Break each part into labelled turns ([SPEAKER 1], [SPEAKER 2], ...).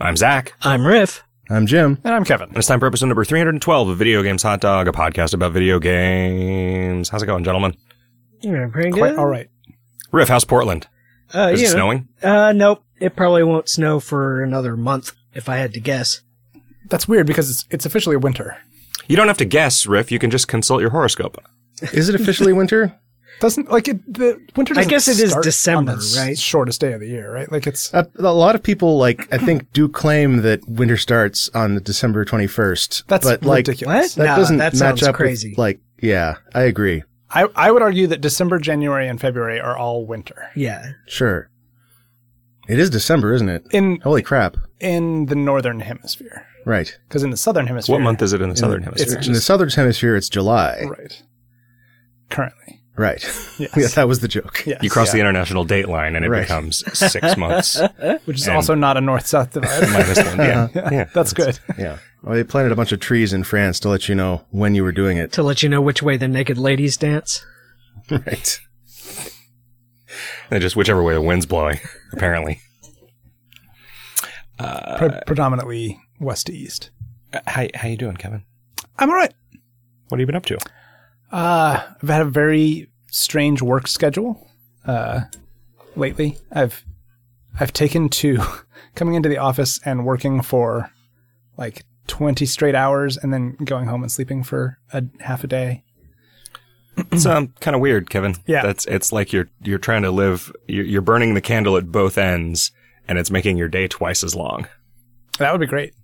[SPEAKER 1] I'm Zach.
[SPEAKER 2] I'm Riff.
[SPEAKER 3] I'm Jim.
[SPEAKER 4] And I'm Kevin.
[SPEAKER 1] And it's time for episode number 312 of Video Games Hot Dog, a podcast about video games. How's it going, gentlemen?
[SPEAKER 2] Yeah, pretty
[SPEAKER 4] Quite
[SPEAKER 2] good.
[SPEAKER 4] all right.
[SPEAKER 1] Riff, how's Portland?
[SPEAKER 2] Uh,
[SPEAKER 1] Is
[SPEAKER 2] you
[SPEAKER 1] it
[SPEAKER 2] know,
[SPEAKER 1] snowing?
[SPEAKER 2] Uh, nope. It probably won't snow for another month, if I had to guess.
[SPEAKER 4] That's weird because it's, it's officially winter.
[SPEAKER 1] You don't have to guess, Riff. You can just consult your horoscope.
[SPEAKER 3] Is it officially winter?
[SPEAKER 4] Doesn't like it, the winter.
[SPEAKER 2] I
[SPEAKER 4] Doesn't
[SPEAKER 2] guess it is
[SPEAKER 4] start
[SPEAKER 2] December,
[SPEAKER 4] on the
[SPEAKER 2] right?
[SPEAKER 4] Shortest day of the year, right? Like it's
[SPEAKER 3] A, a lot of people, like, I think, do claim that winter starts on the December 21st.
[SPEAKER 4] that's
[SPEAKER 3] but, like,
[SPEAKER 4] ridiculous.
[SPEAKER 3] that
[SPEAKER 2] Nah,
[SPEAKER 3] doesn't
[SPEAKER 2] that
[SPEAKER 3] match
[SPEAKER 2] sounds
[SPEAKER 3] up
[SPEAKER 2] crazy.
[SPEAKER 3] with, like, yeah, I agree.
[SPEAKER 4] I I would argue that December, January, and February are all winter
[SPEAKER 2] Yeah.
[SPEAKER 3] Sure. It is December, isn't it?
[SPEAKER 4] in
[SPEAKER 3] Holy crap.
[SPEAKER 4] in the northern hemisphere.
[SPEAKER 3] Right.
[SPEAKER 4] Because in the southern hemisphere,
[SPEAKER 1] What month is it in the southern
[SPEAKER 3] in,
[SPEAKER 1] hemisphere?
[SPEAKER 3] in the southern hemisphere, it's July.
[SPEAKER 4] Right. Currently,
[SPEAKER 3] Right.
[SPEAKER 4] yes.
[SPEAKER 3] yeah, that was the joke.
[SPEAKER 4] Yes.
[SPEAKER 1] you cross the international date line and it
[SPEAKER 3] Right.
[SPEAKER 1] becomes six months
[SPEAKER 4] which is also not a north-south divide.
[SPEAKER 1] minus one. Yeah, yeah.
[SPEAKER 4] That's good.
[SPEAKER 3] Yeah. Well, they planted a bunch of trees in France to let you know when you were doing it.
[SPEAKER 2] To let you know which way the naked ladies dance.
[SPEAKER 3] right.
[SPEAKER 1] And just whichever way the wind's blowing, apparently.
[SPEAKER 4] Pre- predominantly west to east.
[SPEAKER 1] Uh, How, how you doing, Kevin?
[SPEAKER 4] I'm all right.
[SPEAKER 1] What have you been up to?
[SPEAKER 4] Uh, I've had a very strange work schedule uh, lately. I've I've taken to coming into the office and working for like 20 straight hours and then going home and sleeping for a half a day.
[SPEAKER 1] It's um, kind of weird, Kevin.
[SPEAKER 4] Yeah.
[SPEAKER 1] That's it's like you're you're trying to live. You're, you're burning the candle at both ends, and it's making your day twice as long.
[SPEAKER 4] That would be great.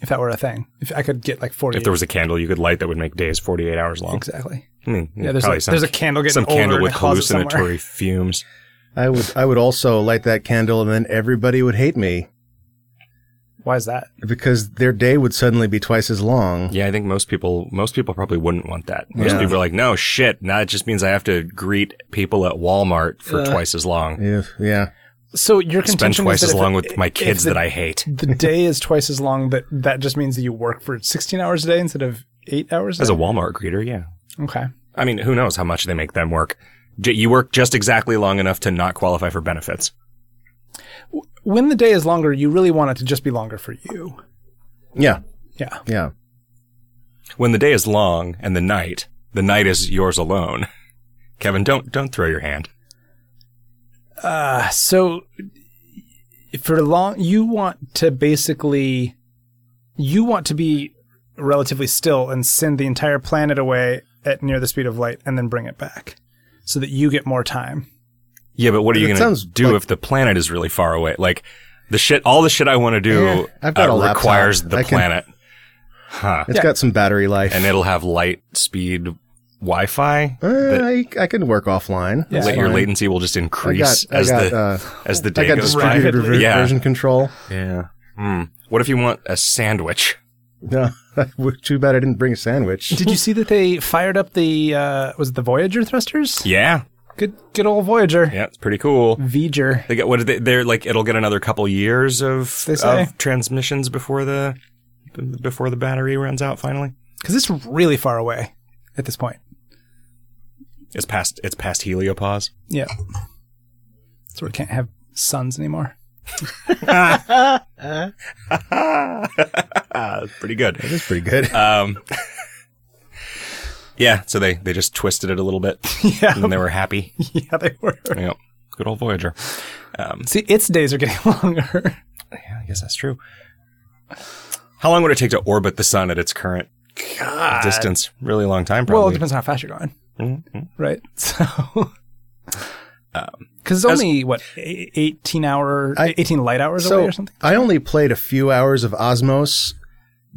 [SPEAKER 4] If that were a thing. If I could get like 40
[SPEAKER 1] If there was a candle you could light that would make days 48 hours long.
[SPEAKER 4] Exactly.
[SPEAKER 1] Hmm, I mean,
[SPEAKER 4] Yeah, there's a,
[SPEAKER 1] some,
[SPEAKER 4] there's a candle getting
[SPEAKER 1] some
[SPEAKER 4] older
[SPEAKER 1] candle
[SPEAKER 4] in
[SPEAKER 1] with
[SPEAKER 4] a
[SPEAKER 1] hallucinatory fumes.
[SPEAKER 3] I would, I would also light that candle and then everybody would hate me
[SPEAKER 4] Why is that?
[SPEAKER 3] because their day would suddenly be twice as long.
[SPEAKER 1] Yeah, I think most people most people probably wouldn't want that. Most
[SPEAKER 3] Yeah.
[SPEAKER 1] people are like, no shit. Now it just means I have to greet people at Walmart for uh, twice as long.
[SPEAKER 3] If, yeah.
[SPEAKER 4] So your
[SPEAKER 1] Spend
[SPEAKER 4] contention
[SPEAKER 1] twice
[SPEAKER 4] is that
[SPEAKER 1] as long
[SPEAKER 4] it-
[SPEAKER 1] with my kids
[SPEAKER 4] the-
[SPEAKER 1] that I hate.
[SPEAKER 4] the day is twice as long, but that just means that you work for 16 hours a day instead of eight hours.
[SPEAKER 1] As a? Walmart greeter, yeah.
[SPEAKER 4] okay.
[SPEAKER 1] I mean, who knows how much they make them work? You work just exactly long enough to not qualify for benefits.
[SPEAKER 4] When the day is longer, you really want it to just be longer for you.
[SPEAKER 3] Yeah.
[SPEAKER 4] Yeah.
[SPEAKER 3] Yeah.
[SPEAKER 1] When the day is long and the night, the night is yours alone. Kevin, don't don't throw your hand.
[SPEAKER 4] Uh, so for long, you want to basically, you want to be relatively still and send the entire planet away at near the speed of light and then bring it back so that you get more time.
[SPEAKER 1] Yeah, but what are you going to do
[SPEAKER 3] like-
[SPEAKER 1] if the planet is really far away? Like the shit, all the shit I want to do
[SPEAKER 3] Yeah, I've got
[SPEAKER 1] uh,
[SPEAKER 3] a laptop.
[SPEAKER 1] requires the
[SPEAKER 3] I can-
[SPEAKER 1] planet, huh?
[SPEAKER 3] It's
[SPEAKER 4] Yeah.
[SPEAKER 3] got some battery life.
[SPEAKER 1] And it'll have light speed Wi-Fi.
[SPEAKER 3] Uh, I, I can work offline.
[SPEAKER 4] Yeah.
[SPEAKER 3] That's
[SPEAKER 1] your
[SPEAKER 3] fine.
[SPEAKER 1] latency will just increase
[SPEAKER 3] got,
[SPEAKER 1] as
[SPEAKER 3] got,
[SPEAKER 1] the
[SPEAKER 3] uh,
[SPEAKER 1] as the
[SPEAKER 3] I
[SPEAKER 1] day
[SPEAKER 3] got
[SPEAKER 1] goes
[SPEAKER 3] distributed
[SPEAKER 4] Rapidly.
[SPEAKER 3] rever-
[SPEAKER 1] Yeah.
[SPEAKER 3] version control.
[SPEAKER 1] Yeah. Hmm. What if you want a sandwich?
[SPEAKER 3] No, too bad I didn't bring a sandwich.
[SPEAKER 4] Did you see that they fired up the, uh, was it the Voyager thrusters?
[SPEAKER 1] Yeah.
[SPEAKER 4] Good, good old Voyager.
[SPEAKER 1] Yeah, it's pretty cool.
[SPEAKER 4] Voyager.
[SPEAKER 1] They get what? Did they, they're like it'll get another couple years of,
[SPEAKER 4] They say.
[SPEAKER 1] of transmissions before the before the battery runs out. Finally,
[SPEAKER 4] Because it's really far away at this point.
[SPEAKER 1] it's past it's past heliopause.
[SPEAKER 4] Yeah. So we can't have suns anymore.
[SPEAKER 1] It's pretty good.
[SPEAKER 3] It is pretty good.
[SPEAKER 1] Um, yeah, so they they just twisted it a little bit,
[SPEAKER 4] yeah.
[SPEAKER 1] and they were happy.
[SPEAKER 4] Yeah, they were.
[SPEAKER 1] Yep. Good old Voyager. Um,
[SPEAKER 4] See, its days are getting longer.
[SPEAKER 1] yeah, I guess that's true. How long would it take to orbit the sun at its current distance? Really long time, probably.
[SPEAKER 4] Well, it depends on how fast you're going,
[SPEAKER 1] Mhm.
[SPEAKER 4] right? So,
[SPEAKER 1] Um,
[SPEAKER 4] because it's
[SPEAKER 1] as-
[SPEAKER 4] only what eighteen hour,
[SPEAKER 3] I-
[SPEAKER 4] eighteen light hours
[SPEAKER 3] so
[SPEAKER 4] away or something.
[SPEAKER 3] I only played a few hours of Osmos,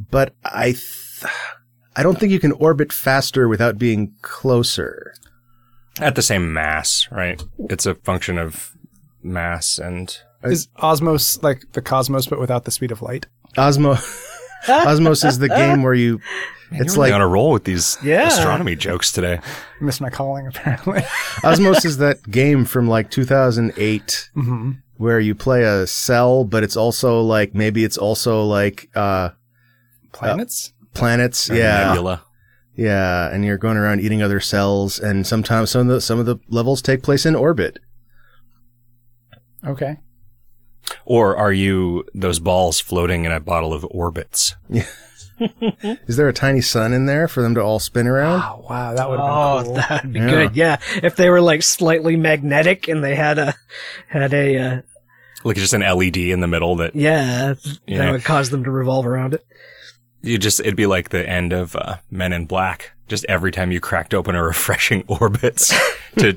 [SPEAKER 3] but I, th- I don't think you can orbit faster without being closer.
[SPEAKER 1] At the same mass, right? It's a function of mass and
[SPEAKER 4] Is Osmos like the cosmos but without the speed of light?
[SPEAKER 3] Osmo, Osmos is the game where you. It's
[SPEAKER 1] You're really
[SPEAKER 3] like
[SPEAKER 1] on a roll with these
[SPEAKER 2] Yeah.
[SPEAKER 1] astronomy jokes today.
[SPEAKER 4] Missed my calling apparently.
[SPEAKER 3] Osmos is that game from like 2008
[SPEAKER 4] hmm
[SPEAKER 3] where you play a cell, but it's also like maybe it's also like uh
[SPEAKER 4] Planets.
[SPEAKER 3] planets.
[SPEAKER 1] Or
[SPEAKER 3] Yeah,
[SPEAKER 1] Nebula.
[SPEAKER 3] yeah, and you're going around eating other cells, and sometimes some of the some of the levels take place in orbit.
[SPEAKER 4] Okay.
[SPEAKER 1] Or are you those balls floating in a bottle of Orbitz?
[SPEAKER 3] Is there a tiny sun in there for them to all spin around?
[SPEAKER 4] Oh wow, that would have
[SPEAKER 2] Oh,
[SPEAKER 4] cool.
[SPEAKER 2] that'd be
[SPEAKER 3] Yeah.
[SPEAKER 2] good. Yeah, if they were like slightly magnetic and they had a had a uh,
[SPEAKER 1] Like just an LED in the middle that
[SPEAKER 2] yeah,
[SPEAKER 1] Yeah.
[SPEAKER 2] that would cause them to revolve around it.
[SPEAKER 1] you just, it'd be like the end of uh, Men in Black. Just every time you cracked open a refreshing Orbitz to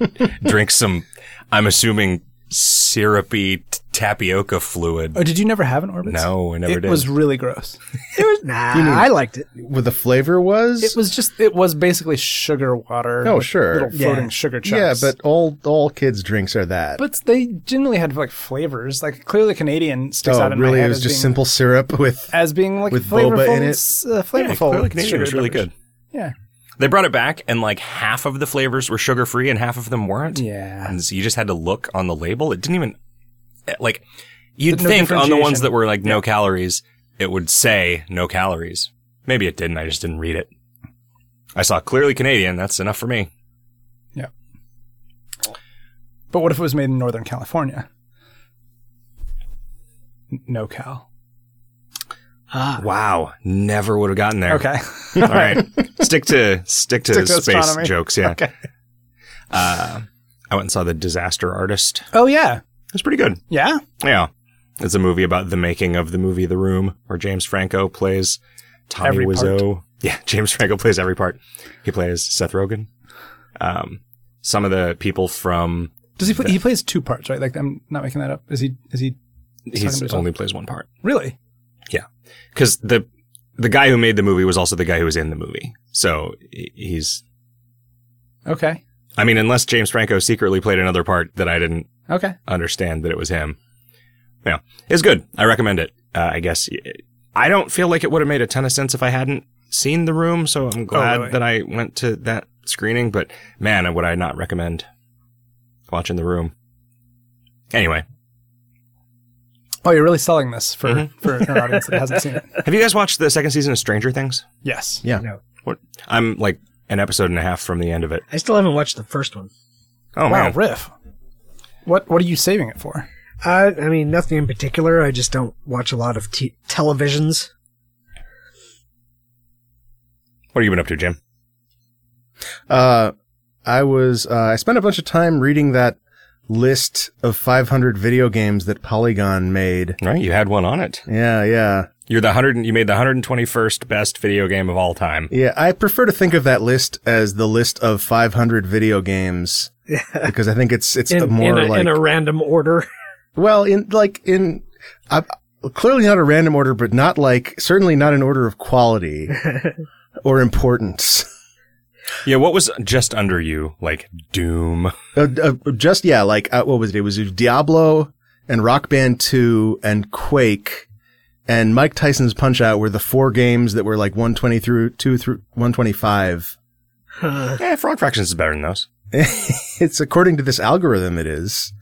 [SPEAKER 1] drink some, I'm assuming syrupy t- tapioca fluid.
[SPEAKER 4] Oh, did you never have an Orbitz?
[SPEAKER 1] No, I never
[SPEAKER 4] it
[SPEAKER 1] did.
[SPEAKER 4] It was really gross.
[SPEAKER 2] It was Nah, I liked it.
[SPEAKER 3] What the flavor was?
[SPEAKER 4] It was just it was basically sugar water.
[SPEAKER 3] Oh, sure.
[SPEAKER 4] little floating
[SPEAKER 2] Yeah.
[SPEAKER 4] sugar
[SPEAKER 3] yeah, but all all kids' drinks are that.
[SPEAKER 4] but they generally had like flavors. Like clearly, Canadian sticks
[SPEAKER 3] oh,
[SPEAKER 4] out in
[SPEAKER 3] really?
[SPEAKER 4] my head
[SPEAKER 3] It was
[SPEAKER 4] as
[SPEAKER 3] just
[SPEAKER 4] being,
[SPEAKER 3] simple syrup with.
[SPEAKER 4] as being like
[SPEAKER 3] with
[SPEAKER 4] flavorful.
[SPEAKER 3] boba in it?
[SPEAKER 4] s- Uh,
[SPEAKER 1] yeah,
[SPEAKER 4] flavorful.
[SPEAKER 1] Clearly Canadian was really good.
[SPEAKER 4] Yeah.
[SPEAKER 1] They brought it back and like half of the flavors were sugar free and half of them weren't.
[SPEAKER 4] Yeah.
[SPEAKER 1] And so you just had to look on the label. It didn't even like you'd
[SPEAKER 4] No
[SPEAKER 1] think on the ones that were like no calories, it would say no calories. Maybe it didn't. I just didn't read it. I saw clearly Canadian. That's enough for me. Yeah.
[SPEAKER 4] But what if it was made in Northern California? No cal.
[SPEAKER 2] Ah,
[SPEAKER 1] Wow. Never would have gotten there.
[SPEAKER 4] Okay.
[SPEAKER 1] All right. stick to stick to
[SPEAKER 4] Stick to
[SPEAKER 1] space
[SPEAKER 4] astronomy.
[SPEAKER 1] jokes. Yeah.
[SPEAKER 4] Okay.
[SPEAKER 1] Uh, I went and saw the Disaster Artist.
[SPEAKER 4] Oh yeah.
[SPEAKER 1] It was pretty good.
[SPEAKER 4] Yeah.
[SPEAKER 1] Yeah. It's a movie about the making of the movie The Room, where James Franco plays Tommy
[SPEAKER 4] Every
[SPEAKER 1] Wiseau. Yeah, James Franco plays every part. He plays Seth Rogen. Um, some of the people from
[SPEAKER 4] Does he play? He plays two parts, right? Like I'm not making that up. Is he? Is he?
[SPEAKER 1] he only plays one part
[SPEAKER 4] Really?
[SPEAKER 1] Yeah, because the the guy who made the movie was also the guy who was in the movie. So he's.
[SPEAKER 4] Okay.
[SPEAKER 1] I mean, unless James Franco secretly played another part that I didn't
[SPEAKER 4] Okay.
[SPEAKER 1] understand that it was him. Yeah, it's good. I recommend it. Uh, I guess I don't feel like it would have made a ton of sense if I hadn't seen The Room. So I'm glad
[SPEAKER 4] really?
[SPEAKER 1] that I went to that screening. But man, would I not recommend watching The Room? Anyway,
[SPEAKER 4] Oh, you're really selling this for
[SPEAKER 1] Mhm.
[SPEAKER 4] for an audience that hasn't seen it.
[SPEAKER 1] have you guys watched the second season of Stranger Things?
[SPEAKER 4] Yes.
[SPEAKER 3] Yeah.
[SPEAKER 2] no,
[SPEAKER 1] What? I'm like an episode and a half from the end of it.
[SPEAKER 2] I still haven't watched the first one.
[SPEAKER 1] Oh
[SPEAKER 4] wow,
[SPEAKER 1] man,
[SPEAKER 4] riff. What What are you saving it for?
[SPEAKER 2] Uh, I mean, nothing in particular. I just don't watch a lot of t- televisions.
[SPEAKER 1] what have you been up to, Jim?
[SPEAKER 3] Uh, I was uh, I spent a bunch of time reading that list of 500 video games that Polygon made.
[SPEAKER 1] Right, you had one on it.
[SPEAKER 3] Yeah, yeah,
[SPEAKER 1] You're the hundred. You made the 121st best video game of all time.
[SPEAKER 3] yeah. I prefer to think of that list as the list of 500 video games because I think it's it's
[SPEAKER 2] In,
[SPEAKER 3] more
[SPEAKER 2] in, a,
[SPEAKER 3] like
[SPEAKER 2] in a random order.
[SPEAKER 3] well in like in uh, clearly not a random order, but not like certainly not in order of quality or importance.
[SPEAKER 1] Yeah, what was just under you? Like Doom.
[SPEAKER 3] Uh, uh, just yeah, like uh, what was it? It was Diablo and Rock Band Two and Quake and Mike Tyson's Punch Out were the four games that were like 120 through two through 125.
[SPEAKER 2] Huh.
[SPEAKER 1] Yeah, Frog Fractions is better than those.
[SPEAKER 3] it's according to this algorithm, it is.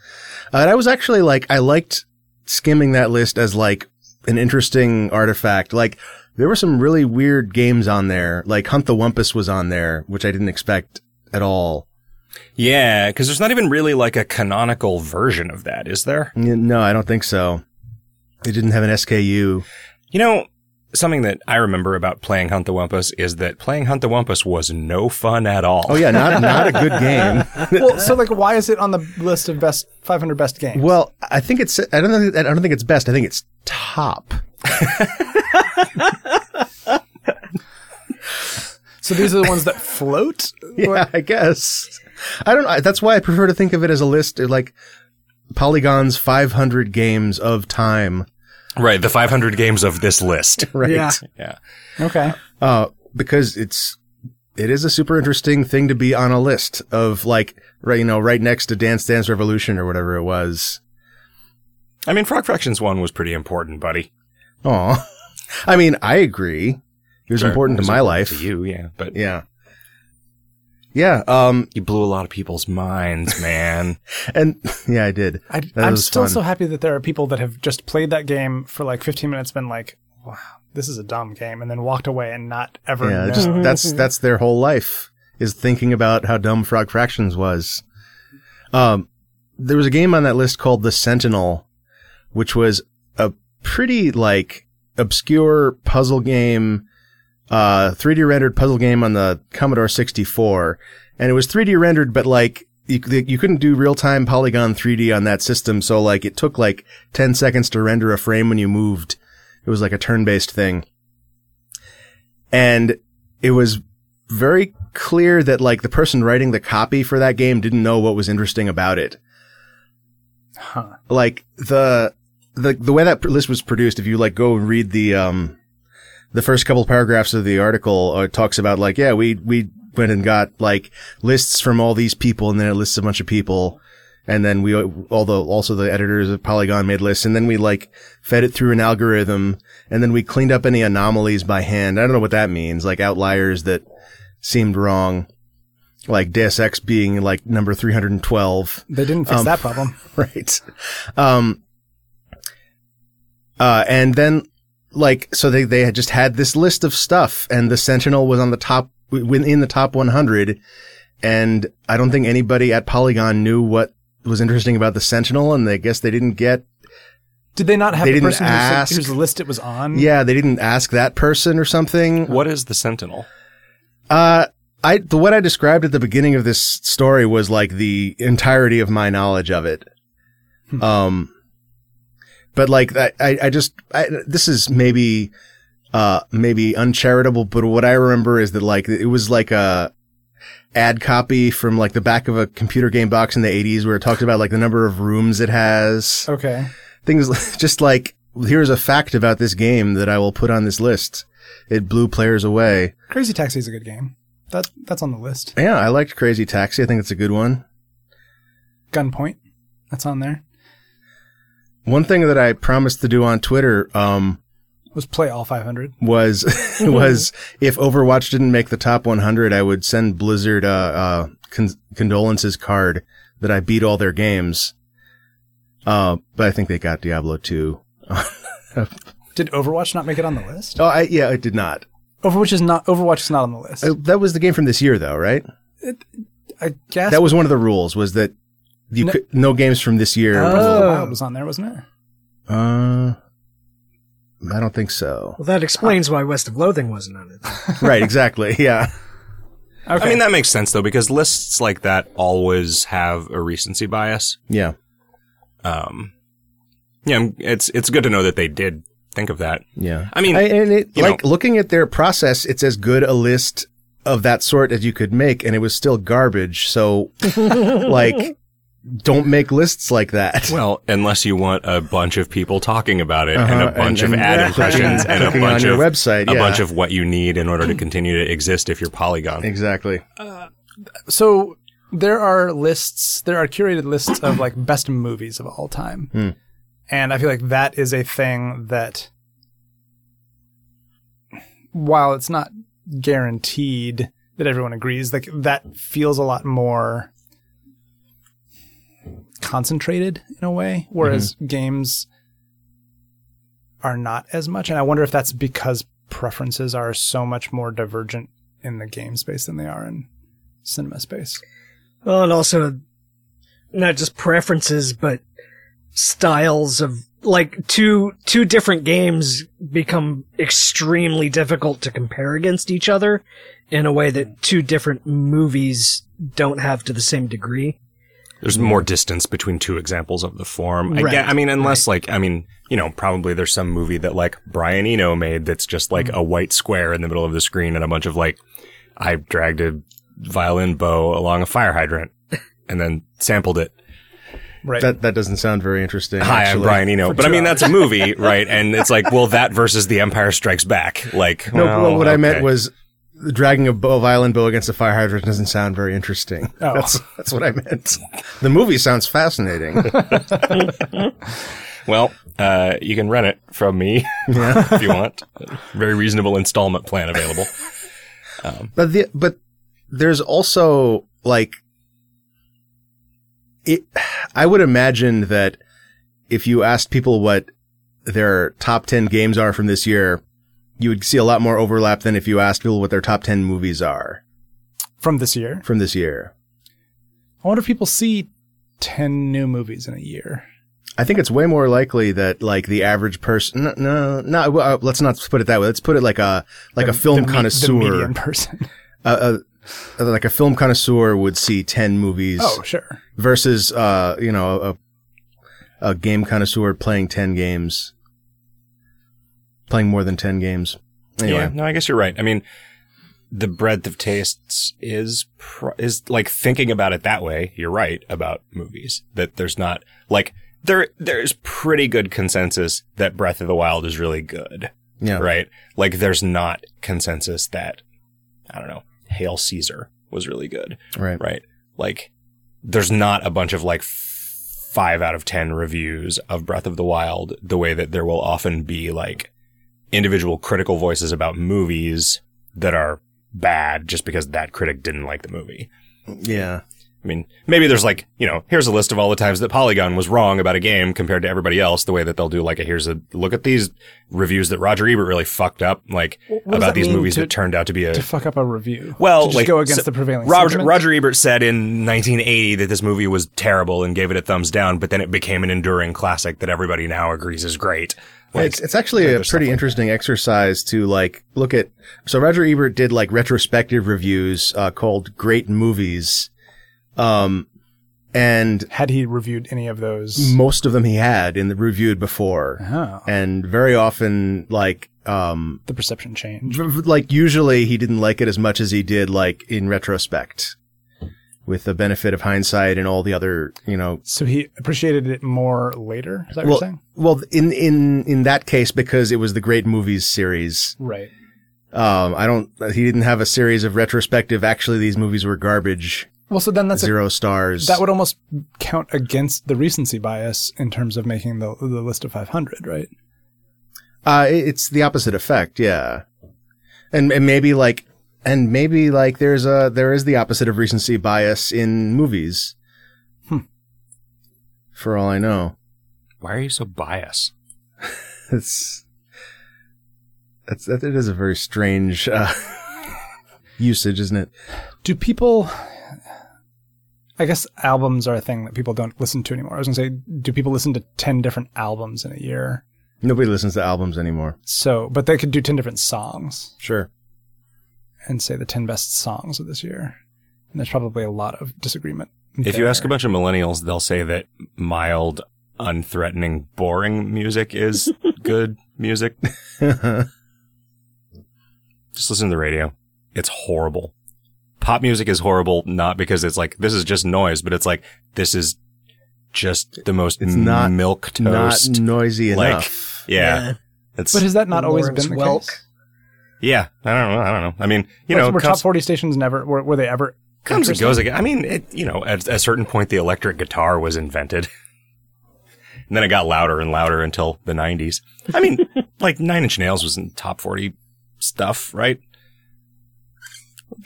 [SPEAKER 3] Uh, and I was actually like, I liked skimming that list as like an interesting artifact. Like there were some really weird games on there. Like Hunt the Wumpus was on there, which I didn't expect at all.
[SPEAKER 1] Yeah, because there's not even really like a canonical version of that, is there?
[SPEAKER 3] No, I don't think so. It didn't have an SKU.
[SPEAKER 1] You know, something that I remember about playing Hunt the Wumpus is that playing Hunt the Wumpus was no fun at all.
[SPEAKER 3] Oh yeah, not not a good game.
[SPEAKER 4] well, so like, why is it on the list of best 500 best games?
[SPEAKER 3] Well, I think it's I don't think I don't think it's best. I think it's top.
[SPEAKER 4] so these are the ones that float.
[SPEAKER 3] Yeah, I guess. I don't. I, that's why I prefer to think of it as a list like Polygon's 500 games of time.
[SPEAKER 1] Right, the 500 games of this list.
[SPEAKER 3] Right.
[SPEAKER 2] Yeah.
[SPEAKER 1] Yeah.
[SPEAKER 4] Okay.
[SPEAKER 3] Uh, because it's it is a super interesting thing to be on a list of like right you know right next to Dance Dance Revolution or whatever it was.
[SPEAKER 1] I mean, Frog Fractions 1 was pretty important, buddy.
[SPEAKER 3] Oh, I mean I agree. It was
[SPEAKER 1] Sure,
[SPEAKER 3] important
[SPEAKER 1] it
[SPEAKER 3] to my
[SPEAKER 1] important
[SPEAKER 3] life.
[SPEAKER 1] To you, yeah. But
[SPEAKER 3] Yeah. Yeah. Um.
[SPEAKER 1] you blew a lot of people's minds, man.
[SPEAKER 3] And yeah, I did.
[SPEAKER 4] I, I'm still
[SPEAKER 3] fun.
[SPEAKER 4] so happy that there are people that have just played that game for like 15 minutes, been like, "Wow, this is a dumb game," and then walked away and not ever.
[SPEAKER 3] Yeah. Just, that's that's their whole life is thinking about how dumb Frog Fractions was. Um. There was a game on that list called The Sentinel, which was a pretty like obscure puzzle game, uh, 3D rendered puzzle game on the Commodore 64. And it was 3D rendered, but like you, you couldn't do real time polygon 3D on that system. So like it took like 10 seconds to render a frame when you moved. It was like a turn based thing. And it was very clear that like the person writing the copy for that game didn't know what was interesting about it.
[SPEAKER 4] Huh.
[SPEAKER 3] Like the the the way that list was produced, if you like go and read the um the first couple paragraphs of the article, uh, talks about like yeah we we went and got like lists from all these people, and then it lists a bunch of people. And then we, although also the editors of Polygon made lists, and then we like fed it through an algorithm, and then we cleaned up any anomalies by hand. I don't know what that means, like outliers that seemed wrong, like Deus Ex being like number 312.
[SPEAKER 4] They didn't fix
[SPEAKER 3] Um,
[SPEAKER 4] that problem.
[SPEAKER 3] right. Um, uh, and then like, so they, they had just had this list of stuff and the Sentinel was on the top, within the top 100. And I don't think anybody at Polygon knew what was interesting about the Sentinel. And I guess they didn't get,
[SPEAKER 4] Did they not have
[SPEAKER 3] They
[SPEAKER 4] the
[SPEAKER 3] didn't
[SPEAKER 4] person whose- whose list it was on?
[SPEAKER 3] yeah, they didn't ask that person or something.
[SPEAKER 1] What is the Sentinel?
[SPEAKER 3] Uh, I, the, what I described at the beginning of this story was like the entirety of my knowledge of it. Um, but like, I, I, just, I, this is maybe, uh, maybe uncharitable, but what I remember is that like, it was like a ad copy from like the back of a computer game box in the 80s where it talked about like the number of rooms it has.
[SPEAKER 4] Okay.
[SPEAKER 3] Things just like, here's a fact about this game that I will put on this list. It blew players away.
[SPEAKER 4] Crazy Taxi is a good game. That that's on the list.
[SPEAKER 3] Yeah, I liked Crazy Taxi. I think it's a good one.
[SPEAKER 4] Gunpoint. That's on there.
[SPEAKER 3] One thing that I promised to do on Twitter um,
[SPEAKER 4] Was play all 500.
[SPEAKER 3] was was if Overwatch didn't make the top 100, I would send Blizzard a uh, uh, con- condolences card that I beat all their games. Uh, but I think they got Diablo 2.
[SPEAKER 4] Did Overwatch not make it on the list?
[SPEAKER 3] Oh, I, yeah, it did not.
[SPEAKER 4] Overwatch is not Overwatch is not on the list.
[SPEAKER 3] Uh, that was the game from this year, though, right?
[SPEAKER 4] I guess
[SPEAKER 3] That was one of the rules. Was that you
[SPEAKER 4] No-
[SPEAKER 3] could, no games from this year?
[SPEAKER 4] Breath of the
[SPEAKER 2] Oh.
[SPEAKER 4] Wild was on there, wasn't it?
[SPEAKER 3] Uh, I don't think so.
[SPEAKER 2] Well, that explains why West of Loathing wasn't on it.
[SPEAKER 3] right, exactly. Yeah.
[SPEAKER 4] Okay.
[SPEAKER 1] I mean, that makes sense though, because lists like that always have a recency bias.
[SPEAKER 3] Yeah.
[SPEAKER 1] Um, yeah, it's it's good to know that they did think of that.
[SPEAKER 3] Yeah.
[SPEAKER 1] I mean,
[SPEAKER 3] I, and it, like
[SPEAKER 1] know-
[SPEAKER 3] looking at their process, it's as good a list of that sort as you could make, and it was still garbage. So, like, don't make lists like that.
[SPEAKER 1] well, unless you want a bunch of people talking about it and
[SPEAKER 3] Uh-huh,
[SPEAKER 1] a bunch
[SPEAKER 3] and-
[SPEAKER 1] of ad
[SPEAKER 3] clicking-
[SPEAKER 1] impressions and a
[SPEAKER 3] clicking on
[SPEAKER 1] bunch
[SPEAKER 3] your
[SPEAKER 1] of
[SPEAKER 3] website,
[SPEAKER 1] a bunch of what you need in order to continue to exist if you're Polygon.
[SPEAKER 3] exactly.
[SPEAKER 4] so there are lists, there are curated lists of like best movies of all time.
[SPEAKER 3] Hmm.
[SPEAKER 4] And I feel like that is a thing that while it's not guaranteed that everyone agrees, like that feels a lot more concentrated in a way, whereas mm-hmm. games are not as much. And I wonder if that's because preferences are so much more divergent in the game space than they are in cinema space.
[SPEAKER 2] Well, and also not just preferences, but styles of like two two different games become extremely difficult to compare against each other in a way that two different movies don't have to the same degree.
[SPEAKER 1] There's more distance between two examples of the form. I,
[SPEAKER 2] Right,
[SPEAKER 1] get, I mean, unless like, I mean, you know, probably there's some movie that like Brian Eno made that's just like a white square in the middle of the screen and a bunch of like, I dragged a violin bow along a fire hydrant and then sampled it.
[SPEAKER 4] Right.
[SPEAKER 3] That that doesn't sound very interesting.
[SPEAKER 1] Hi, I'm. Brian Eno. But I mean, that's a movie, right? And it's like, well, that versus The Empire Strikes Back. Like,
[SPEAKER 3] No,
[SPEAKER 1] well,
[SPEAKER 3] well, what I meant
[SPEAKER 1] okay.
[SPEAKER 3] Was dragging a bow, violin bow against a fire hydrant doesn't sound very interesting.
[SPEAKER 4] Oh.
[SPEAKER 3] That's that's what I meant. The movie sounds fascinating.
[SPEAKER 1] well, uh, you can rent it from me if you want. Very reasonable installment plan available.
[SPEAKER 3] But the but there's also like it. I would imagine that if you asked people what their top ten games are from this year, you would see a lot more overlap than if you asked people what their top ten movies are
[SPEAKER 4] From this year.
[SPEAKER 3] from this year.
[SPEAKER 4] I wonder if people see 10 new movies in a year.
[SPEAKER 3] I think it's way more likely that like the average person. No, no, no well, uh, let's not put it that way. Let's put it like a like a film
[SPEAKER 4] me- The
[SPEAKER 3] connoisseur.
[SPEAKER 4] median person.
[SPEAKER 3] uh, uh, like a film connoisseur would see ten movies
[SPEAKER 4] oh, sure.
[SPEAKER 3] versus uh, you know a a game connoisseur playing ten games, playing more than ten games. Anyway,
[SPEAKER 1] Yeah, no, I guess you're right. I mean, the breadth of tastes is pr- is like thinking about it that way. You're right about movies that there's not like there there's pretty good consensus that Breath of the Wild is really good,
[SPEAKER 3] yeah,
[SPEAKER 1] right? Like there's not consensus that I don't know, Hail Caesar was really good,
[SPEAKER 3] right.
[SPEAKER 1] right? Like there's not a bunch of like f- 5 out of 10 reviews of Breath of the Wild the way that there will often be like individual critical voices about movies that are bad just because that critic didn't like the movie.
[SPEAKER 3] Yeah,
[SPEAKER 1] I mean, maybe there's like, you know, here's a list of all the times that Polygon was wrong about a game compared to everybody else, the way that they'll do like a here's a look at these reviews that Roger Ebert really fucked up, like
[SPEAKER 4] What
[SPEAKER 1] about these movies
[SPEAKER 4] to-
[SPEAKER 1] that turned out to be a
[SPEAKER 4] To fuck up a review.
[SPEAKER 1] well,
[SPEAKER 4] to just
[SPEAKER 1] like
[SPEAKER 4] go against
[SPEAKER 1] so
[SPEAKER 4] the prevailing
[SPEAKER 1] Roger,
[SPEAKER 4] sentiment?
[SPEAKER 1] Roger Ebert said in 1980 that this movie was terrible and gave it a thumbs down, but then it became an enduring classic that everybody now agrees is great. Like,
[SPEAKER 3] it's it's actually a pretty
[SPEAKER 1] like
[SPEAKER 3] interesting exercise to like look at. So Roger Ebert did like retrospective reviews uh, called "Great Movies," um, and
[SPEAKER 4] Had he reviewed any of those?
[SPEAKER 3] most of them he had in the reviewed before,
[SPEAKER 4] Oh,
[SPEAKER 3] and very often like um
[SPEAKER 4] the perception change.
[SPEAKER 3] v- v- like usually he didn't like it as much as he did like in retrospect, with the benefit of hindsight and all the other you know
[SPEAKER 4] So he appreciated it more later. Is that what
[SPEAKER 3] well
[SPEAKER 4] you're saying?
[SPEAKER 3] well in in in that case because it was the Great Movies series.
[SPEAKER 4] Right.
[SPEAKER 3] Um, I don't. He didn't have a series of retrospective. Actually, these movies were garbage.
[SPEAKER 4] Well, so then that's a,
[SPEAKER 3] zero stars.
[SPEAKER 4] that would almost count against the recency bias in terms of making the the list of 500, right?
[SPEAKER 3] Uh, it's the opposite effect. Yeah, and and maybe like, and maybe like there's a there is the opposite of recency bias in movies.
[SPEAKER 4] Hmm.
[SPEAKER 3] For all I know,
[SPEAKER 1] why are you so biased?
[SPEAKER 3] it's that's that. It is a very strange uh, usage, isn't it?
[SPEAKER 4] Do people? I guess albums are a thing that people don't listen to anymore. I was gonna say, do people listen to ten different albums in a year?
[SPEAKER 3] Nobody listens to albums anymore.
[SPEAKER 4] So, but they could do ten different songs
[SPEAKER 3] Sure.
[SPEAKER 4] And say the ten best songs of this year. And there's probably a lot of disagreement.
[SPEAKER 1] If you ask a bunch of millennials, they'll say that mild, unthreatening, boring music is good music. Just listen to the radio. It's horrible. Pop music is horrible, not because it's like, this is just noise, but it's like, this is just the most
[SPEAKER 3] It's not-
[SPEAKER 1] milk
[SPEAKER 3] Not noisy
[SPEAKER 1] like,
[SPEAKER 3] enough.
[SPEAKER 1] yeah. It's,
[SPEAKER 4] but has that not always been the
[SPEAKER 2] Welk.
[SPEAKER 4] case?
[SPEAKER 1] Yeah. I don't know. I don't know. I mean, you know,
[SPEAKER 4] were top forty stations never were, were they ever
[SPEAKER 1] comes and goes again. I mean, it, you know, at a certain point, the electric guitar was invented. And then it got louder and louder until the 90s. I mean, like Nine Inch Nails was in top 40 stuff, right?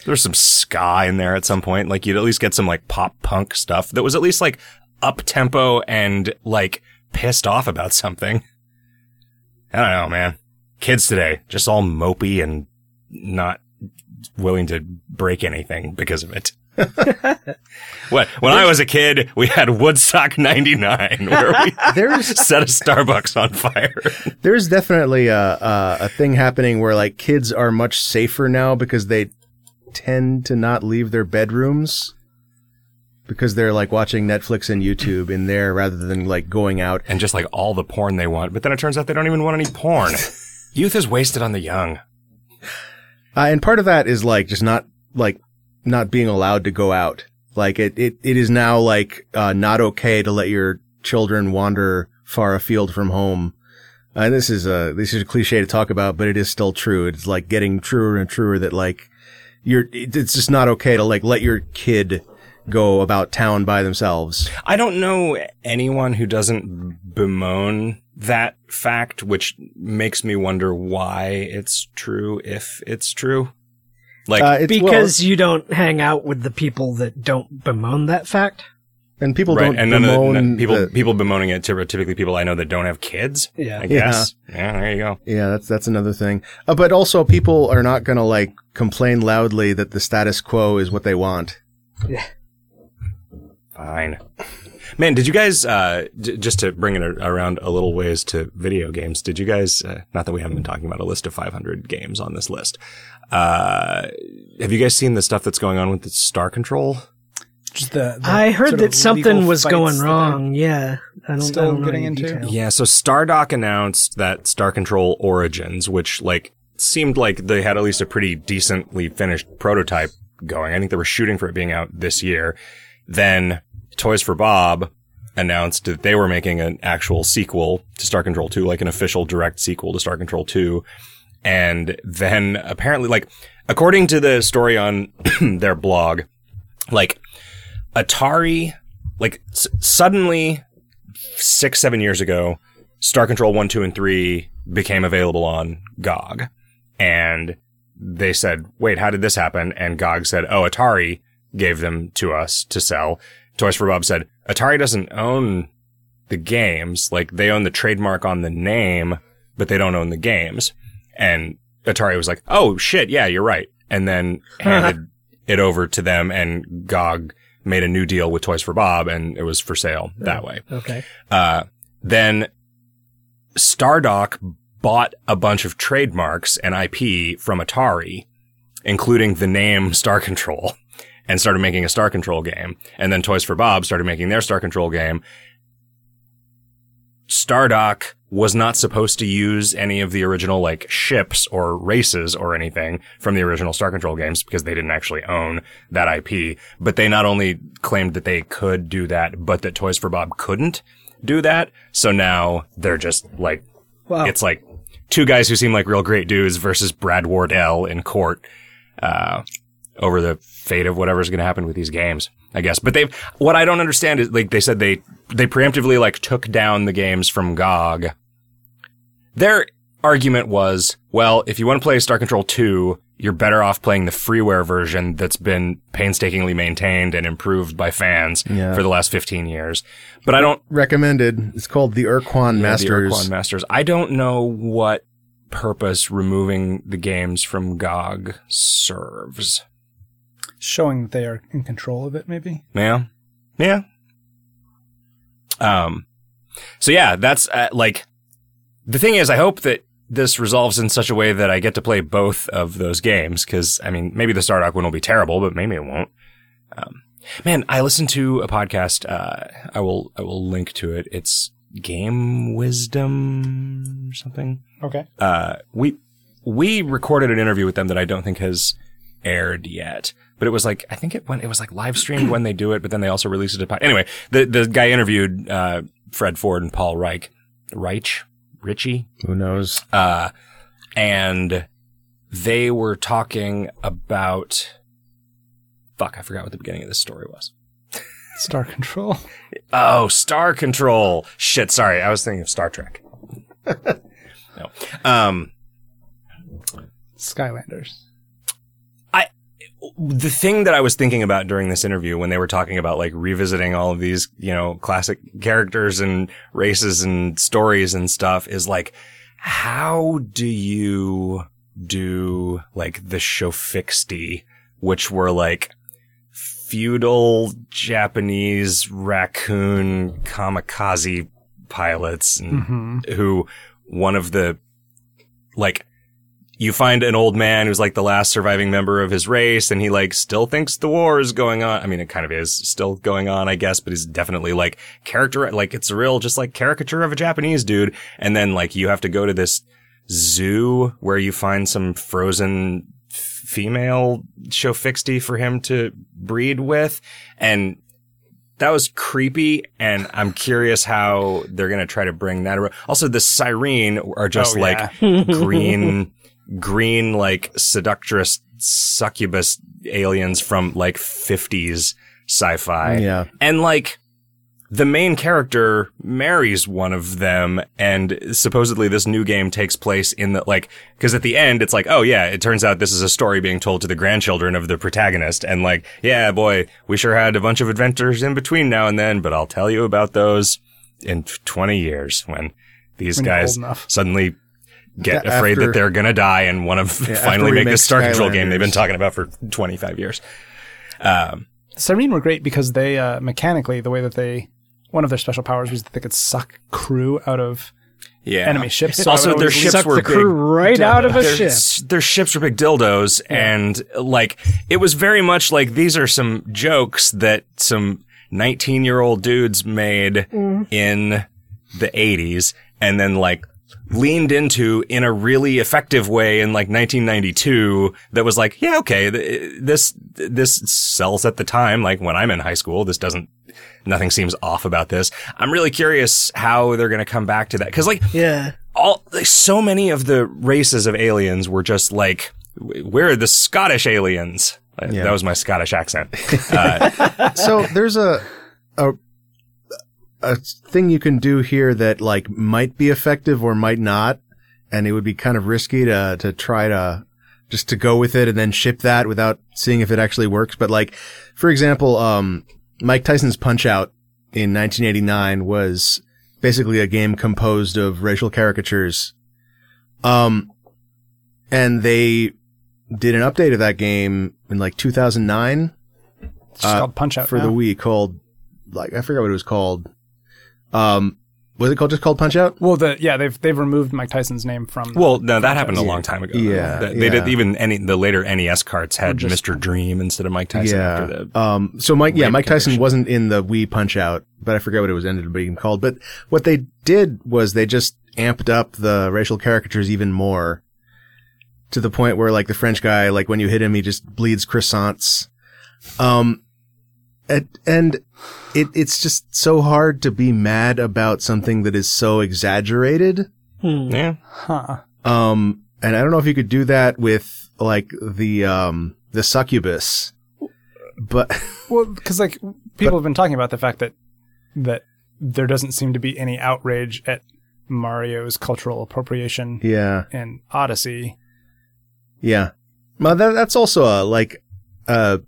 [SPEAKER 1] There's some ska in there at some point. Like you'd at least get some like pop punk stuff that was at least like up tempo and like pissed off about something. I don't know, man. Kids today, just all mopey and not willing to break anything because of it. what? When I was a kid, we had Woodstock 99 where we
[SPEAKER 3] There's
[SPEAKER 1] set a Starbucks on fire.
[SPEAKER 3] There's definitely a, a a thing happening where like kids are much safer now because they tend to not leave their bedrooms because they're like watching Netflix and YouTube in there rather than like going out.
[SPEAKER 1] and just like all the porn they want. But then it turns out they don't even want any porn. Youth is wasted on the young.
[SPEAKER 3] Uh, and part of that is like just not like not being allowed to go out. Like it it, it is now like uh, not okay to let your children wander far afield from home. And this is a this is a cliche to talk about, but it is still true. It's like getting truer and truer that like you're it's just not okay to like let your kid go about town by themselves.
[SPEAKER 1] I don't know anyone who doesn't bemoan that fact, which makes me wonder why it's true if it's true. Like,
[SPEAKER 3] Uh, it's, well,
[SPEAKER 2] Because you don't hang out with the people that don't bemoan that fact.
[SPEAKER 3] and people
[SPEAKER 1] right,
[SPEAKER 3] don't
[SPEAKER 1] and none of the,
[SPEAKER 3] bemoan
[SPEAKER 1] none- people
[SPEAKER 3] the-
[SPEAKER 1] people bemoaning it to typically people I know that don't have kids.
[SPEAKER 2] Yeah.
[SPEAKER 1] I
[SPEAKER 3] Yeah.
[SPEAKER 1] guess. Yeah, there you go.
[SPEAKER 3] Yeah, that's that's another thing. Uh, but also, people are not going to like complain loudly that the status quo is what they want. Yeah.
[SPEAKER 1] Fine. Man, did you guys, uh, j- just to bring it a- around a little ways to video games, did you guys, uh, not that we haven't been talking about a list of 500 games on this list, uh, have you guys seen the stuff that's going on with the Star Control?
[SPEAKER 4] Just the, the
[SPEAKER 2] I heard that something was going wrong. Yeah, I don't,
[SPEAKER 4] still
[SPEAKER 2] I don't
[SPEAKER 4] getting
[SPEAKER 2] any
[SPEAKER 4] into?
[SPEAKER 2] details.
[SPEAKER 1] Yeah, so Stardock announced that Star Control Origins, which like seemed like they had at least a pretty decently finished prototype going. I think they were shooting for it being out this year. Then Toys for Bob announced that they were making an actual sequel to Star Control 2, like an official direct sequel to Star Control 2. And then apparently, like, according to the story on their blog, like, Atari, like, s- suddenly six, seven years ago, Star Control 1, 2, and 3 became available on GOG. And they said, wait, how did this happen? And GOG said, oh, Atari gave them to us to sell. Toys for Bob said, Atari doesn't own the games. Like, they own the trademark on the name, but they don't own the games. And Atari was like, oh, shit, yeah, you're right. And then handed it over to them, and GOG made a new deal with Toys for Bob, and it was for sale that way.
[SPEAKER 2] Okay.
[SPEAKER 1] Uh, then Stardock bought a bunch of trademarks and IP from Atari, including the name Star Control, and started making a Star Control game. And then Toys for Bob started making their Star Control game. Stardock was not supposed to use any of the original like ships or races or anything from the original Star Control games because they didn't actually own that IP. But they not only claimed that they could do that, but that Toys for Bob couldn't do that. So now they're just like,
[SPEAKER 2] Wow.
[SPEAKER 1] it's like two guys who seem like real great dudes versus Brad Wardell in court, uh, over the fate of whatever's going to happen with these games, I guess. But they've, what I don't understand is like they said they, they preemptively like took down the games from GOG. Their argument was, well, if you want to play Star Control 2, you're better off playing the freeware version that's been painstakingly maintained and improved by fans
[SPEAKER 3] Yeah.
[SPEAKER 1] for the last 15 years. But I don't
[SPEAKER 3] Recommended. It's called the Ur-Quan
[SPEAKER 1] yeah,
[SPEAKER 3] Masters.
[SPEAKER 1] The Ur-Quan Masters. I don't know what purpose removing the games from GOG serves.
[SPEAKER 4] Showing that they are in control of it, maybe.
[SPEAKER 1] Yeah. Yeah. Um, so yeah, that's uh, like, the thing is, I hope that this resolves in such a way that I get to play both of those games. Cause I mean, maybe the Stardock one will be terrible, but maybe it won't. Um, man, I listened to a podcast. Uh, I will, I will link to it. It's Game Wisdom or something.
[SPEAKER 4] Okay.
[SPEAKER 1] uh, we we recorded an interview with them that I don't think has aired yet. But it was like I think it went it was like live streamed when they do it, but then they also released it to pod. Anyway, the the guy interviewed uh, Fred Ford and Paul Reiche, Reich, Richie,
[SPEAKER 3] Who knows?
[SPEAKER 1] uh, and they were talking about. Fuck, I forgot what the beginning of this story was.
[SPEAKER 4] Star Control.
[SPEAKER 1] Oh, Star Control. Shit, sorry, I was thinking of Star Trek. no, um,
[SPEAKER 4] Skylanders.
[SPEAKER 1] The thing that I was thinking about during this interview when they were talking about like revisiting all of these, you know, classic characters and races and stories and stuff is like, how do you do like the Shofixti, which were like feudal Japanese raccoon kamikaze pilots and
[SPEAKER 4] hmm
[SPEAKER 1] who one of the like you find an old man who's like the last surviving member of his race and he like still thinks the war is going on. I mean, it kind of is still going on, I guess, but he's definitely like character, like it's a real just like caricature of a Japanese dude. And then like you have to go to this zoo where you find some frozen f- female Shofixti for him to breed with. And that was creepy, and I'm curious how they're gonna try to bring that. around. Also, the Syreen are just
[SPEAKER 4] Oh,
[SPEAKER 1] like
[SPEAKER 4] yeah.
[SPEAKER 1] green, green like seductress succubus aliens from like 50s sci-fi,
[SPEAKER 3] Yeah.
[SPEAKER 1] and like the main character marries one of them and supposedly this new game takes place in the like because at the end it's like oh yeah it turns out this is a story being told to the grandchildren of the protagonist and like yeah boy we sure had a bunch of adventures in between now and then but i'll tell you about those in 20 years when these
[SPEAKER 4] When
[SPEAKER 1] guys suddenly get
[SPEAKER 3] Yeah,
[SPEAKER 1] afraid that they're gonna die and want to
[SPEAKER 3] Yeah,
[SPEAKER 1] finally make this star control game they've been talking about for 25 years um
[SPEAKER 4] Syreen were great because they uh, mechanically the way that they one of their special powers was that they could suck crew out of
[SPEAKER 1] Yeah.
[SPEAKER 4] enemy ships. So
[SPEAKER 1] also, their ships were
[SPEAKER 2] the crew
[SPEAKER 1] big.
[SPEAKER 2] right out of a
[SPEAKER 1] their,
[SPEAKER 2] ship.
[SPEAKER 1] their ships were big dildos, and like it was very much like these are some jokes that some 19 year old dudes made in the 80s, and then like leaned into in a really effective way in like 1992 that was like yeah okay th- this this sells at the time like when i'm in high school this doesn't nothing seems off about this i'm really curious how they're going to come back to that because like
[SPEAKER 2] Yeah.
[SPEAKER 1] all like, so many of the races of aliens were just like where are the Scottish aliens. Uh,
[SPEAKER 3] Yeah.
[SPEAKER 1] That was my Scottish accent. Uh,
[SPEAKER 3] so there's a a a thing you can do here that like might be effective or might not, and it would be kind of risky to to try to just to go with it and then ship that without seeing if it actually works. But like, for example, um, Mike Tyson's Punch Out in 1989 was basically a game composed of racial caricatures. Um, and they did an update of that game in like 2009
[SPEAKER 4] It's
[SPEAKER 3] Uh,
[SPEAKER 4] called Punch Out
[SPEAKER 3] for the. Wii called like I forgot what it was called. Um, was it called just called Punch Out?
[SPEAKER 4] Well, the yeah they've they've removed Mike Tyson's name from. the-
[SPEAKER 1] well, no, that happened a long time ago.
[SPEAKER 3] Yeah,
[SPEAKER 1] They- they did
[SPEAKER 3] yeah.
[SPEAKER 1] even any the later NES carts had
[SPEAKER 4] just-
[SPEAKER 1] Mr. Dream instead of Mike Tyson. After the,
[SPEAKER 3] um. So Mike, yeah,
[SPEAKER 1] rape
[SPEAKER 3] Mike Tyson wasn't in the Wii Punch Out, but I forget what it was ended up being called. But what they did was they just amped up the racial caricatures even more, to the point where like the French guy, like when you hit him, he just bleeds croissants. Um, and, and it it's just so hard to be mad about something that is so exaggerated.
[SPEAKER 2] Hmm.
[SPEAKER 1] yeah,
[SPEAKER 4] huh.
[SPEAKER 3] Um, and I don't know if you could do that with like the um the succubus, but
[SPEAKER 4] Well, because like people have been talking about the fact that that there doesn't seem to be any outrage at Mario's cultural appropriation
[SPEAKER 3] yeah,
[SPEAKER 4] in Odyssey.
[SPEAKER 3] yeah. Well, that, that's also a like a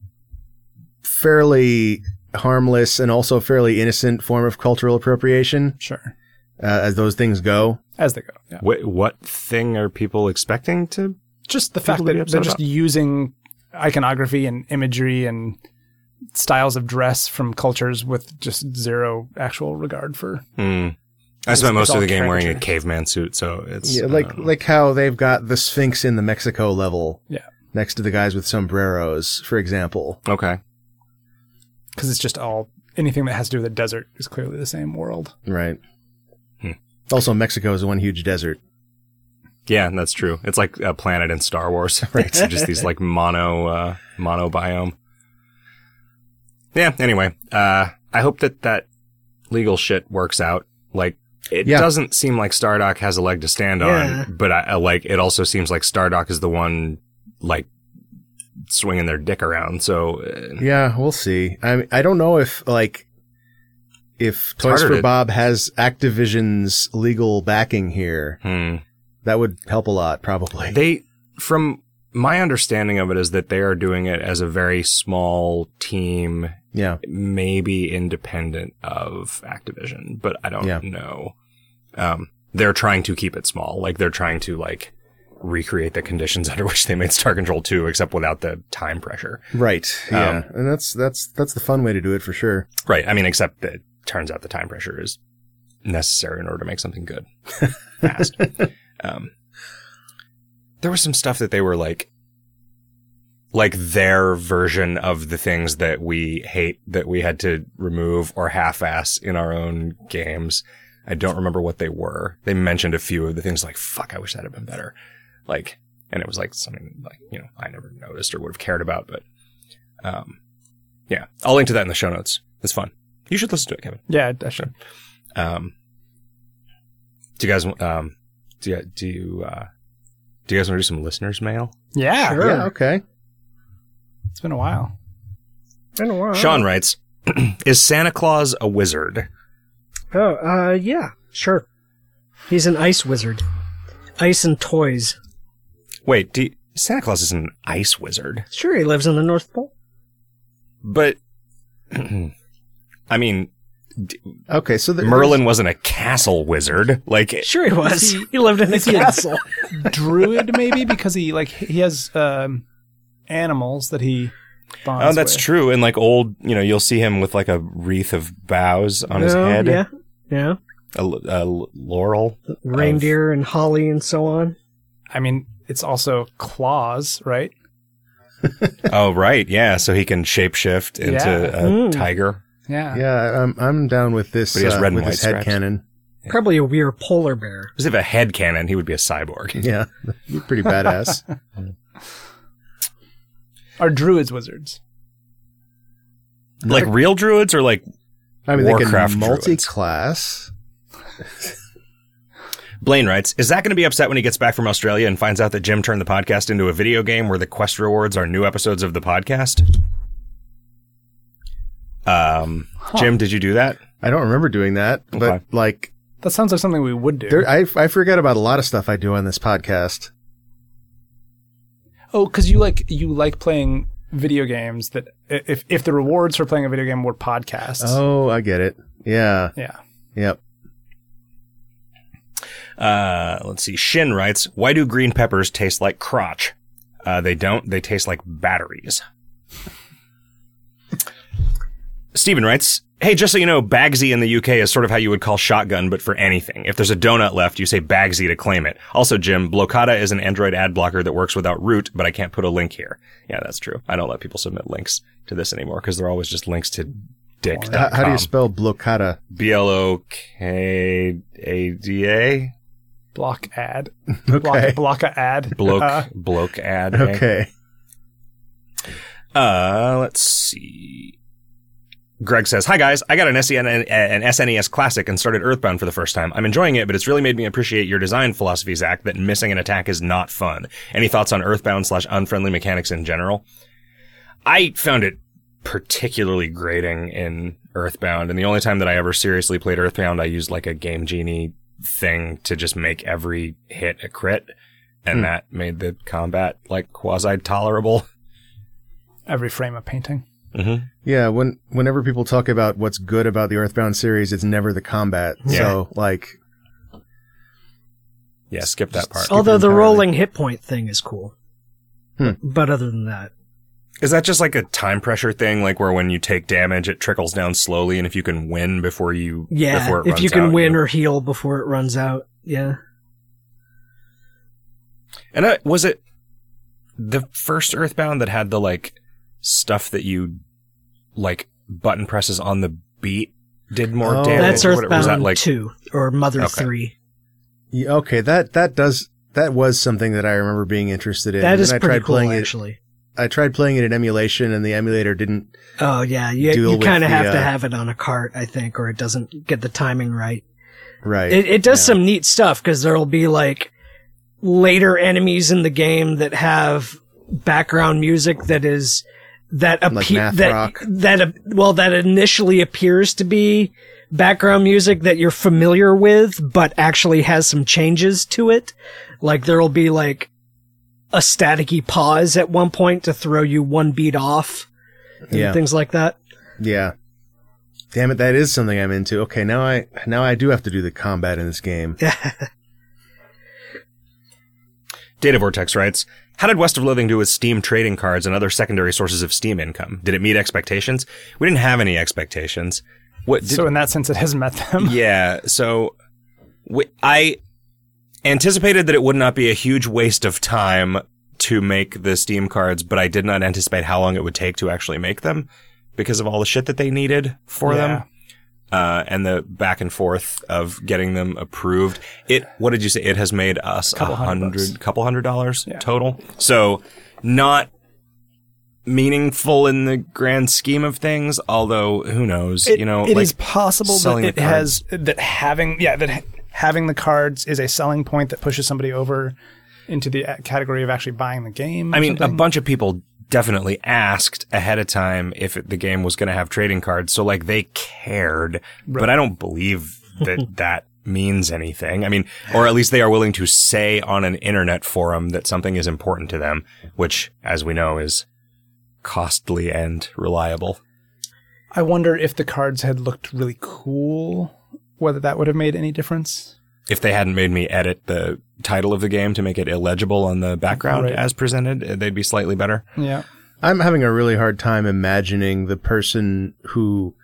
[SPEAKER 3] fairly harmless and also fairly innocent form of cultural appropriation,
[SPEAKER 4] Sure,
[SPEAKER 3] uh, as those things go.
[SPEAKER 4] as they go. Yeah.
[SPEAKER 1] what, what thing are people expecting to?
[SPEAKER 4] Just the fact that they're just
[SPEAKER 1] about.
[SPEAKER 4] using iconography and imagery and styles of dress from cultures with just zero actual regard for.
[SPEAKER 1] Hmm. I spent most of the game wearing a caveman suit, so it's
[SPEAKER 3] Yeah, like
[SPEAKER 1] uh,
[SPEAKER 3] like how they've got the Sphinx in the Mexico level.
[SPEAKER 4] Yeah.
[SPEAKER 3] Next to the guys with sombreros, for example.
[SPEAKER 1] okay.
[SPEAKER 4] Because it's just all anything that has to do with the desert is clearly the same world.
[SPEAKER 3] Right.
[SPEAKER 1] Hmm.
[SPEAKER 3] Also, Mexico is one huge desert.
[SPEAKER 1] Yeah, that's true. It's like a planet in Star Wars, right? It's just these like mono, uh, mono biome. Yeah. Anyway, uh, I hope that that legal shit works out. Like, it
[SPEAKER 3] Yeah.
[SPEAKER 1] doesn't seem like Stardock has a leg to stand
[SPEAKER 2] Yeah.
[SPEAKER 1] on, but I, I like it. Also seems like Stardock is the one like swinging their dick around. So uh,
[SPEAKER 3] Yeah, we'll see. I I don't know if like if Toys for
[SPEAKER 1] to-
[SPEAKER 3] Bob has Activision's legal backing here.
[SPEAKER 1] hmm.
[SPEAKER 3] That would help a lot, probably.
[SPEAKER 1] They, from my understanding of it, is that they are doing it as a very small team
[SPEAKER 3] yeah,
[SPEAKER 1] maybe independent of Activision, but I don't
[SPEAKER 3] Yeah.
[SPEAKER 1] know. Um, they're trying to keep it small. Like they're trying to like recreate the conditions under which they made Star Control 2, except without the time pressure.
[SPEAKER 3] right. Yeah,
[SPEAKER 1] Um,
[SPEAKER 3] and that's that's that's the fun way to do it for sure.
[SPEAKER 1] Right. I mean, except that turns out the time pressure is necessary in order to make something good fast. um, there was some stuff that they were like, like their version of the things that we hate that we had to remove or half-ass in our own games. I don't remember what they were. They mentioned a few of the things like, fuck, I wish that had been better. Like, and it was like something like, you know, I never noticed or would have cared about, but, um, yeah, I'll link to that in the show notes. It's fun. You should listen to it, Kevin.
[SPEAKER 4] Yeah, I should.
[SPEAKER 1] Um, do you guys, um, do you, do you, uh, do you guys want to do some listeners mail?
[SPEAKER 4] Yeah,
[SPEAKER 2] Sure.
[SPEAKER 3] Yeah, okay.
[SPEAKER 4] it's been a while.
[SPEAKER 2] Been a while.
[SPEAKER 1] Sean writes, is Santa Claus a wizard?
[SPEAKER 2] Oh, uh, yeah, sure. He's an ice wizard. Ice and toys.
[SPEAKER 1] Wait, do you- Santa Claus is an ice wizard,
[SPEAKER 2] Sure, he lives in the North Pole.
[SPEAKER 1] but I mean,
[SPEAKER 3] Okay, so the,
[SPEAKER 1] Merlin wasn't a castle wizard. Like,
[SPEAKER 2] Sure, he was.
[SPEAKER 4] He-
[SPEAKER 2] he lived in a
[SPEAKER 4] is he a-
[SPEAKER 2] castle.
[SPEAKER 4] Druid maybe because he like he has um, animals that he bonds.
[SPEAKER 1] Oh, that's
[SPEAKER 4] with.
[SPEAKER 1] true. And like old, you know, you'll see him with like a wreath of boughs on his head.
[SPEAKER 2] Yeah, yeah.
[SPEAKER 1] A, l- a l- laurel.
[SPEAKER 2] Reindeer and holly and so on.
[SPEAKER 4] I mean, it's also claws, right?
[SPEAKER 1] oh, right. Yeah. So he can shapeshift into
[SPEAKER 4] Yeah.
[SPEAKER 1] a
[SPEAKER 2] Mm.
[SPEAKER 1] tiger.
[SPEAKER 4] Yeah.
[SPEAKER 3] Yeah, I'm I'm down with this
[SPEAKER 1] But he has
[SPEAKER 3] uh,
[SPEAKER 1] red and
[SPEAKER 3] with
[SPEAKER 1] white
[SPEAKER 3] this head
[SPEAKER 1] stripes.
[SPEAKER 3] canon.
[SPEAKER 2] Probably a weird polar bear.
[SPEAKER 1] Because if a head canon, he would be a cyborg.
[SPEAKER 3] Yeah, you're pretty badass.
[SPEAKER 4] Are druids wizards?
[SPEAKER 1] like real druids or like
[SPEAKER 3] I mean, they
[SPEAKER 1] Warcraft
[SPEAKER 3] can multi-class.
[SPEAKER 1] Blaine writes, is Zach going to be upset when he gets back from Australia and finds out that Jim turned the podcast into a video game where the quest rewards are new episodes of the podcast? Um, Jim, did you do that?
[SPEAKER 3] I don't remember doing that, but like,
[SPEAKER 4] That sounds like something we would do.
[SPEAKER 3] there, I I forget about a lot of stuff I do on this podcast.
[SPEAKER 4] oh, because you like you like playing video games that if if the rewards for playing a video game were podcasts.
[SPEAKER 3] Oh, I get it. Yeah.
[SPEAKER 4] Yeah.
[SPEAKER 3] Yep.
[SPEAKER 1] Uh, let's see. Shin writes, why do green peppers taste like crotch? Uh, they don't. They taste like batteries. Steven writes, Hey, just so you know, Bagsy in the UK is sort of how you would call shotgun, but for anything. If there's a donut left, you say Bagsy to claim it. Also, Jim, Blokada is an Android ad blocker that works without root, but I can't put a link here. Yeah, that's true. I don't let people submit links to this anymore because they're always just links to dick.com.
[SPEAKER 3] How, how do you spell?
[SPEAKER 1] B-L-O-K-A-D-A?
[SPEAKER 4] Block ad.
[SPEAKER 3] Okay.
[SPEAKER 4] Block, block a ad.
[SPEAKER 1] Bloke,
[SPEAKER 4] Uh,
[SPEAKER 1] bloke ad. eh?
[SPEAKER 3] Okay.
[SPEAKER 1] Uh, let's see. Greg says, Hi guys, I got an, SEN, an SNES Classic and started Earthbound for the first time. I'm enjoying it, but it's really made me appreciate your design philosophy, Zach, that missing an attack is not fun. Any thoughts on Earthbound slash unfriendly mechanics in general? I found it particularly grating in Earthbound, and the only time that I ever seriously played Earthbound, I used like a Game Genie thing to just make every hit a crit, and
[SPEAKER 3] Hmm.
[SPEAKER 1] that made the combat like quasi tolerable.
[SPEAKER 4] every frame of painting.
[SPEAKER 1] Mm-hmm.
[SPEAKER 3] Yeah, when whenever people talk about what's good about the Earthbound series, it's never the combat.
[SPEAKER 1] Yeah.
[SPEAKER 3] So like
[SPEAKER 1] Yeah, skip that part.
[SPEAKER 2] Although the rolling hit point thing is cool.
[SPEAKER 3] Hmm.
[SPEAKER 2] But other than that,
[SPEAKER 1] Is that just like a time pressure thing, like where when you take damage, it trickles down slowly, and if you can win before you,
[SPEAKER 2] yeah,
[SPEAKER 1] before it
[SPEAKER 2] if
[SPEAKER 1] runs
[SPEAKER 2] you can
[SPEAKER 1] out,
[SPEAKER 2] win or heal before it runs out, yeah.
[SPEAKER 1] and uh, was it the first Earthbound that had the like stuff that you like button presses on the beat did more
[SPEAKER 3] Oh.
[SPEAKER 1] damage?
[SPEAKER 2] That's
[SPEAKER 1] or
[SPEAKER 2] Earthbound
[SPEAKER 1] was that like
[SPEAKER 2] 2 or Mother
[SPEAKER 1] Okay.
[SPEAKER 2] 3.
[SPEAKER 3] yeah, okay, that that does that was something that I remember being interested in.
[SPEAKER 2] That is
[SPEAKER 3] and I
[SPEAKER 2] pretty
[SPEAKER 3] tried
[SPEAKER 2] cool,
[SPEAKER 3] playing it. I tried playing it in emulation, and the emulator didn't.
[SPEAKER 2] Oh, yeah. You, you kind of have to
[SPEAKER 3] uh,
[SPEAKER 2] have it on a cart, I think, or it doesn't get the timing right.
[SPEAKER 3] Right.
[SPEAKER 2] It, it does
[SPEAKER 3] Yeah.
[SPEAKER 2] some neat stuff because there'll be like later enemies in the game that have background music that is that
[SPEAKER 3] Like
[SPEAKER 2] that
[SPEAKER 3] rock?
[SPEAKER 2] that uh, well that initially appears to be background music that you're familiar with, but actually has some changes to it. Like there'll be like a staticky pause at one point to throw you one beat off, and
[SPEAKER 3] Yeah.
[SPEAKER 2] things like that.
[SPEAKER 3] Yeah. Damn it, that is something I'm into. Okay, now I now I do have to do the combat in this game.
[SPEAKER 1] Data Vortex writes, How did West of Loathing do with Steam trading cards and other secondary sources of Steam income? Did it meet expectations? We didn't have any expectations. What did,
[SPEAKER 4] so in that sense, it has met them.
[SPEAKER 1] Yeah. So we, I anticipated that it would not be a huge waste of time to make the Steam cards, but I did not anticipate how long it would take to actually make them because of all the shit that they needed for
[SPEAKER 4] Yeah.
[SPEAKER 1] them. Uh, and the back and forth of getting them approved. It, what did you say? It has made us a
[SPEAKER 4] Couple hundred
[SPEAKER 1] hundred,
[SPEAKER 4] bucks.
[SPEAKER 1] couple hundred dollars
[SPEAKER 4] Yeah.
[SPEAKER 1] total. So not meaningful in the grand scheme of things, although who knows,
[SPEAKER 4] It-
[SPEAKER 1] you know,
[SPEAKER 4] it
[SPEAKER 1] like
[SPEAKER 4] is possible that it has that having yeah that ha- having the cards is a selling point that pushes somebody over into the uh, category of actually buying the game.
[SPEAKER 1] I mean, a bunch of people definitely asked ahead of time if it, the game was going to have trading cards. So like they cared, but I don't believe that that means anything. I mean, or at least they are willing to say on an internet forum that something is important to them, which as we know is costly and reliable.
[SPEAKER 4] I wonder if the cards had looked really cool, whether that would have made any difference.
[SPEAKER 1] If they hadn't made me edit the title of the game to make it illegible on the background
[SPEAKER 4] Right.
[SPEAKER 1] as presented, uh, they'd be slightly better.
[SPEAKER 4] Yeah.
[SPEAKER 3] I'm having a really hard time imagining the person who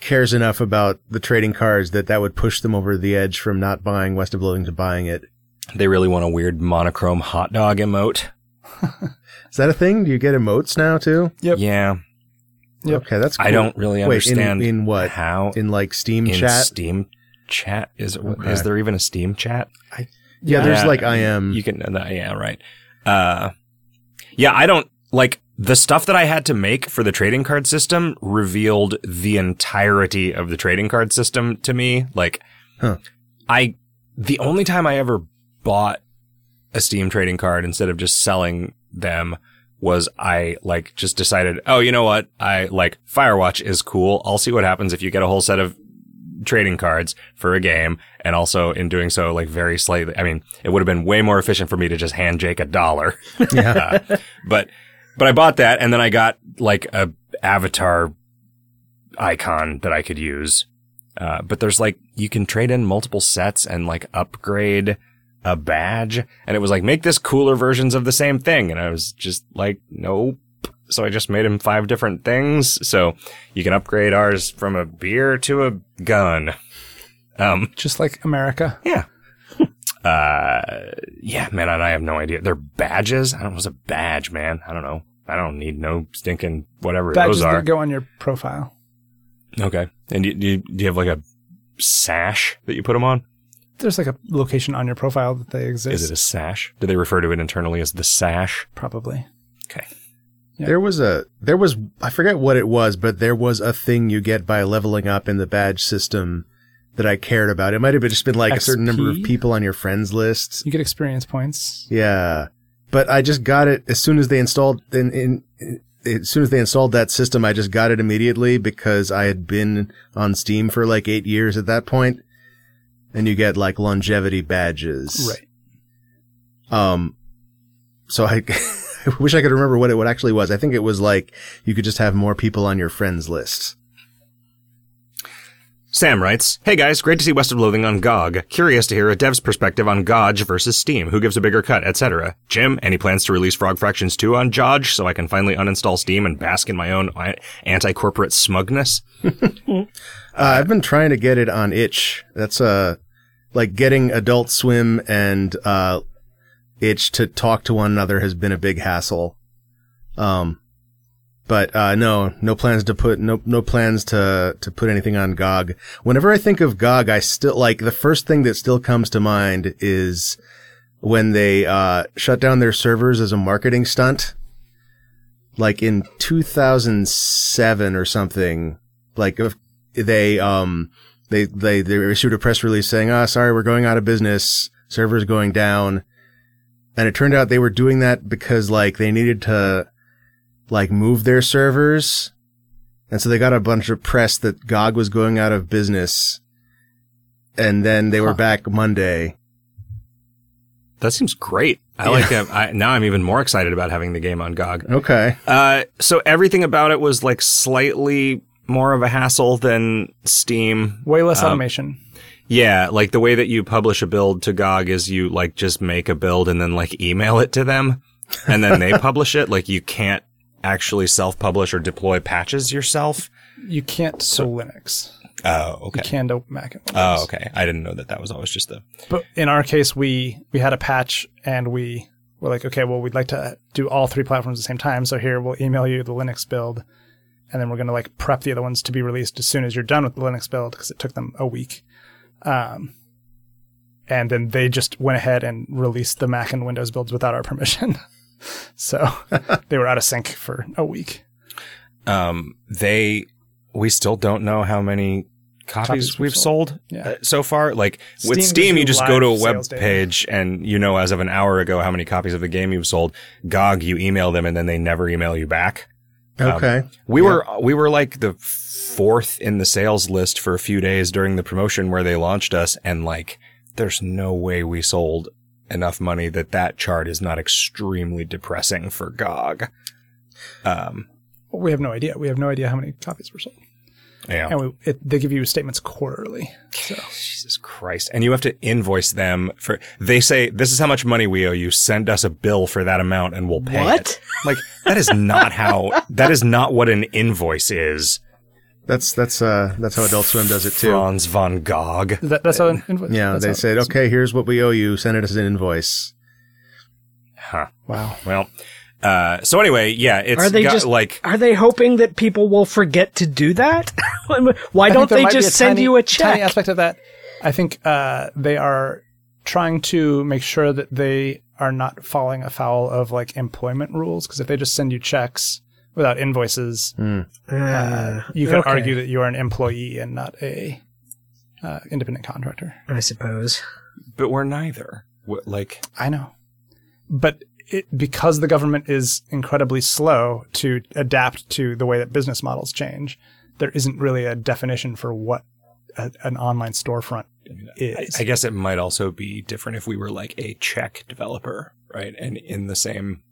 [SPEAKER 3] cares enough about the trading cards that that would push them over the edge from not buying West of Loathing to buying it.
[SPEAKER 1] They really want a weird monochrome hot dog emote.
[SPEAKER 3] Is that a thing? Do you get emotes now too?
[SPEAKER 4] Yep.
[SPEAKER 1] Yeah.
[SPEAKER 4] Yep.
[SPEAKER 3] Okay, that's cool.
[SPEAKER 1] I don't really
[SPEAKER 3] Wait, in-
[SPEAKER 1] understand
[SPEAKER 3] in, what?
[SPEAKER 1] how
[SPEAKER 3] In like Steam
[SPEAKER 1] in
[SPEAKER 3] chat?
[SPEAKER 1] Steam chat is
[SPEAKER 3] Okay.
[SPEAKER 1] is there even a Steam chat?
[SPEAKER 3] yeah, there's like I am.
[SPEAKER 1] You can uh, yeah right. Uh, yeah, I don't like the stuff that I had to make for the trading card system revealed the entirety of the trading card system to me. Like,
[SPEAKER 3] Huh.
[SPEAKER 1] I the only time I ever bought a Steam trading card instead of just selling them was I like just decided, oh, you know what? I like Firewatch is cool. I'll see what happens if you get a whole set of trading cards for a game. And also in doing so, like very slightly, I mean, it would have been way more efficient for me to just hand Jake a dollar.
[SPEAKER 3] yeah.
[SPEAKER 1] Uh, but, but I bought that and then I got like a avatar icon that I could use. Uh, but there's like, you can trade in multiple sets and like upgrade a badge. And it was like, make this cooler versions of the same thing. And I was just like, nope. So I just made him five different things. So you can upgrade ours from a beer to a gun. Um,
[SPEAKER 4] Just like America.
[SPEAKER 1] yeah. uh, yeah, man, and I have no idea. They're badges. I don't know what's a badge, man. I don't know. I don't need no stinking whatever
[SPEAKER 4] Badges
[SPEAKER 1] those are.
[SPEAKER 4] that go on your profile.
[SPEAKER 1] okay. And do you, do you, do you have like a sash that you put them on?
[SPEAKER 4] There's like a location on your profile that they exist.
[SPEAKER 1] Is it a sash? Do they refer to it internally as the sash?
[SPEAKER 4] Probably.
[SPEAKER 1] Okay.
[SPEAKER 4] Yeah.
[SPEAKER 3] There was a there was I forget what it was, but there was a thing you get by leveling up in the badge system that I cared about. It might have just been like a certain number of people on your friends list.
[SPEAKER 4] You get experience points.
[SPEAKER 3] Yeah. But I just got it as soon as they installed in, in, in as soon as they installed that system, I just got it immediately because I had been on Steam for like eight years at that point. And you get like longevity badges.
[SPEAKER 4] Right.
[SPEAKER 3] Um, so I, I wish I could remember what it what actually was. I think it was like you could just have more people on your friends list.
[SPEAKER 1] Sam writes, Hey guys, great to see West of Loathing on GOG. Curious to hear a dev's perspective on GOG versus Steam. Who gives a bigger cut, etc. Jim, any plans to release Frog Fractions 2 on GOG so I can finally uninstall Steam and bask in my own anti-corporate smugness?
[SPEAKER 3] Uh, I've been trying to get it on itch. That's uh like getting Adult Swim and uh itch to talk to one another has been a big hassle. Um but uh no, no plans to put no no plans to to put anything on GOG. Whenever I think of GOG, I still like the first thing that still comes to mind is when they uh shut down their servers as a marketing stunt. Like in 2007 or something, like they um they they they issued a press release saying, "Ah, sorry, we're going out of business. Servers going down." And it turned out they were doing that because like they needed to like move their servers. And so they got a bunch of press that GOG was going out of business. And then they were back Monday.
[SPEAKER 1] That seems great. I like that. I, now I'm even more excited about having the game on GOG.
[SPEAKER 3] Okay.
[SPEAKER 1] Uh, so everything about it was like slightly more of a hassle than Steam.
[SPEAKER 4] Way less
[SPEAKER 1] Um,
[SPEAKER 4] automation.
[SPEAKER 1] Yeah, like the way that you publish a build to GOG is you like just make a build and then like email it to them and then they publish it. Like you can't actually self-publish or deploy patches yourself.
[SPEAKER 4] You can't to Linux.
[SPEAKER 1] Oh, okay.
[SPEAKER 4] You can to Mac and Windows.
[SPEAKER 1] Oh, okay. I didn't know that that was always just the.
[SPEAKER 4] But in our case, we we had a patch and we were like, okay, well, we'd like to do all three platforms at the same time. So here, we'll email you the Linux build, and then we're going to like prep the other ones to be released as soon as you're done with the Linux build because it took them a week. Um, and then they just went ahead and released the Mac and Windows builds without our permission. so they were out of sync for a week.
[SPEAKER 1] Um, they. We still don't know how many copies,
[SPEAKER 4] Copies
[SPEAKER 1] we've
[SPEAKER 4] we've
[SPEAKER 1] sold,
[SPEAKER 4] sold. Yeah.
[SPEAKER 1] uh, so far. Like with
[SPEAKER 4] Steam
[SPEAKER 1] Steam, you
[SPEAKER 4] you
[SPEAKER 1] just go to a web
[SPEAKER 4] sales data.
[SPEAKER 1] page and you know as of an hour ago how many copies of the game you've sold. GOG, you email them and then they never email you back. Um,
[SPEAKER 3] Okay.
[SPEAKER 1] We were we were like the fourth in the sales list for a few days during the promotion where they launched us, and like, there's no way we sold enough money that that chart is not extremely depressing for GOG. Um,
[SPEAKER 4] We have no idea. We have no idea how many copies were sold.
[SPEAKER 1] Yeah.
[SPEAKER 4] and we, it, they give you statements quarterly. So
[SPEAKER 1] Jesus Christ. And you have to invoice them for, they say, this is how much money we owe you. Send us a bill for that amount and we'll pay
[SPEAKER 2] What?
[SPEAKER 1] it. Like, that is not how, that is not what an invoice is.
[SPEAKER 3] That's that's uh that's how Adult Swim does it too.
[SPEAKER 1] Franz von Gogh.
[SPEAKER 4] that, that's how an invoice.
[SPEAKER 3] Yeah,
[SPEAKER 4] that's
[SPEAKER 3] they said, okay, here's what we owe you. Send it as an invoice.
[SPEAKER 1] Huh.
[SPEAKER 4] Wow.
[SPEAKER 1] Well, uh, so anyway, yeah, it's
[SPEAKER 2] Are they
[SPEAKER 1] got,
[SPEAKER 2] just
[SPEAKER 1] like,
[SPEAKER 2] Are they hoping that people will forget to do that? Why don't they just send
[SPEAKER 4] tiny-
[SPEAKER 2] you a check?
[SPEAKER 4] Tiny
[SPEAKER 2] check?
[SPEAKER 4] aspect of that. I think uh, they are trying to make sure that they are not falling afoul of like employment rules. Because if they just send you checks without invoices,
[SPEAKER 2] Uh,
[SPEAKER 4] you can
[SPEAKER 2] okay,
[SPEAKER 4] argue that you are an employee and not a uh, independent contractor.
[SPEAKER 2] I suppose.
[SPEAKER 1] but we're neither. What, like,
[SPEAKER 4] I know, but it, because the government is incredibly slow to adapt to the way that business models change, there isn't really a definition for what a, an online storefront is.
[SPEAKER 1] I guess it might also be different if we were like a Czech developer, right? And in the same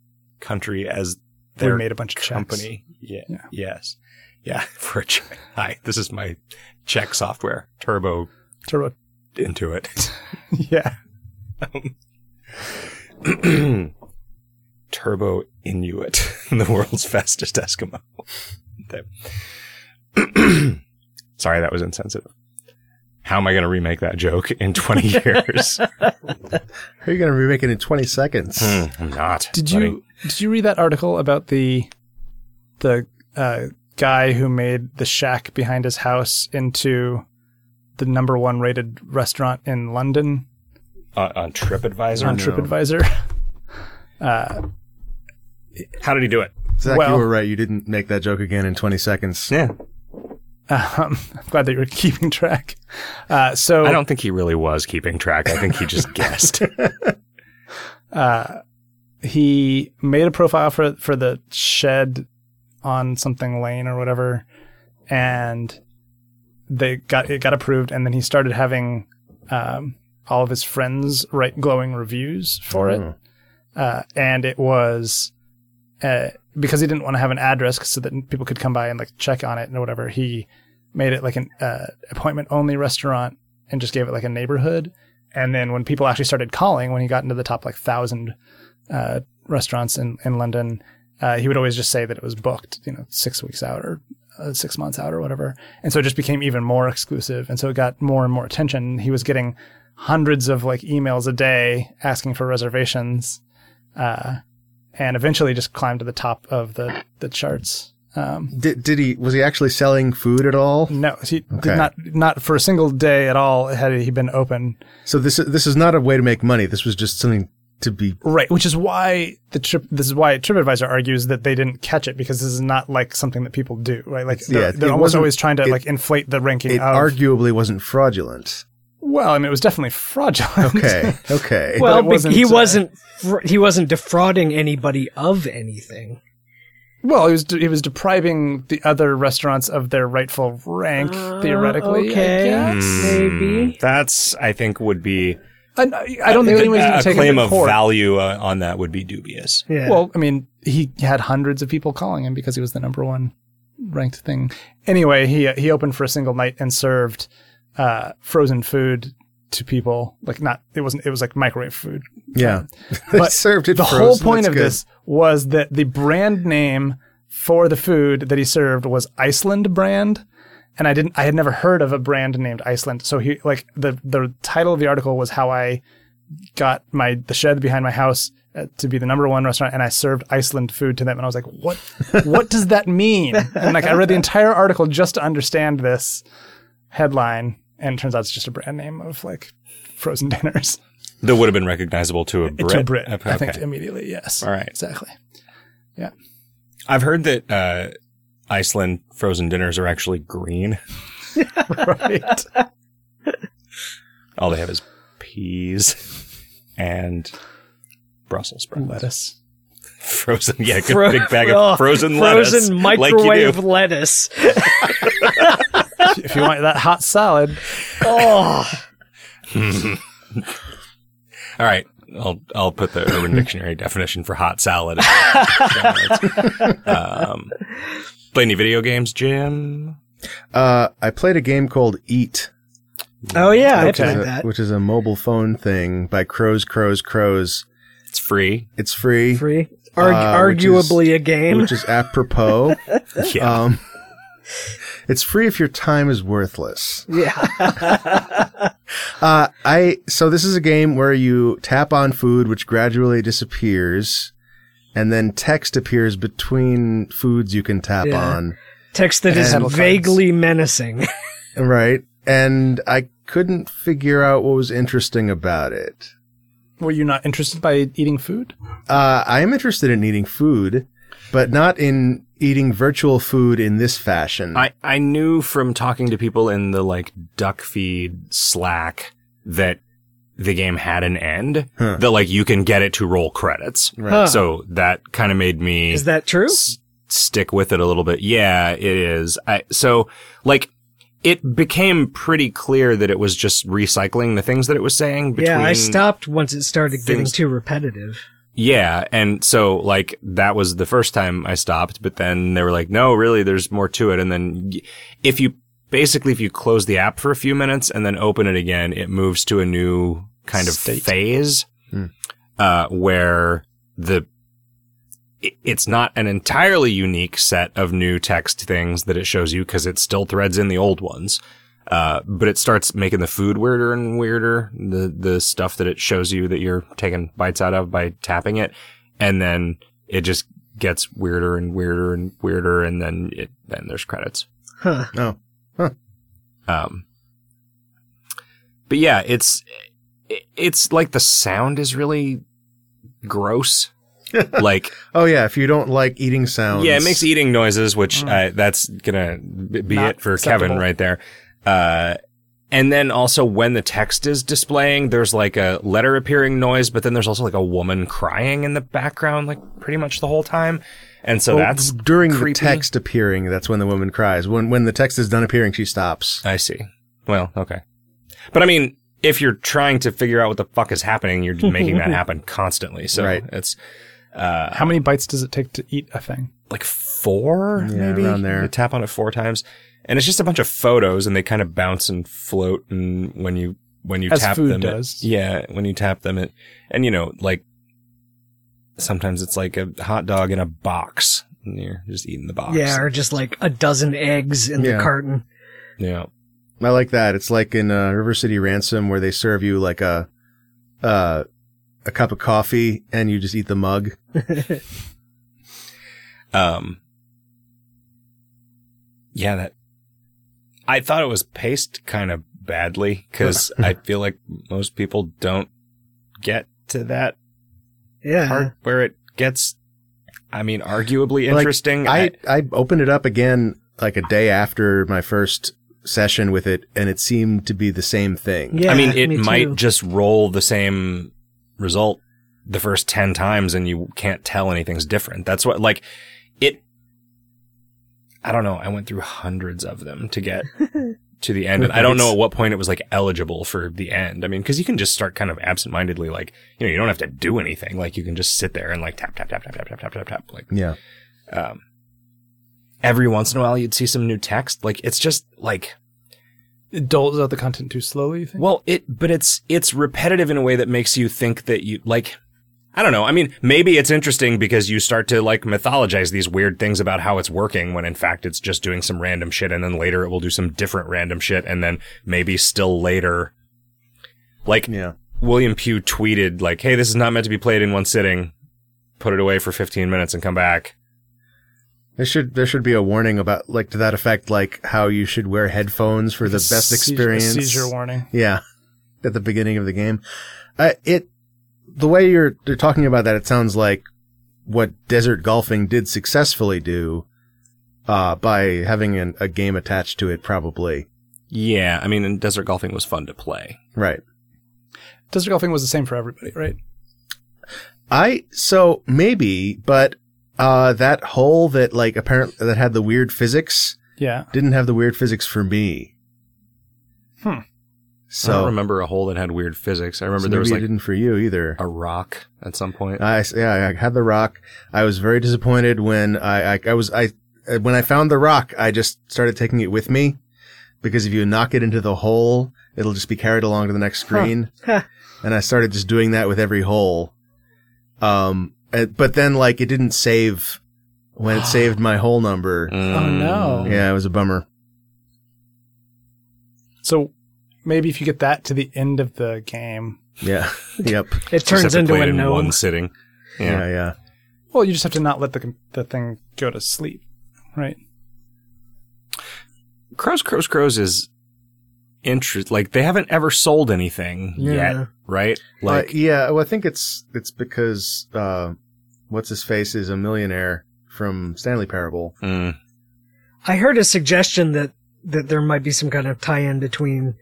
[SPEAKER 1] country as
[SPEAKER 4] we
[SPEAKER 1] their
[SPEAKER 4] made a bunch of checks.
[SPEAKER 1] company. Yeah.
[SPEAKER 4] Yeah.
[SPEAKER 1] Yes. Yeah. For a Czech. Hi, this is my Czech software, Turbo
[SPEAKER 4] Turbo
[SPEAKER 1] Intuit.
[SPEAKER 4] Yeah.
[SPEAKER 1] Um, Turbo Inuit, the world's fastest Eskimo. Okay. Sorry, that was insensitive. How am I going to remake that joke in 20 years?
[SPEAKER 3] How are you going to remake it in 20 seconds?
[SPEAKER 1] Hmm, I'm not.
[SPEAKER 4] Did
[SPEAKER 1] buddy.
[SPEAKER 4] you did you read that article about the the uh, guy who made the shack behind his house into the number one rated restaurant in London
[SPEAKER 1] on, on TripAdvisor?
[SPEAKER 4] on
[SPEAKER 3] no.
[SPEAKER 4] TripAdvisor? Uh,
[SPEAKER 1] How did he do it?
[SPEAKER 3] Zach,
[SPEAKER 4] well-
[SPEAKER 3] you were right. You didn't make that joke again in 20 seconds.
[SPEAKER 1] Yeah.
[SPEAKER 4] um, I'm glad that you're keeping track. Uh, so
[SPEAKER 1] I don't think he really was keeping track. I think he just guessed.
[SPEAKER 4] uh, he made a profile for for the shed on something lane or whatever, and they got it got approved, and then he started having um, all of his friends write glowing reviews for it,
[SPEAKER 3] Oh.
[SPEAKER 4] uh, and it was uh, because he didn't want to have an address so that people could come by and like check on it and whatever. He made it like an uh, appointment only restaurant and just gave it like a neighborhood. And then when people actually started calling, when he got into the top like thousand uh, restaurants in in London, uh, he would always just say that it was booked, you know, six weeks out or uh, six months out or whatever. And so it just became even more exclusive. And so it got more and more attention. He was getting hundreds of like emails a day asking for reservations, uh, and eventually just climbed to the top of the the charts. Um,
[SPEAKER 3] Did, did he, was he actually selling food at all?
[SPEAKER 4] no, he
[SPEAKER 3] Okay.
[SPEAKER 4] did not not for a single day at all had he been open.
[SPEAKER 3] So this, this is not a way to make money. This was just something to be,
[SPEAKER 4] Right, which is why the trip. This is why TripAdvisor argues that they didn't catch it because this is not like something that people do. Right, like they're,
[SPEAKER 3] Yeah,
[SPEAKER 4] they're almost always trying to
[SPEAKER 3] it-
[SPEAKER 4] like inflate the ranking.
[SPEAKER 3] it
[SPEAKER 4] of,
[SPEAKER 3] arguably wasn't fraudulent.
[SPEAKER 4] Well, I mean, it was definitely fraudulent.
[SPEAKER 3] Okay. Okay.
[SPEAKER 2] Well, but
[SPEAKER 4] wasn't,
[SPEAKER 2] he
[SPEAKER 4] uh,
[SPEAKER 2] wasn't fr- he wasn't defrauding anybody of anything.
[SPEAKER 4] well, he was de- he was depriving the other restaurants of their rightful rank theoretically. I
[SPEAKER 2] okay.
[SPEAKER 4] guess.
[SPEAKER 2] Maybe.
[SPEAKER 1] That's, I think, would be
[SPEAKER 4] I, I don't think
[SPEAKER 1] a,
[SPEAKER 4] anyone's going
[SPEAKER 1] a
[SPEAKER 4] to take
[SPEAKER 1] claim of
[SPEAKER 4] court.
[SPEAKER 1] value uh, on that would be dubious.
[SPEAKER 2] Yeah.
[SPEAKER 4] Well, I mean, he had hundreds of people calling him because he was the number one ranked thing. Anyway, he he opened for a single night and served uh, frozen food to people. Like not, it wasn't. It was like microwave food.
[SPEAKER 3] yeah.
[SPEAKER 4] But
[SPEAKER 3] served it
[SPEAKER 4] The
[SPEAKER 3] frozen.
[SPEAKER 4] whole point
[SPEAKER 3] That's
[SPEAKER 4] of
[SPEAKER 3] good.
[SPEAKER 4] this was that the brand name for the food that he served was Iceland brand. And I didn't I had never heard of a brand named Iceland. So he like the the title of the article was how I got my the shed behind my house uh, to be the number one restaurant and I served Iceland food to them and I was like what what does that mean? And like I read the entire article just to understand this headline and it turns out it's just a brand name of like frozen dinners.
[SPEAKER 1] That would have been recognizable to a Brit.
[SPEAKER 4] To a Brit,
[SPEAKER 1] Okay.
[SPEAKER 4] I think immediately, yes.
[SPEAKER 1] All right.
[SPEAKER 4] Exactly. Yeah.
[SPEAKER 1] I've heard that uh, Iceland frozen dinners are actually green.
[SPEAKER 4] right.
[SPEAKER 1] All they have is peas and Brussels sprouts.
[SPEAKER 4] Lettuce.
[SPEAKER 1] Frozen, yeah, good
[SPEAKER 2] Fro-
[SPEAKER 1] big bag
[SPEAKER 2] oh,
[SPEAKER 1] of frozen lettuce.
[SPEAKER 2] frozen
[SPEAKER 1] like
[SPEAKER 2] microwave
[SPEAKER 1] do.
[SPEAKER 2] lettuce.
[SPEAKER 4] if you want that hot salad,
[SPEAKER 2] Oh,
[SPEAKER 1] All right, I'll I'll put the Urban Dictionary definition for hot salad. um, play any video games, Jim?
[SPEAKER 3] Uh, I played a game called Eat,
[SPEAKER 2] Oh yeah, I played that.
[SPEAKER 3] which is a mobile phone thing by Crows, Crows, Crows.
[SPEAKER 1] It's free.
[SPEAKER 3] It's free,
[SPEAKER 2] Free. Arg-
[SPEAKER 3] Uh, which is-
[SPEAKER 2] arguably a game.
[SPEAKER 3] which is apropos.
[SPEAKER 1] Yeah.
[SPEAKER 3] um, it's free if your time is worthless.
[SPEAKER 2] yeah.
[SPEAKER 3] Uh, I so this is a game where you tap on food, which gradually disappears, and then text appears between foods you can tap
[SPEAKER 2] Yeah.
[SPEAKER 3] on.
[SPEAKER 2] Text that is
[SPEAKER 3] And-
[SPEAKER 2] vaguely menacing.
[SPEAKER 3] Right, and I couldn't figure out what was interesting about it.
[SPEAKER 4] Were you not interested by eating food?
[SPEAKER 3] Uh, I am interested in eating food, but not in eating virtual food in this fashion.
[SPEAKER 1] I, I knew from talking to people in the like duck feed Slack that the game had an end
[SPEAKER 3] Huh.
[SPEAKER 1] that like you can get it to roll credits.
[SPEAKER 3] Right.
[SPEAKER 2] Huh.
[SPEAKER 1] So that kind of made me
[SPEAKER 2] Is that true?
[SPEAKER 1] s- stick with it a little bit. Yeah, it is. I, so like it became pretty clear that it was just recycling the things that it was saying between
[SPEAKER 2] Yeah, I stopped once it started getting too repetitive.
[SPEAKER 1] Yeah, and so like that was the first time I stopped, but then they were like, "No, really, there's more to it." And then if you basically if you close the app for a few minutes and then open it again, it moves to a new kind of
[SPEAKER 4] State.
[SPEAKER 1] phase
[SPEAKER 3] Hmm.
[SPEAKER 1] uh, where the it's not an entirely unique set of new text things that it shows you because it still threads in the old ones. Uh, but it starts making the food weirder and weirder. The, the stuff that it shows you that you're taking bites out of by tapping it. And then it just gets weirder and weirder and weirder. And then it, then there's credits.
[SPEAKER 2] Huh.
[SPEAKER 3] no.
[SPEAKER 1] Um, but yeah, it's, it's like the sound is really gross. like,
[SPEAKER 3] Oh yeah, if you don't like eating sounds.
[SPEAKER 1] Yeah, it makes eating noises, which uh, that's gonna be
[SPEAKER 4] Not
[SPEAKER 1] it for
[SPEAKER 4] acceptable.
[SPEAKER 1] Kevin right there. Uh, and then also when the text is displaying, there's like a letter appearing noise, but then there's also like a woman crying in the background, like pretty much the whole time. And so
[SPEAKER 3] Well,
[SPEAKER 1] that's
[SPEAKER 3] during
[SPEAKER 1] creepy.
[SPEAKER 3] the text appearing. That's when the woman cries. When when the text is done appearing, she stops.
[SPEAKER 1] I see. Well, okay, but I mean, if you're trying to figure out what the fuck is happening, you're making that happen constantly. So
[SPEAKER 3] Right.
[SPEAKER 1] it's uh,
[SPEAKER 4] How many bites does it take to eat a thing?
[SPEAKER 1] like four,
[SPEAKER 3] Yeah,
[SPEAKER 1] maybe
[SPEAKER 3] around there.
[SPEAKER 1] You tap on it four times, and it's just a bunch of photos, and they kind of bounce and float. And when you when you
[SPEAKER 4] As
[SPEAKER 1] tap
[SPEAKER 4] food
[SPEAKER 1] them, it-
[SPEAKER 4] does.
[SPEAKER 1] yeah, when you tap them, it and you know like sometimes it's like a hot dog in a box, and you're just eating the box.
[SPEAKER 2] Yeah, or just like a dozen eggs in
[SPEAKER 3] Yeah.
[SPEAKER 2] the carton.
[SPEAKER 1] yeah.
[SPEAKER 3] I like that. It's like in uh, River City Ransom where they serve you like a uh, a cup of coffee and you just eat the mug.
[SPEAKER 1] Um. Yeah, that. I thought it was paced kind of badly because I feel like most people don't get to that
[SPEAKER 2] Yeah.
[SPEAKER 1] part where it gets, I mean, arguably
[SPEAKER 3] Like,
[SPEAKER 1] interesting.
[SPEAKER 3] I I opened it up again like a day after my first session with it, and it seemed to be the same thing.
[SPEAKER 2] Yeah,
[SPEAKER 1] I mean, it
[SPEAKER 2] me
[SPEAKER 1] might just roll the same result the first 10 times and you can't tell anything's different. That's what, like, it, I don't know. I went through hundreds of them to get to the end. And I don't know at what point it was like eligible for the end. I mean, cause you can just start kind of absentmindedly, like, you know, you don't have to do anything. Like, you can just sit there and like tap, tap, tap, tap, tap, tap, tap, tap, tap. Like,
[SPEAKER 3] Yeah.
[SPEAKER 1] um, every once in a while you'd see some new text. Like, it's just like,
[SPEAKER 4] It doles out the content too slowly, you think?
[SPEAKER 1] Well, it, but it's, it's repetitive in a way that makes you think that you, like, I don't know. I mean, maybe it's interesting because you start to like mythologize these weird things about how it's working when in fact it's just doing some random shit and then later it will do some different random shit and then maybe still later. Like,
[SPEAKER 3] Yeah.
[SPEAKER 1] William Pugh tweeted like, "Hey, this is not meant to be played in one sitting. Put it away for 15 minutes and come back."
[SPEAKER 3] There should there should be a warning about like to that effect, like how you should wear headphones for the best
[SPEAKER 4] Seizure-
[SPEAKER 3] experience.
[SPEAKER 4] Seizure warning.
[SPEAKER 3] Yeah, at the beginning of the game. Uh, it the way you're you're talking about that, it sounds like what desert golfing did successfully do uh, by having an, a game attached to it. Probably
[SPEAKER 1] Yeah, I mean, and desert golfing was fun to play.
[SPEAKER 3] right.
[SPEAKER 4] Desert golfing was the same for everybody, right?
[SPEAKER 3] I so maybe, but uh, that hole that like apparently that had the weird physics
[SPEAKER 4] Yeah.
[SPEAKER 3] didn't have the weird physics for me.
[SPEAKER 4] Hmm.
[SPEAKER 1] I don't remember a hole that had weird physics. I remember
[SPEAKER 3] so
[SPEAKER 1] there
[SPEAKER 3] maybe
[SPEAKER 1] was
[SPEAKER 3] it
[SPEAKER 1] like
[SPEAKER 3] didn't for you either.
[SPEAKER 1] a rock at some point.
[SPEAKER 3] I yeah, I had the rock. I was very disappointed when I I, I was I when I found the rock, I just started taking it with me because if you knock it into the hole, it'll just be carried along to the next screen.
[SPEAKER 2] Huh.
[SPEAKER 3] and I started just doing that with every hole. Um, but then like it didn't save when it saved my hole number.
[SPEAKER 1] Mm.
[SPEAKER 4] Oh no.
[SPEAKER 3] Yeah, it was a bummer.
[SPEAKER 4] So maybe if you get that to the end of the game,
[SPEAKER 3] Yeah. yep.
[SPEAKER 2] It turns into a
[SPEAKER 1] it in
[SPEAKER 2] gnome.
[SPEAKER 1] one sitting.
[SPEAKER 3] Yeah.
[SPEAKER 1] Yeah.
[SPEAKER 3] Yeah.
[SPEAKER 4] well, you just have to not let the the thing go to sleep, right?
[SPEAKER 1] Crows, Crows, Crows is interest. Like they haven't ever sold anything
[SPEAKER 2] Yeah.
[SPEAKER 1] yet, right?
[SPEAKER 3] Like,
[SPEAKER 1] Like,
[SPEAKER 3] yeah. Well, I think it's it's because uh, what's his face is a millionaire from Stanley Parable.
[SPEAKER 1] mm,
[SPEAKER 2] I heard a suggestion that that there might be some kind of tie-in between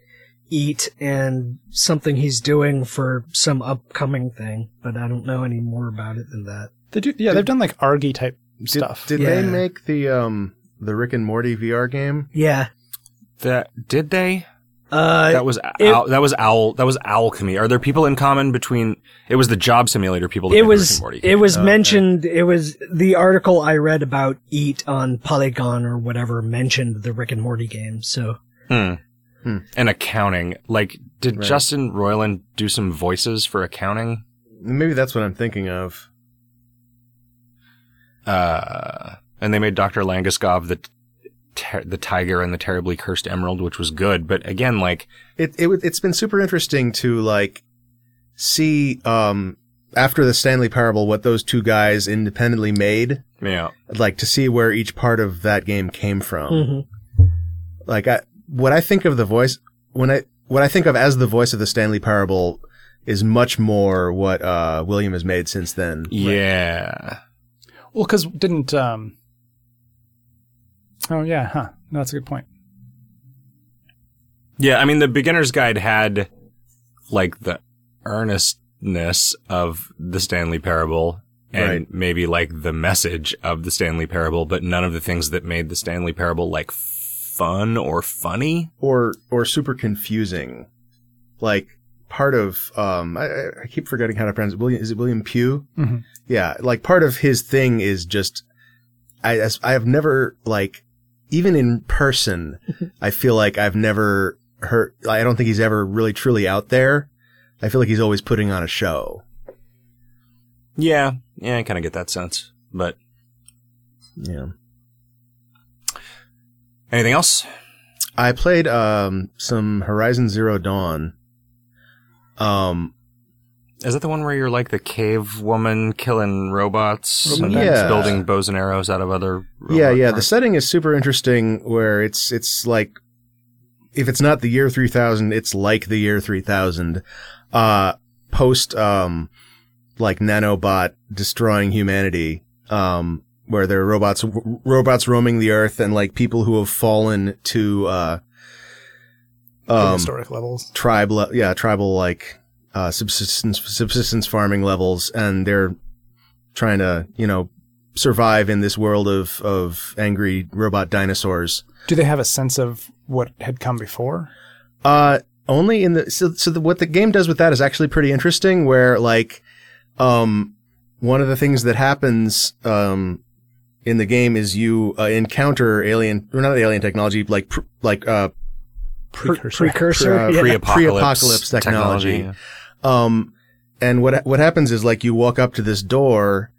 [SPEAKER 2] Eat and something he's doing for some upcoming thing, but I don't know any more about it than that.
[SPEAKER 4] They do. Yeah, they've done like Argy type
[SPEAKER 3] Did,
[SPEAKER 4] stuff.
[SPEAKER 3] did
[SPEAKER 2] Yeah.
[SPEAKER 3] they make the um the Rick and Morty VR game?
[SPEAKER 2] Yeah.
[SPEAKER 1] that did they?
[SPEAKER 2] Uh,
[SPEAKER 1] That was
[SPEAKER 2] it-
[SPEAKER 1] owl, that was owl that was Owlchemy. Are there people in common between? It was the job simulator people. That
[SPEAKER 2] it
[SPEAKER 1] made Rick
[SPEAKER 2] was
[SPEAKER 1] and Morty.
[SPEAKER 2] it was
[SPEAKER 3] Okay.
[SPEAKER 2] mentioned it was the article I read about Eat on Polygon or whatever mentioned the Rick and Morty game. So
[SPEAKER 1] Hmm.
[SPEAKER 3] Hmm.
[SPEAKER 1] And accounting. Like, did
[SPEAKER 3] Right.
[SPEAKER 1] Justin Roiland do some voices for accounting?
[SPEAKER 3] Maybe that's what I'm thinking of.
[SPEAKER 1] Uh, and they made Dr. Langeskov the ter- the tiger and the terribly cursed emerald, which was good. But again, like,
[SPEAKER 3] it, it it's been super interesting to like see um after the Stanley Parable what those two guys independently made.
[SPEAKER 1] yeah,
[SPEAKER 3] Like to see where each part of that game came from.
[SPEAKER 2] mhm.
[SPEAKER 3] like I, what I think of the voice when I what I think of as the voice of the Stanley Parable is much more what uh, William has made since then.
[SPEAKER 1] yeah.
[SPEAKER 4] Well, because didn't um. Oh yeah, huh? No, that's a good point.
[SPEAKER 1] Yeah, I mean, the beginner's guide had like the earnestness of the Stanley Parable and
[SPEAKER 3] Right.
[SPEAKER 1] maybe like the message of the Stanley Parable, but none of the things that made the Stanley Parable like fun or funny.
[SPEAKER 3] or or super confusing. Like part of um, I, I- I keep forgetting how to pronounce it. William is it William Pugh?
[SPEAKER 4] Mhm.
[SPEAKER 3] Yeah, like part of his thing is just I as, I have never like even in person I feel like I've never heard. I don't think he's ever really truly out there. I feel like he's always putting on a show.
[SPEAKER 1] Yeah, yeah, I kind of get that sense. But
[SPEAKER 3] Yeah.
[SPEAKER 1] Anything else?
[SPEAKER 3] I played um some Horizon Zero Dawn. Um
[SPEAKER 1] Is that the one where you're like the cave woman killing robots and then
[SPEAKER 3] Yeah.
[SPEAKER 1] building bows and arrows out of other?
[SPEAKER 3] yeah, yeah, the
[SPEAKER 1] parts?
[SPEAKER 3] setting is super interesting where it's it's like if it's not the year 3000, it's like the year 3000. Uh post um like nanobot destroying humanity um where there are robots robots roaming the earth and like people who have fallen to uh um
[SPEAKER 4] historic levels.
[SPEAKER 3] tribe, le- yeah, tribal like uh, subsistence subsistence farming levels, and they're trying to you know survive in this world of of angry robot dinosaurs.
[SPEAKER 4] Do they have a sense of what had come before?
[SPEAKER 3] Uh, only in the so so the, what the game does with that is actually pretty interesting. Where like, um, one of the things that happens um in the game is you uh, encounter alien or not alien technology like pr- like uh
[SPEAKER 4] Precursor.
[SPEAKER 2] precursor.
[SPEAKER 3] uh,
[SPEAKER 2] yeah.
[SPEAKER 1] Pre-apocalypse,
[SPEAKER 3] Pre-apocalypse technology.
[SPEAKER 1] yeah.
[SPEAKER 3] Um, and what what happens is like you walk up to this door,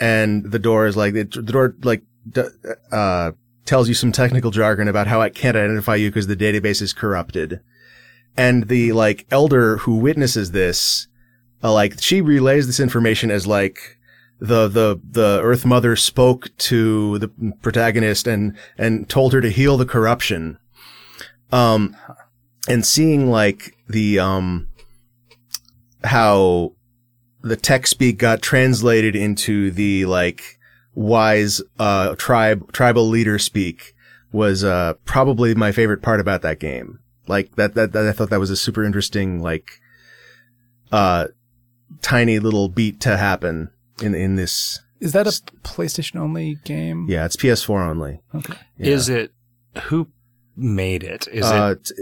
[SPEAKER 3] and the door is like it, the door like d- uh tells you some technical jargon about how it can't identify you because the database is corrupted, and the like elder who witnesses this, uh, like she relays this information as like the the the Earth Mother spoke to the protagonist and and told her to heal the corruption. Um, and seeing like the um how the tech speak got translated into the like wise uh tribe tribal leader speak was uh probably my favorite part about that game. Like that that, that I thought that was a super interesting like uh tiny little beat to happen in in this
[SPEAKER 4] Is that a PlayStation only game?
[SPEAKER 3] yeah, it's PS4 only.
[SPEAKER 4] Okay.
[SPEAKER 3] Yeah.
[SPEAKER 1] Is it who made it? Is it
[SPEAKER 3] uh, t-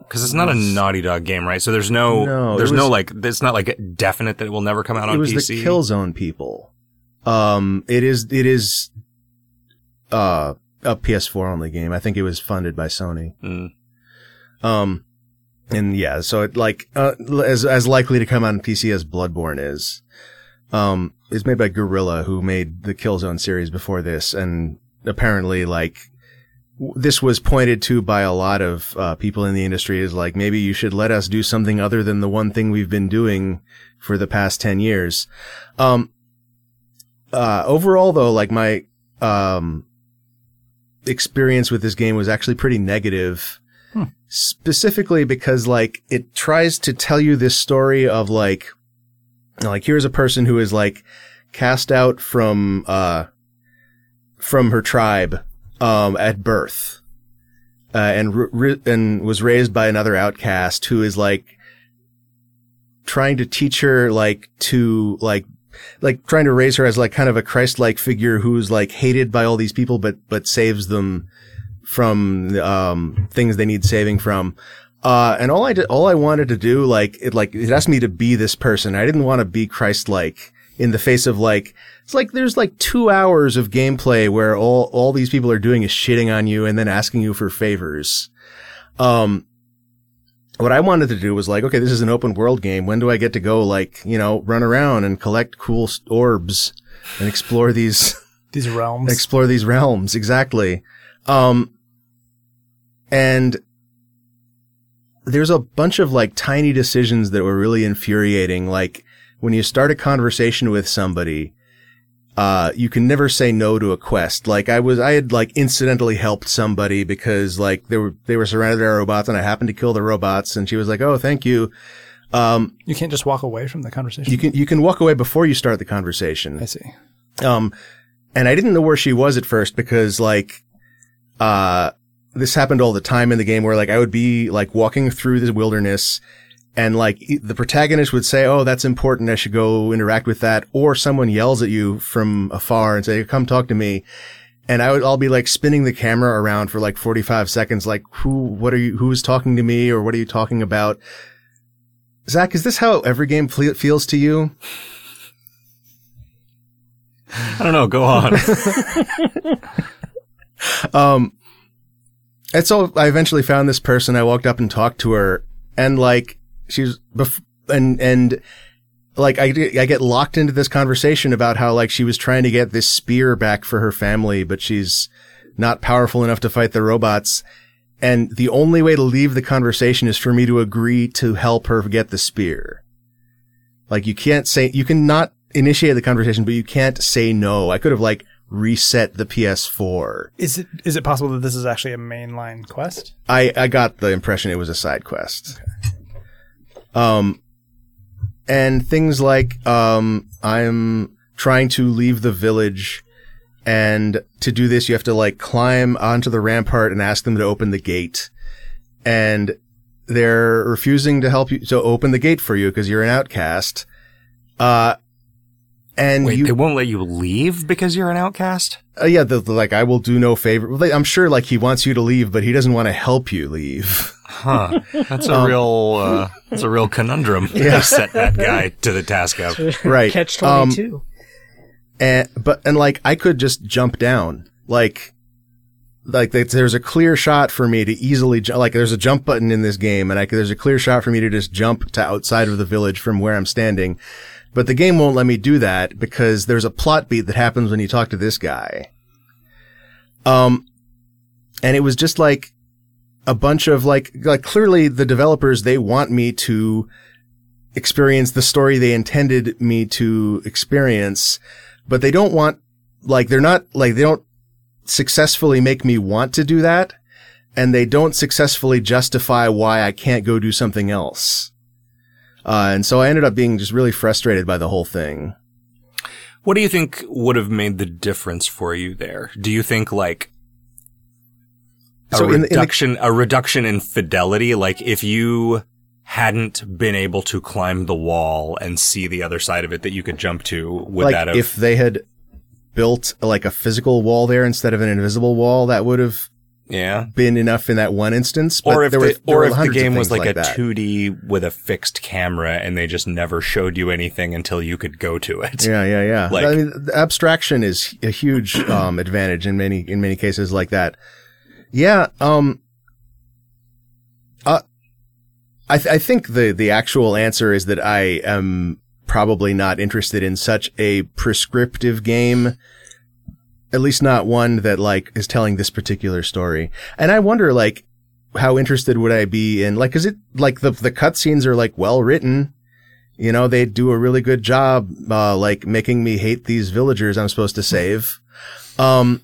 [SPEAKER 1] because it's not a Naughty Dog game, right? So there's no,
[SPEAKER 3] No, it
[SPEAKER 1] there's no like, it's not like definite that it will never come out
[SPEAKER 3] it
[SPEAKER 1] on
[SPEAKER 3] was
[SPEAKER 1] PC.
[SPEAKER 3] the Killzone people. Um, it is, it is, uh, a PS4 only game. I think it was funded by Sony.
[SPEAKER 1] Mm.
[SPEAKER 3] Um, and yeah, so it like uh, as as likely to come out on PC as Bloodborne is. Um, it's made by Guerrilla, who made the Killzone series before this, and apparently, like this was pointed to by a lot of uh, people in the industry as like maybe you should let us do something other than the one thing we've been doing for the past ten years. Um, uh, overall, though, like my um experience with this game was actually pretty negative specifically because like it tries to tell you this story of like like here's a person who is like cast out from uh from her tribe um at birth uh, and r- and was raised by another outcast who is like trying to teach her like to like like trying to raise her as like kind of a Christ-like figure who's like hated by all these people but but saves them from um things they need saving from. Uh, and all I did, all I wanted to do, like, it, like, it asked me to be this person. I didn't want to be Christ-like in the face of like, it's like there's like two hours of gameplay where all, all these people are doing is shitting on you and then asking you for favors. Um, what I wanted to do was like, okay, this is an open world game. When do I get to go like, you know, run around and collect cool orbs and explore these
[SPEAKER 4] These realms.
[SPEAKER 3] explore these realms exactly um and there's a bunch of like tiny decisions that were really infuriating like when you start a conversation with somebody uh you can never say no to a quest like i was i had like incidentally helped somebody because like they were they were surrounded by robots and i happened to kill the robots and she was like oh thank you um
[SPEAKER 4] you can't just walk away from the conversation.
[SPEAKER 3] you can you can walk away before you start the conversation
[SPEAKER 4] I see.
[SPEAKER 3] um, and I didn't know where she was at first because like, uh, this happened all the time in the game where like I would be like walking through the wilderness and like the protagonist would say, Oh, that's important. I should go interact with that. Or someone yells at you from afar and say, come talk to me. And I would, I'll be like spinning the camera around for like 45 seconds. Like who, what are you, who is talking to me or what are you talking about? Zach, is this how every game ple- feels to you?
[SPEAKER 1] I don't know. Go on.
[SPEAKER 3] Um, and so I eventually found this person. I walked up and talked to her, and like she was, bef- and and like I I get locked into this conversation about how like she was trying to get this spear back for her family, but she's not powerful enough to fight the robots. And the only way to leave the conversation is for me to agree to help her get the spear. Like you can't say, you can not initiate the conversation, but you can't say no. I could have like reset the PS4.
[SPEAKER 4] Is it is it possible that this is actually a mainline quest?
[SPEAKER 3] I, I got the impression it was a side quest. Um, and things like, um, I'm trying to leave the village and to do this, you have to like climb onto the rampart and ask them to open the gate. And they're refusing to help you to open the gate for you because you're an outcast. Uh, and
[SPEAKER 1] Wait,
[SPEAKER 3] you,
[SPEAKER 1] they won't let you leave because you're an outcast?
[SPEAKER 3] uh, yeah, the, the, like I will do no favor. Well, I'm sure like he wants you to leave, but he doesn't want to help you leave.
[SPEAKER 1] Huh. That's a real, uh, that's a real conundrum. Yeah. set that guy to the task of.
[SPEAKER 3] Right.
[SPEAKER 2] Catch
[SPEAKER 3] Um,
[SPEAKER 2] 22.
[SPEAKER 3] and but and like I could just jump down like like there's there's a clear shot for me to easily ju- like there's a jump button in this game and I could, there's a clear shot for me to just jump to outside of the village from where I'm standing but the game won't let me do that because there's a plot beat that happens when you talk to this guy um and it was just like a bunch of like like clearly the developers they want me to experience the story they intended me to experience but they don't want like they're not like they don't successfully make me want to do that and they don't successfully justify why I can't go do something else. Uh, and so I ended up being just really frustrated by the whole thing.
[SPEAKER 1] What do you think would have made the difference for you there? Do you think like a
[SPEAKER 3] So in the- in the-
[SPEAKER 1] reduction, a reduction in fidelity? Like if you hadn't been able to climb the wall and see the other side of it that you could jump to, would
[SPEAKER 3] like
[SPEAKER 1] that have?
[SPEAKER 3] if they had built like a physical wall there instead of an invisible wall, that would have
[SPEAKER 1] Yeah.
[SPEAKER 3] been enough in that one instance. But
[SPEAKER 1] Or if
[SPEAKER 3] there
[SPEAKER 1] the,
[SPEAKER 3] were,
[SPEAKER 1] or if the game was
[SPEAKER 3] things
[SPEAKER 1] like, a
[SPEAKER 3] that.
[SPEAKER 1] 2D with a fixed camera and they just never showed you anything until you could go to it.
[SPEAKER 3] Yeah, yeah, yeah.
[SPEAKER 1] Like-
[SPEAKER 3] I mean, the abstraction is a huge um, advantage in many in many cases like that. Yeah. Um. Uh, I th- I think the the actual answer is that I am probably not interested in such a prescriptive game. At least not one that like is telling this particular story. And I wonder like how interested would I be in like is it like the the cutscenes are like well written you know, they do a really good job, uh, like making me hate these villagers I'm supposed to save. Um,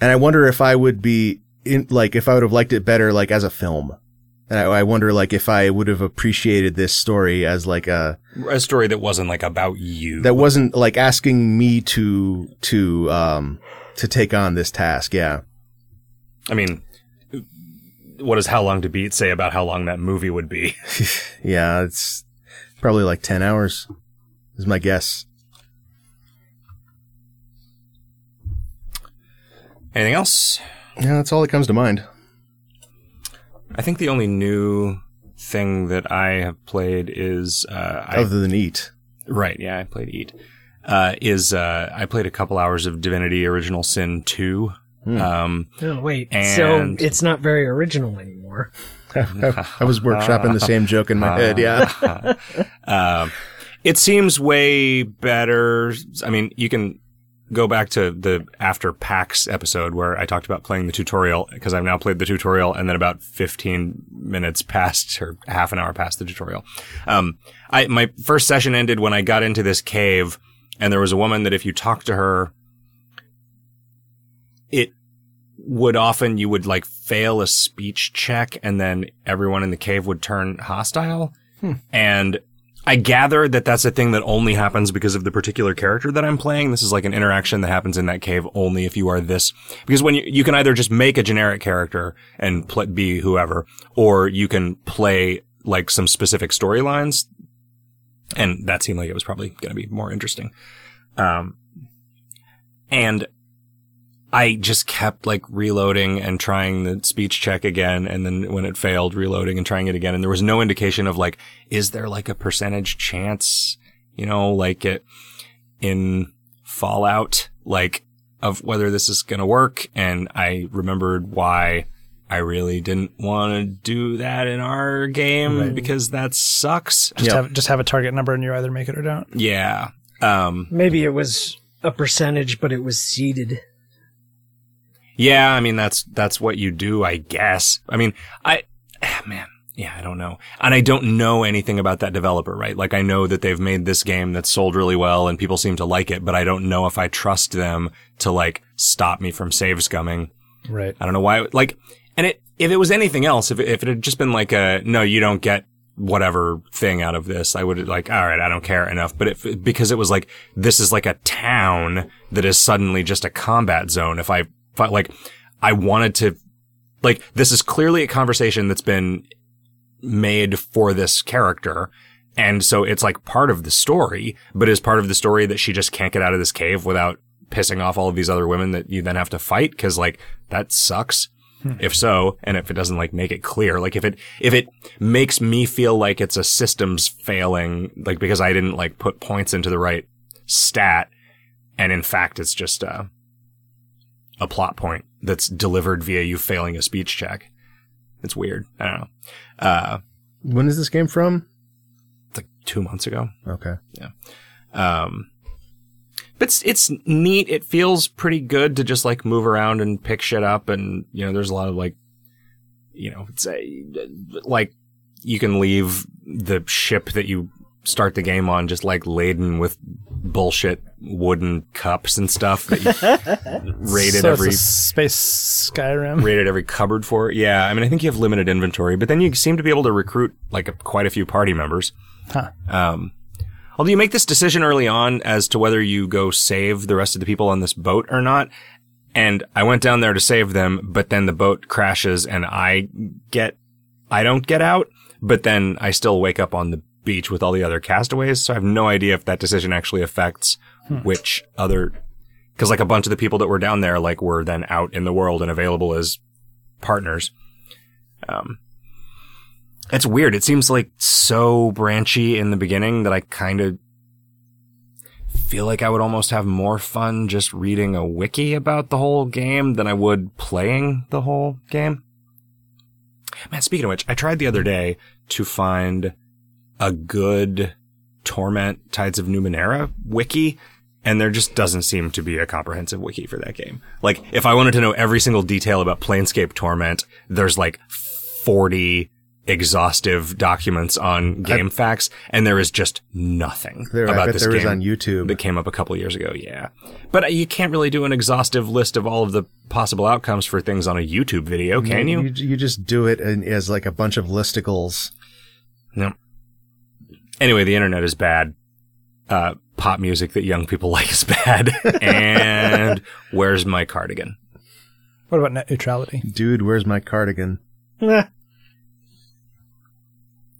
[SPEAKER 3] and I wonder if I would be in, like, if I would have liked it better, like, as a film. And I, I wonder, like, if I would have appreciated this story as, like, a,
[SPEAKER 1] A story that wasn't like about you.
[SPEAKER 3] that wasn't, like, asking me to, to, um, to take on this task. Yeah.
[SPEAKER 1] I mean, what does How Long to Beat say about how long that movie would be?
[SPEAKER 3] Yeah. It's probably like 10 hours is my guess.
[SPEAKER 1] Anything else?
[SPEAKER 3] Yeah. That's all that comes to mind.
[SPEAKER 1] I think the only new thing that I have played is uh, I
[SPEAKER 3] Other than eat.
[SPEAKER 1] right. Yeah, I played Eat. Uh, is uh, I played a couple hours of Divinity Original Sin two. Um,
[SPEAKER 2] Oh wait,
[SPEAKER 1] And-
[SPEAKER 2] so it's not very original anymore.
[SPEAKER 3] I was workshopping the same joke in my head. Yeah.
[SPEAKER 1] um, it seems way better. I mean, you can go back to the after PAX episode where I talked about playing the tutorial because I've now played the tutorial and then about 15 minutes past or half an hour past the tutorial. Um, I, my first session ended when I got into this cave and there was a woman that if you talked to her, it would often, you would like fail a speech check and then everyone in the cave would turn hostile. And I gather that that's a thing that only happens because of the particular character that I'm playing. This is like an interaction that happens in that cave only if you are this. Because when you, you can either just make a generic character and be whoever, or you can play like some specific storylines. And that seemed like it was probably going to be more interesting. Um, and I just kept like reloading and trying the speech check again. And then when it failed, reloading and trying it again. And there was no indication of like, is there like a percentage chance, you know, like it in Fallout, like of whether this is going to work. And I remembered why I really didn't want to do that in our game because that sucks.
[SPEAKER 4] Just have just have a target number and you either make it or don't.
[SPEAKER 1] Yeah. Um,
[SPEAKER 2] Maybe it was a percentage, but it was seeded.
[SPEAKER 1] Yeah, I mean that's that's what you do, I guess. I mean, I ah, man, yeah, I don't know. And I don't know anything about that developer, right? Like I know that they've made this game that's sold really well and people seem to like it, but I don't know if I trust them to like stop me from save scumming.
[SPEAKER 4] Right.
[SPEAKER 1] I don't know why like and it if it was anything else, if it, if it had just been like a no, you don't get whatever thing out of this, I would like, all right, I don't care enough. But if, because it was like, this is like a town that is suddenly just a combat zone. If I, if I like, I wanted to, like, this is clearly a conversation that's been made for this character. And so it's like part of the story, but is part of the story that she just can't get out of this cave without pissing off all of these other women that you then have to fight. Cause like that sucks. Hmm. If so, and if it doesn't like make it clear, like if it, if it makes me feel like it's a systems failing, like because I didn't like put points into the right stat, and in fact it's just a, a plot point that's delivered via you failing a speech check. It's weird. I don't know. Uh,
[SPEAKER 3] When is this game from?
[SPEAKER 1] like two months ago.
[SPEAKER 3] Okay. Yeah.
[SPEAKER 1] Um, but it's, it's neat. It feels pretty good to just like move around and pick shit up. And, you know, there's a lot of like, you know, it's a, like you can leave the ship that you start the game on just like laden with bullshit wooden cups and stuff that you rated
[SPEAKER 4] so
[SPEAKER 1] every
[SPEAKER 4] space Skyrim.
[SPEAKER 1] rated every cupboard for. Yeah, I mean, I think you have limited inventory, but then you seem to be able to recruit like a, quite a few party members.
[SPEAKER 4] Huh.
[SPEAKER 1] Um, although you make this decision early on as to whether you go save the rest of the people on this boat or not. And I went down there to save them, but then the boat crashes and I get, I don't get out, but then I still wake up on the beach with all the other castaways. So I have no idea if that decision actually affects which other, Cause like a bunch of the people that were down there, like were then out in the world and available as partners. Um, it's weird. It seems like so branchy in the beginning that I kind of feel like I would almost have more fun just reading a wiki about the whole game than I would playing the whole game. Man, speaking of which, I tried the other day to find a good Torment Tides of Numenera wiki, and there just doesn't seem to be a comprehensive wiki for that game. Like, if I wanted to know every single detail about Planescape Torment, there's like 40 exhaustive documents on game facts, and there is just nothing
[SPEAKER 3] There, I
[SPEAKER 1] about this
[SPEAKER 3] there
[SPEAKER 1] game
[SPEAKER 3] is on YouTube.
[SPEAKER 1] that came up a couple years ago. Yeah, but uh, you can't really do an exhaustive list of all of the possible outcomes for things on a YouTube video, can you?
[SPEAKER 3] You, you just do it in, as like a bunch of listicles.
[SPEAKER 1] No. Anyway, the internet is bad. Uh, pop music that young people like is bad. and where's my cardigan?
[SPEAKER 4] What about net neutrality?
[SPEAKER 3] Dude, where's my cardigan?
[SPEAKER 1] You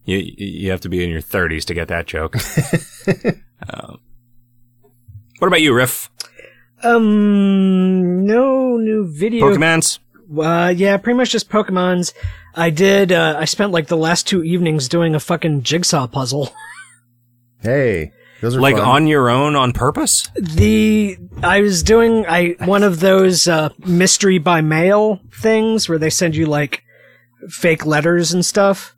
[SPEAKER 1] you have to be in your 30s to get that joke. um, what about you, Riff?
[SPEAKER 2] Um, no new video.
[SPEAKER 1] Pokemans?
[SPEAKER 2] Uh, yeah, pretty much just Pokemon's. I did, uh, I spent like the last two evenings doing a fucking jigsaw puzzle.
[SPEAKER 3] Hey, those are
[SPEAKER 1] Like
[SPEAKER 3] fun.
[SPEAKER 1] on your own on purpose?
[SPEAKER 2] The, I was doing, I, one of those, uh, mystery by mail things where they send you like fake letters and stuff.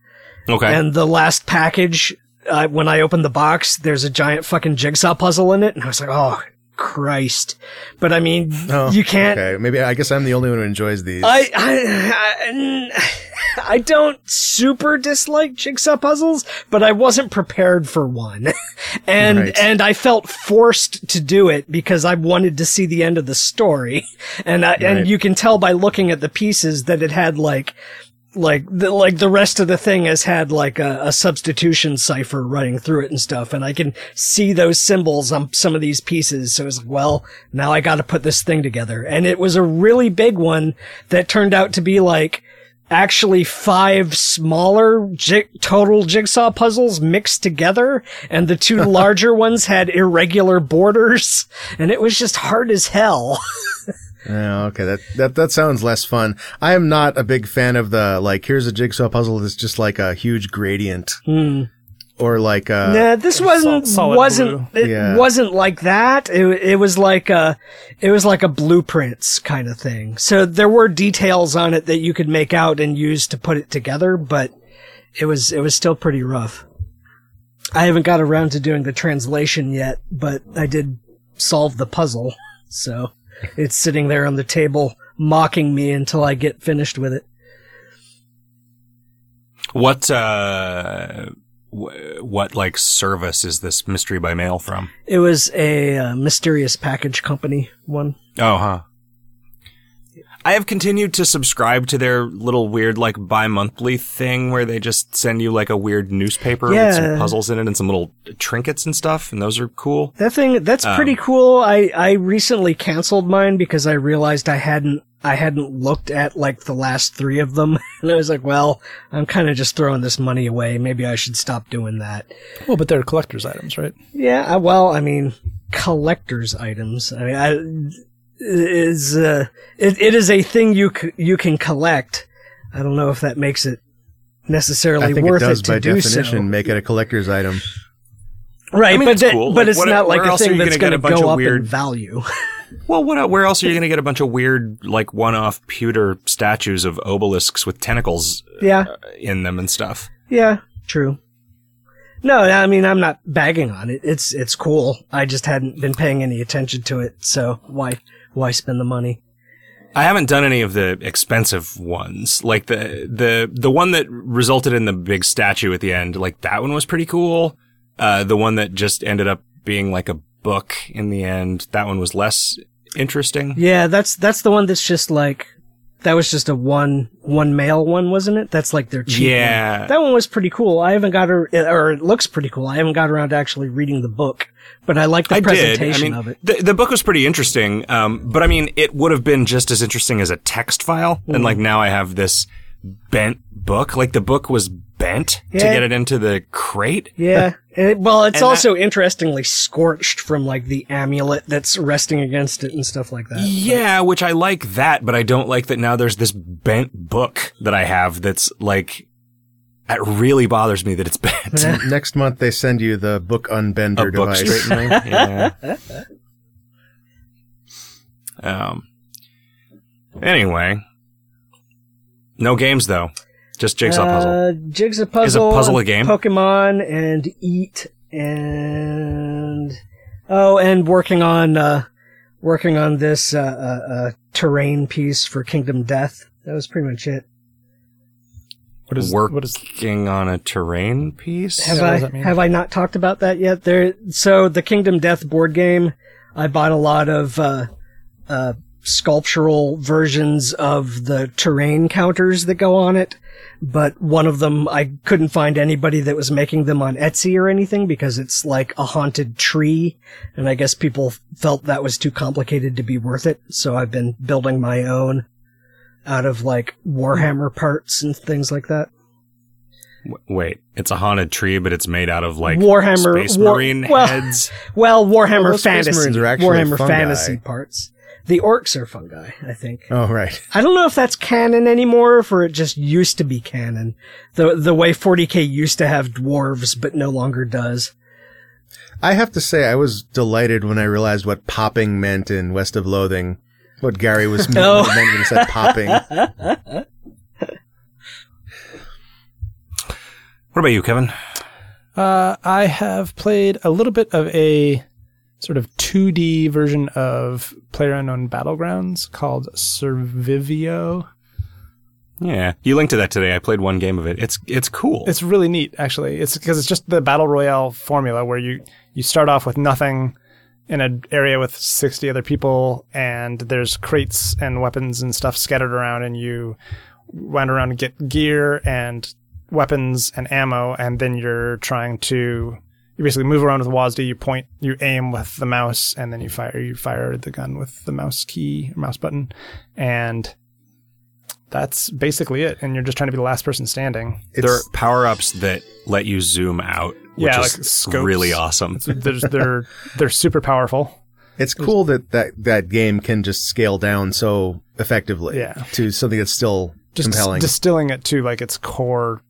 [SPEAKER 1] Okay.
[SPEAKER 2] And the last package, uh, when I opened the box, there's a giant fucking jigsaw puzzle in it. And I was like, oh, Christ. But I mean,
[SPEAKER 3] Oh,
[SPEAKER 2] you can't,
[SPEAKER 3] Okay, maybe I guess I'm the only one who enjoys these.
[SPEAKER 2] I, I, I, I don't super dislike jigsaw puzzles, but I wasn't prepared for one. and,
[SPEAKER 3] Right.
[SPEAKER 2] and I felt forced to do it because I wanted to see the end of the story. And I,
[SPEAKER 3] Right.
[SPEAKER 2] and you can tell by looking at the pieces that it had like, like the, like the rest of the thing has had like a, a substitution cipher running through it and stuff. And I can see those symbols on some of these pieces. So it's like, well, now I got to put this thing together. And it was a really big one that turned out to be like actually five smaller jig- total jigsaw puzzles mixed together. And the two larger ones had irregular borders. And it was just hard as hell.
[SPEAKER 3] Yeah, okay, that, that that sounds less fun. I am not a big fan of the like. Here's a jigsaw puzzle that's just like a huge gradient, or like uh,
[SPEAKER 2] Nah, this wasn't
[SPEAKER 4] solid
[SPEAKER 2] wasn't it
[SPEAKER 3] Yeah.
[SPEAKER 2] wasn't like that. It it was like a it was like a blueprints kind of thing. So there were details on it that you could make out and use to put it together, but it was it was still pretty rough. I haven't got around to doing the translation yet, but I did solve the puzzle. So it's sitting there on the table mocking me until I get finished with it.
[SPEAKER 1] What, uh, wh- what like service is this mystery by mail from?
[SPEAKER 2] It was a uh, mysterious package company one.
[SPEAKER 1] Oh, huh. I have continued to subscribe to their little weird, like, bi-monthly thing where they just send you, like, a weird newspaper with some puzzles in it and some little trinkets and stuff, and those are cool.
[SPEAKER 2] That thing that's
[SPEAKER 1] Um,
[SPEAKER 2] pretty cool. I I recently canceled mine because I realized I hadn't I hadn't looked at like the last 3 of them and I was like, well, I'm kind of just throwing this money away. Maybe I should stop doing that.
[SPEAKER 4] Well, but they're collector's items, right?
[SPEAKER 2] Yeah, I- well, I mean, collector's items. I mean, I is uh it, it is a thing you c- you can collect. I don't know if that makes it necessarily
[SPEAKER 3] I think
[SPEAKER 2] worth
[SPEAKER 3] it does
[SPEAKER 2] it to
[SPEAKER 3] by
[SPEAKER 2] do
[SPEAKER 3] definition
[SPEAKER 2] so.
[SPEAKER 3] make it a collector's item.
[SPEAKER 2] Right,
[SPEAKER 1] I mean,
[SPEAKER 2] but
[SPEAKER 1] it's
[SPEAKER 2] that-
[SPEAKER 1] cool.
[SPEAKER 2] but
[SPEAKER 1] Like,
[SPEAKER 2] it's
[SPEAKER 1] what-
[SPEAKER 2] not like
[SPEAKER 1] where
[SPEAKER 2] a
[SPEAKER 1] else are
[SPEAKER 2] thing
[SPEAKER 1] you
[SPEAKER 2] that's
[SPEAKER 1] gonna get a bunch
[SPEAKER 2] go
[SPEAKER 1] of
[SPEAKER 2] up in
[SPEAKER 1] weird-
[SPEAKER 2] value.
[SPEAKER 1] Well, what, where else are you going to get a bunch of weird, like, one-off pewter statues of obelisks with tentacles
[SPEAKER 2] yeah.
[SPEAKER 1] in them and stuff?
[SPEAKER 2] Yeah, true. No, I mean I'm not bagging on it. It's it's cool. I just hadn't been paying any attention to it, so why why spend the money?
[SPEAKER 1] I haven't done any of the expensive ones. Like the the the one that resulted in the big statue at the end, like that one was pretty cool. Uh the one that just ended up being like a book in the end, that one was less interesting.
[SPEAKER 2] Yeah, that's that's the one that's just like that was just a one one mail one, wasn't it? That's like their cheap.
[SPEAKER 1] Yeah.
[SPEAKER 2] one. that one was pretty cool. I haven't got her, or it looks pretty cool. I haven't got around to actually reading the book, but I like the
[SPEAKER 1] I
[SPEAKER 2] presentation
[SPEAKER 1] I mean,
[SPEAKER 2] of it.
[SPEAKER 1] The, the book was pretty interesting. Um, but I mean, it would have been just as interesting as a text file. And like now I have this bent book. Like the book was bent to get it into the crate.
[SPEAKER 2] Yeah, It- well, it's
[SPEAKER 1] And
[SPEAKER 2] also interestingly scorched from like the amulet that's resting against it and stuff like that.
[SPEAKER 1] Yeah, which I like that, but I don't like that now there's this bent book that I have that's like, it really bothers me that it's bent.
[SPEAKER 3] Next month they send you the book unbender
[SPEAKER 1] A book
[SPEAKER 3] device.
[SPEAKER 1] straightener. yeah. Um. Anyway, no games though. Just jigsaw puzzle.
[SPEAKER 2] Uh, Jigsaw puzzle.
[SPEAKER 1] Is a puzzle a game?
[SPEAKER 2] Pokemon and Eat and oh, and working on uh, working on this uh, uh, uh, terrain piece for Kingdom Death. That was pretty much it.
[SPEAKER 4] What is
[SPEAKER 1] Work-
[SPEAKER 4] what is
[SPEAKER 1] Working on a terrain piece.
[SPEAKER 2] Have
[SPEAKER 4] Yeah,
[SPEAKER 2] I
[SPEAKER 4] does that mean?
[SPEAKER 2] have I not talked about that yet? There. So the Kingdom Death board game, I bought a lot of uh, uh, sculptural versions of the terrain counters that go on it. But one of them, I couldn't find anybody that was making them on Etsy or anything because it's like a haunted tree. And I guess people felt that was too complicated to be worth it. So I've been building my own out of like Warhammer parts and things like that.
[SPEAKER 1] Wait, it's a haunted tree, but it's made out of like
[SPEAKER 2] Warhammer-
[SPEAKER 1] Space
[SPEAKER 2] War-
[SPEAKER 1] Marine
[SPEAKER 2] well-
[SPEAKER 1] heads.
[SPEAKER 2] Well, Warhammer
[SPEAKER 3] Well,
[SPEAKER 2] Fantasy.
[SPEAKER 3] Are actually
[SPEAKER 2] Warhammer
[SPEAKER 3] fungi.
[SPEAKER 2] Fantasy parts. The orcs are fungi, I think.
[SPEAKER 3] Oh, right.
[SPEAKER 2] I don't know if that's canon anymore, or it just used to be canon. The the way 40k used to have dwarves, but no longer does.
[SPEAKER 3] I have to say, I was delighted when I realized what popping meant in West of Loathing. What Gary was
[SPEAKER 2] Oh.
[SPEAKER 3] meant when he said popping.
[SPEAKER 1] What about you, Kevin?
[SPEAKER 4] Uh, I have played a little bit of a sort of 2D version of PlayerUnknown Battlegrounds called Surviv.io.
[SPEAKER 1] Yeah, you linked to that today. I played one game of it. It's it's cool.
[SPEAKER 4] It's really neat, actually. It's because it's just the battle royale formula where you you start off with nothing in an area with 60 other people, and there's crates and weapons and stuff scattered around, and you run around and get gear and weapons and ammo, and then you're trying to you basically move around with the WASD. You point, you aim with the mouse, and then you fire. You fire the gun with the mouse key, or mouse button, and that's basically it. And you're just trying to be the last person standing.
[SPEAKER 1] there are power ups that let you zoom out, which
[SPEAKER 4] Yeah,
[SPEAKER 1] is
[SPEAKER 4] like scopes.
[SPEAKER 1] really awesome.
[SPEAKER 4] So there's, they're they're super powerful.
[SPEAKER 3] it's cool that, that that game can just scale down so effectively
[SPEAKER 4] Yeah.
[SPEAKER 3] to something that's still
[SPEAKER 4] Just
[SPEAKER 3] compelling.
[SPEAKER 4] distilling it to like its core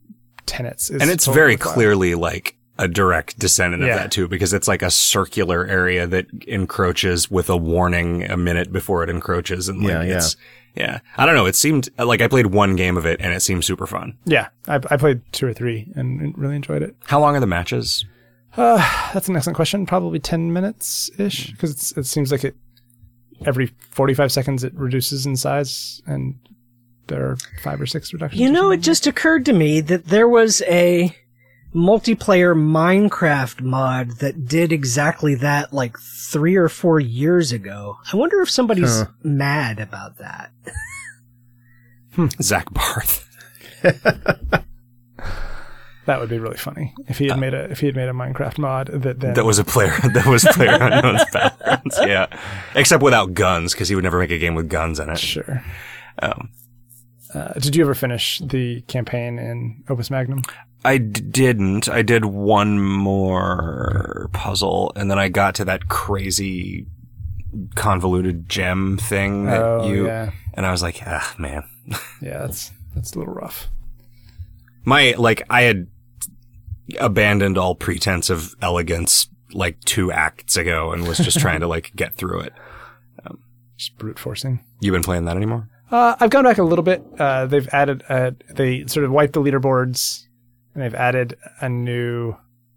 [SPEAKER 4] tenets. Is
[SPEAKER 1] and it's
[SPEAKER 4] totally
[SPEAKER 1] very
[SPEAKER 4] worthwhile.
[SPEAKER 1] clearly like a direct descendant
[SPEAKER 4] Yeah.
[SPEAKER 1] of that too, because it's like a circular area that encroaches with a warning a minute before it encroaches, and like
[SPEAKER 3] Yeah, yeah.
[SPEAKER 1] it's yeah. I don't know. It seemed like I played one game of it, and it seemed super fun.
[SPEAKER 4] Yeah, I, I played two or three and really enjoyed it.
[SPEAKER 1] How long are the matches?
[SPEAKER 4] Uh, that's an excellent question. Probably ten minutes ish because it seems like it every forty five seconds it reduces in size and there are five or six reductions.
[SPEAKER 2] You know, it just occurred to me that there was a multiplayer Minecraft mod that did exactly that like three or four years ago. I wonder if somebody's
[SPEAKER 3] Huh.
[SPEAKER 2] mad about that.
[SPEAKER 1] Zach Barth.
[SPEAKER 4] that would be really funny if he had made a if he had made a Minecraft mod that then
[SPEAKER 1] That was a player. That was player unknown's backgrounds. Yeah, except without guns, because he would never make a game with guns in it.
[SPEAKER 4] sure.
[SPEAKER 1] Um,
[SPEAKER 4] Uh, did you ever finish the campaign in Opus Magnum?
[SPEAKER 1] I d- didn't. I did one more puzzle, and then I got to that crazy convoluted gem thing that
[SPEAKER 4] oh
[SPEAKER 1] you,
[SPEAKER 4] yeah,
[SPEAKER 1] and I was like, ah, man.
[SPEAKER 4] yeah. That's that's a little rough.
[SPEAKER 1] My like, I had abandoned all pretense of elegance like two acts ago, and was just trying to like get through it.
[SPEAKER 4] Just brute forcing.
[SPEAKER 1] You been playing that anymore?
[SPEAKER 4] Uh, I've gone back a little bit. Uh, they've added, uh, they sort of wiped the leaderboards, and they've added a new,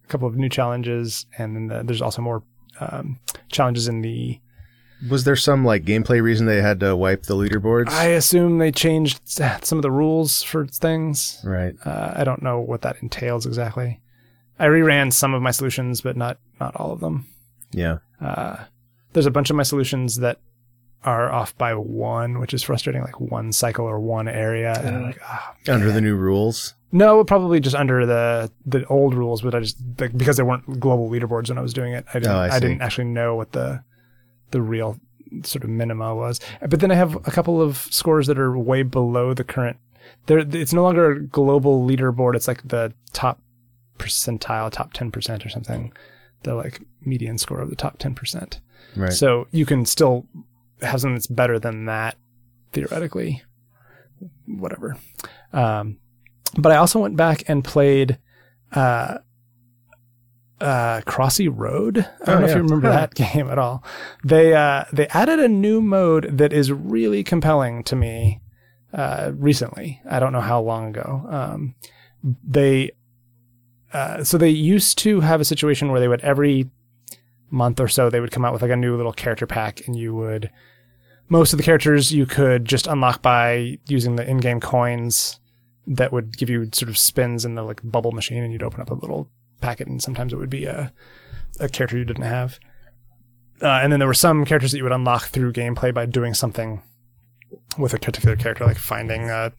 [SPEAKER 4] a couple of new challenges, and then the, there's also more um, challenges in the.
[SPEAKER 3] was there some like gameplay reason they had to wipe the leaderboards?
[SPEAKER 4] I assume they changed some of the rules for things.
[SPEAKER 3] right.
[SPEAKER 4] Uh, I don't know what that entails exactly. I reran some of my solutions, but not not all of them.
[SPEAKER 3] Yeah.
[SPEAKER 4] Uh, there's a bunch of my solutions that are off by one, which is frustrating. Like one cycle or one area, and I'm like, ah,
[SPEAKER 3] Under the new rules.
[SPEAKER 4] No, probably just under the the old rules, but I just like, because there weren't global leaderboards when I was doing it, I didn't
[SPEAKER 3] Oh, I
[SPEAKER 4] I, didn't actually know what the the real sort of minima was. But then I have a couple of scores that are way below the current. There, it's no longer a global leaderboard. It's like the top percentile, top ten percent or something, the like median score of the top ten percent.
[SPEAKER 3] Right.
[SPEAKER 4] So you can still have something that's better than that theoretically. Whatever. Um, but I also went back and played uh, uh, Crossy Road. I don't
[SPEAKER 3] Oh,
[SPEAKER 4] know if you remember that game at all. They uh, they added a new mode that is really compelling to me uh, recently. I don't know how long ago. Um, they uh, so they used to have a situation where they would every month or so they would come out with like a new little character pack and you would most of the characters you could just unlock by using the in-game coins that would give you sort of spins in the like bubble machine and you'd open up a little packet and sometimes it would be a, a character you didn't have uh, and then there were some characters that you would unlock through gameplay by doing something with a particular character like finding a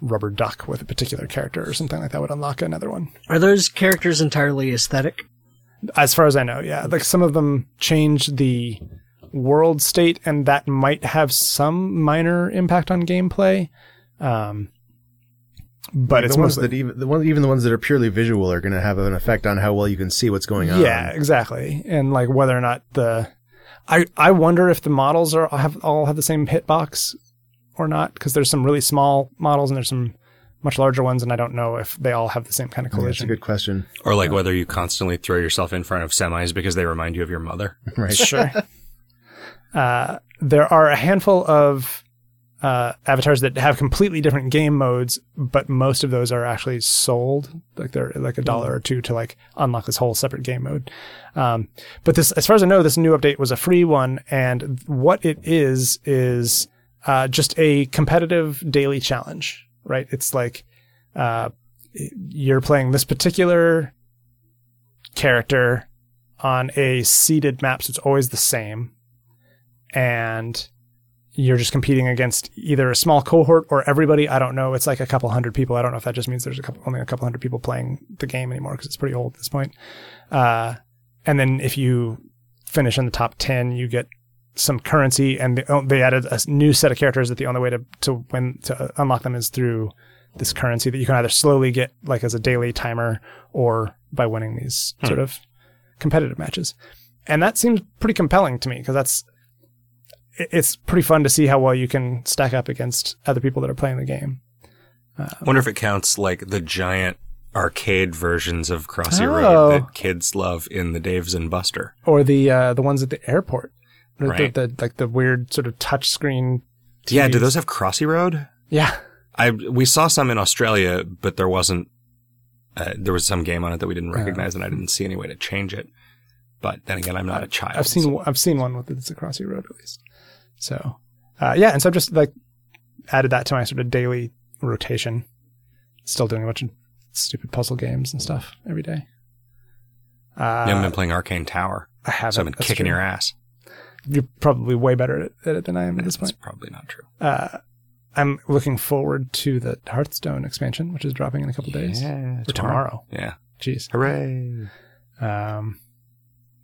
[SPEAKER 4] rubber duck with a particular character or something like that would unlock another one
[SPEAKER 2] Are those characters entirely aesthetic?
[SPEAKER 4] As far as I know, yeah. Like some of them change the world state, and that might have some minor impact on gameplay. Um, but
[SPEAKER 3] the
[SPEAKER 4] it's
[SPEAKER 3] ones
[SPEAKER 4] mostly
[SPEAKER 3] that even the one, even the ones that are purely visual are going to have an effect on how well you can see what's going on.
[SPEAKER 4] yeah, exactly. And like whether or not the, I I wonder if the models are have all have the same hitbox or not because there's some really small models and there's some much larger ones, and I don't know if they all have the same kind of
[SPEAKER 3] Yeah, That's a good question.
[SPEAKER 1] Or like whether you constantly throw yourself in front of semis because they remind you of your mother.
[SPEAKER 3] Right.
[SPEAKER 4] Sure. uh, there are a handful of uh, avatars that have completely different game modes, but most of those are actually sold. Like they're like a dollar or two to like unlock this whole separate game mode. Um, but this, as far as I know, this new update was a free one, and what it is is uh, just a competitive daily challenge. Right? It's like uh, you're playing this particular character on a seeded map, so it's always the same. And you're just competing against either a small cohort or everybody. I don't know. It's like a couple hundred people. I don't know if that just means there's a couple, only a couple hundred people playing the game anymore because it's pretty old at this point. Uh, and then if you finish in the top 10, you get some currency and the, they added a new set of characters that the only way to, to win, to unlock them is through this currency that you can either slowly get like as a daily timer or by winning these
[SPEAKER 1] Hmm.
[SPEAKER 4] sort of competitive matches. And that seems pretty compelling to me because that's it's pretty fun to see how well you can stack up against other people that are playing the game.
[SPEAKER 1] I wonder if it counts like the giant arcade versions of Crossy
[SPEAKER 4] Oh.
[SPEAKER 1] Road that kids love in the Daves and Buster.
[SPEAKER 4] Or the uh, the ones at the airport. The-
[SPEAKER 1] Right.
[SPEAKER 4] The, the, like the weird sort of touch screen.
[SPEAKER 1] Yeah, do those have Crossy Road?
[SPEAKER 4] Yeah.
[SPEAKER 1] I we saw some in Australia, but there wasn't. Uh, there was some game on it that we didn't recognize, and I didn't see any way to change it. But then again, I'm not a child.
[SPEAKER 4] I've seen I've seen one with it's a crossy road at least. So uh, yeah, and so I've just like added that to my sort of daily rotation. Still doing a bunch of stupid puzzle games and stuff every day. Uh,
[SPEAKER 1] You haven't been playing Arcane Tower,
[SPEAKER 4] I haven't.
[SPEAKER 1] so I've been kicking
[SPEAKER 4] true.
[SPEAKER 1] your ass.
[SPEAKER 4] You're probably way better at it, at it than I am at this
[SPEAKER 1] That's
[SPEAKER 4] point.
[SPEAKER 1] probably not true.
[SPEAKER 4] Uh, I'm looking forward to the Hearthstone expansion, which is dropping in a couple days.
[SPEAKER 1] Yeah,
[SPEAKER 4] Or tomorrow.
[SPEAKER 1] Yeah,
[SPEAKER 4] Jeez.
[SPEAKER 1] hooray!
[SPEAKER 4] Um,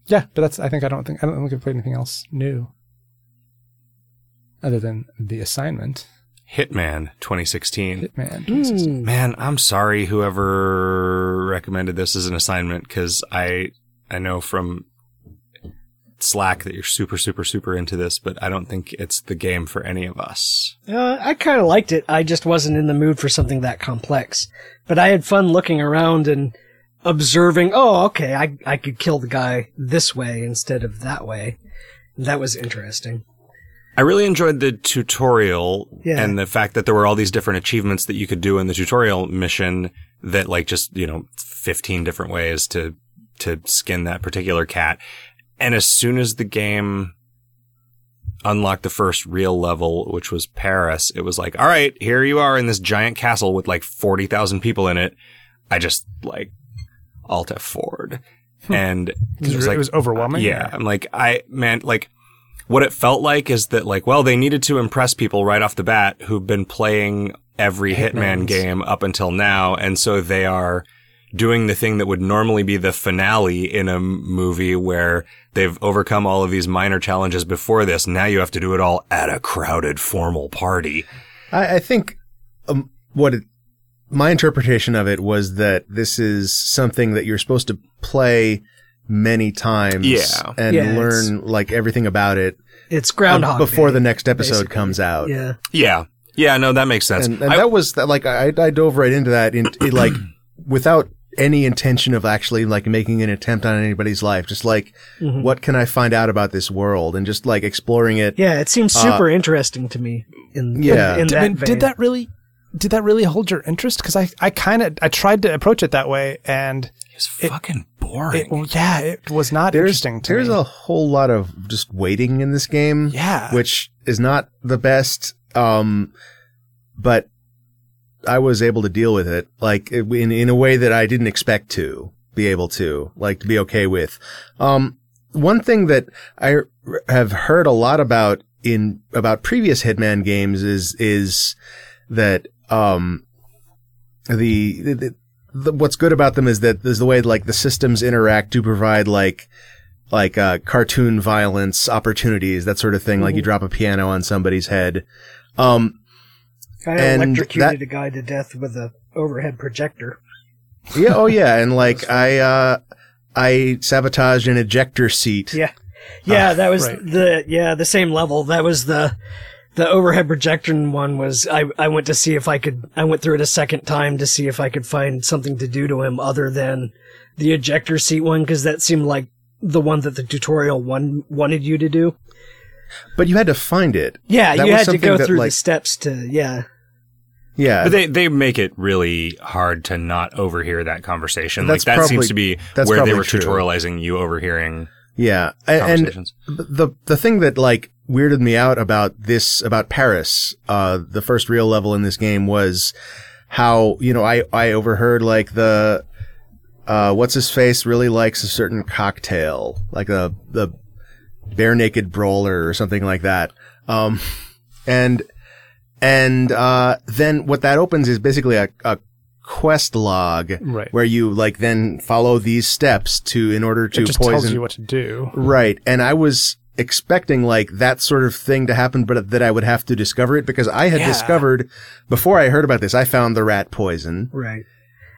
[SPEAKER 4] yeah, but that's. I think I don't think I don't think I've played anything else new, other than the assignment.
[SPEAKER 1] Hitman 2016.
[SPEAKER 4] Hitman.
[SPEAKER 2] Hmm.
[SPEAKER 1] Man, I'm sorry whoever recommended this as an assignment because I I know from Slack that you're super super super into this, but I don't think it's the game for any of us.
[SPEAKER 2] Uh, I kind of liked it. I just wasn't in the mood for something that complex. But I had fun looking around and observing. Oh, okay, I I could kill the guy this way instead of that way. That was interesting.
[SPEAKER 1] I really enjoyed the tutorial
[SPEAKER 2] Yeah.
[SPEAKER 1] and the fact that there were all these different achievements that you could do in the tutorial mission that like just, you know, 15 different ways to, to skin that particular cat. And as soon as the game unlocked the first real level, which was Paris, it was like, all right, here you are in this giant castle with like 40,000 people in it. I just like alt F forward. Hmm. And
[SPEAKER 4] It was, it was overwhelming.
[SPEAKER 1] yeah, I'm like, I man, like, what it felt like is that like, well, they needed to impress people right off the bat who've been playing every Hitman game up until now, and so they are doing the thing that would normally be the finale in a movie where they've overcome all of these minor challenges before this. Now you have to do it all at a crowded formal party.
[SPEAKER 3] I, I think um, what it my interpretation of it was that this is something that you're supposed to play many times
[SPEAKER 1] Yeah.
[SPEAKER 3] and
[SPEAKER 2] Yeah,
[SPEAKER 3] learn like everything about it
[SPEAKER 2] It's Groundhog
[SPEAKER 3] before
[SPEAKER 2] Day,
[SPEAKER 3] the next episode
[SPEAKER 2] basically.
[SPEAKER 3] comes out.
[SPEAKER 2] Yeah.
[SPEAKER 1] Yeah. Yeah, no, that makes sense.
[SPEAKER 3] And, and
[SPEAKER 1] I-
[SPEAKER 3] that was that, like I, I dove right into that in it, like without any intention of actually like making an attempt on anybody's life. Just like
[SPEAKER 2] Mhm.
[SPEAKER 3] what can I find out about this world and just like exploring it.
[SPEAKER 2] Yeah, it seems super interesting to me. In
[SPEAKER 3] yeah.
[SPEAKER 2] in, in
[SPEAKER 4] I mean,
[SPEAKER 2] vein.
[SPEAKER 4] did that really did that really hold your interest? Because I, I kind of I tried to approach it that way, and
[SPEAKER 1] it's fucking boring.
[SPEAKER 4] it, well, yeah, it was not
[SPEAKER 3] There's
[SPEAKER 4] interesting to
[SPEAKER 3] there's
[SPEAKER 4] me.
[SPEAKER 3] a whole lot of just waiting in this game.
[SPEAKER 4] yeah,
[SPEAKER 3] which is not the best. Um, but I was able to deal with it, like in in a way that I didn't expect to be able to, like to be okay with. Um, one thing that I have heard a lot about in about previous Hitman games is is that um the, the, the what's good about them is that is the way like the systems interact to provide like like uh, cartoon violence opportunities, that sort of thing. Like you drop a piano on somebody's head. Um,
[SPEAKER 2] I
[SPEAKER 3] and
[SPEAKER 2] electrocuted
[SPEAKER 3] that-
[SPEAKER 2] a guy to death with a overhead projector.
[SPEAKER 3] yeah, oh yeah, and like I, uh, I sabotaged an ejector seat.
[SPEAKER 2] Yeah, yeah, that was
[SPEAKER 4] right.
[SPEAKER 2] the yeah the same level. That was the the overhead projector one. Was I I went to see if I could. I went through it a second time to see if I could find something to do to him other than the ejector seat one because that seemed like the one that the tutorial one wanted you to do.
[SPEAKER 3] But you had to find it.
[SPEAKER 2] Yeah,
[SPEAKER 3] That
[SPEAKER 2] you had to
[SPEAKER 3] something
[SPEAKER 2] go
[SPEAKER 3] that,
[SPEAKER 2] through the steps to yeah.
[SPEAKER 3] Yeah,
[SPEAKER 1] But they, they make it really hard to not overhear that conversation.
[SPEAKER 3] That's
[SPEAKER 1] like that
[SPEAKER 3] probably-
[SPEAKER 1] seems to be
[SPEAKER 3] that's
[SPEAKER 1] where they were
[SPEAKER 3] true.
[SPEAKER 1] tutorializing you overhearing
[SPEAKER 3] yeah, A- and the the thing that like weirded me out about this about Paris, uh, the first real level in this game was how you know I I overheard like the uh what's his face really likes a certain cocktail like the the bare naked brawler or something like that um and and uh then what that opens is basically a, a quest log
[SPEAKER 4] Right.
[SPEAKER 3] where you like then follow these steps to in order to
[SPEAKER 4] it just
[SPEAKER 3] poison
[SPEAKER 4] tells you what to do.
[SPEAKER 3] Right. And I was expecting like that sort of thing to happen, but that I would have to discover it because I had
[SPEAKER 4] Yeah.
[SPEAKER 3] discovered before I heard about this, I found the rat poison.
[SPEAKER 2] Right.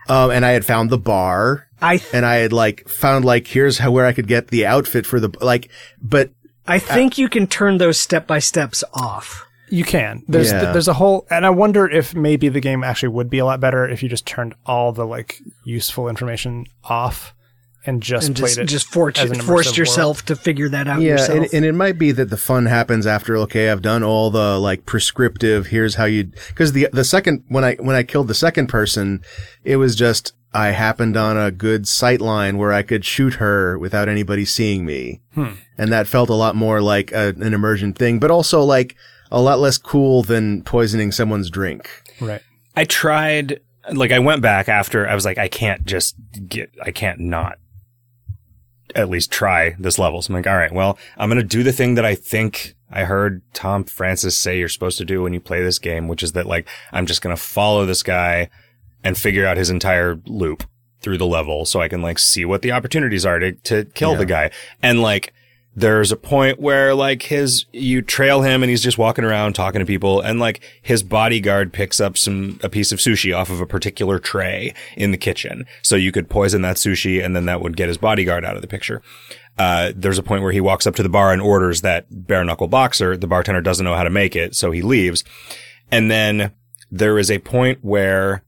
[SPEAKER 3] Um, and I had found the bar
[SPEAKER 2] I th-
[SPEAKER 3] and I had like found like, here's how, where I could get the outfit for the, like, but
[SPEAKER 2] I think you can turn those step by steps off.
[SPEAKER 4] You can. There's
[SPEAKER 3] Yeah.
[SPEAKER 4] there's a whole, and I wonder if maybe the game actually would be a lot better if you just turned all the like useful information off and just
[SPEAKER 2] and
[SPEAKER 4] played
[SPEAKER 2] just,
[SPEAKER 4] it.
[SPEAKER 2] just force,
[SPEAKER 4] as an
[SPEAKER 2] forced
[SPEAKER 4] immersive
[SPEAKER 2] yourself to figure that out
[SPEAKER 3] yeah,
[SPEAKER 2] yourself.
[SPEAKER 3] and, and it might be that the fun happens after, okay, I've done all the like prescriptive, here's how you, cause the, the second, when I, when I killed the second person, it was just, I happened on a good sight line where I could shoot her without anybody seeing me.
[SPEAKER 4] Hmm.
[SPEAKER 3] And that felt a lot more like a, an immersion thing, but also like a lot less cool than poisoning someone's drink.
[SPEAKER 4] right.
[SPEAKER 1] I tried, like, I went back after I was like, I can't just get, I can't not at least try this level. So I'm like, all right, well, I'm going to do the thing that I think I heard Tom Francis say you're supposed to do when you play this game, which is that, like, I'm just going to follow this guy and figure out his entire loop through the level so I can, like, see what the opportunities are to, to kill the guy. And, like, there's a point where like his you trail him and he's just walking around talking to people and like his bodyguard picks up some a piece of sushi off of a particular tray in the kitchen. So you could poison that sushi and then that would get his bodyguard out of the picture. Uh, there's a point where he walks up to the bar and orders that bare knuckle boxer. The bartender doesn't know how to make it so he leaves. And then there is a point where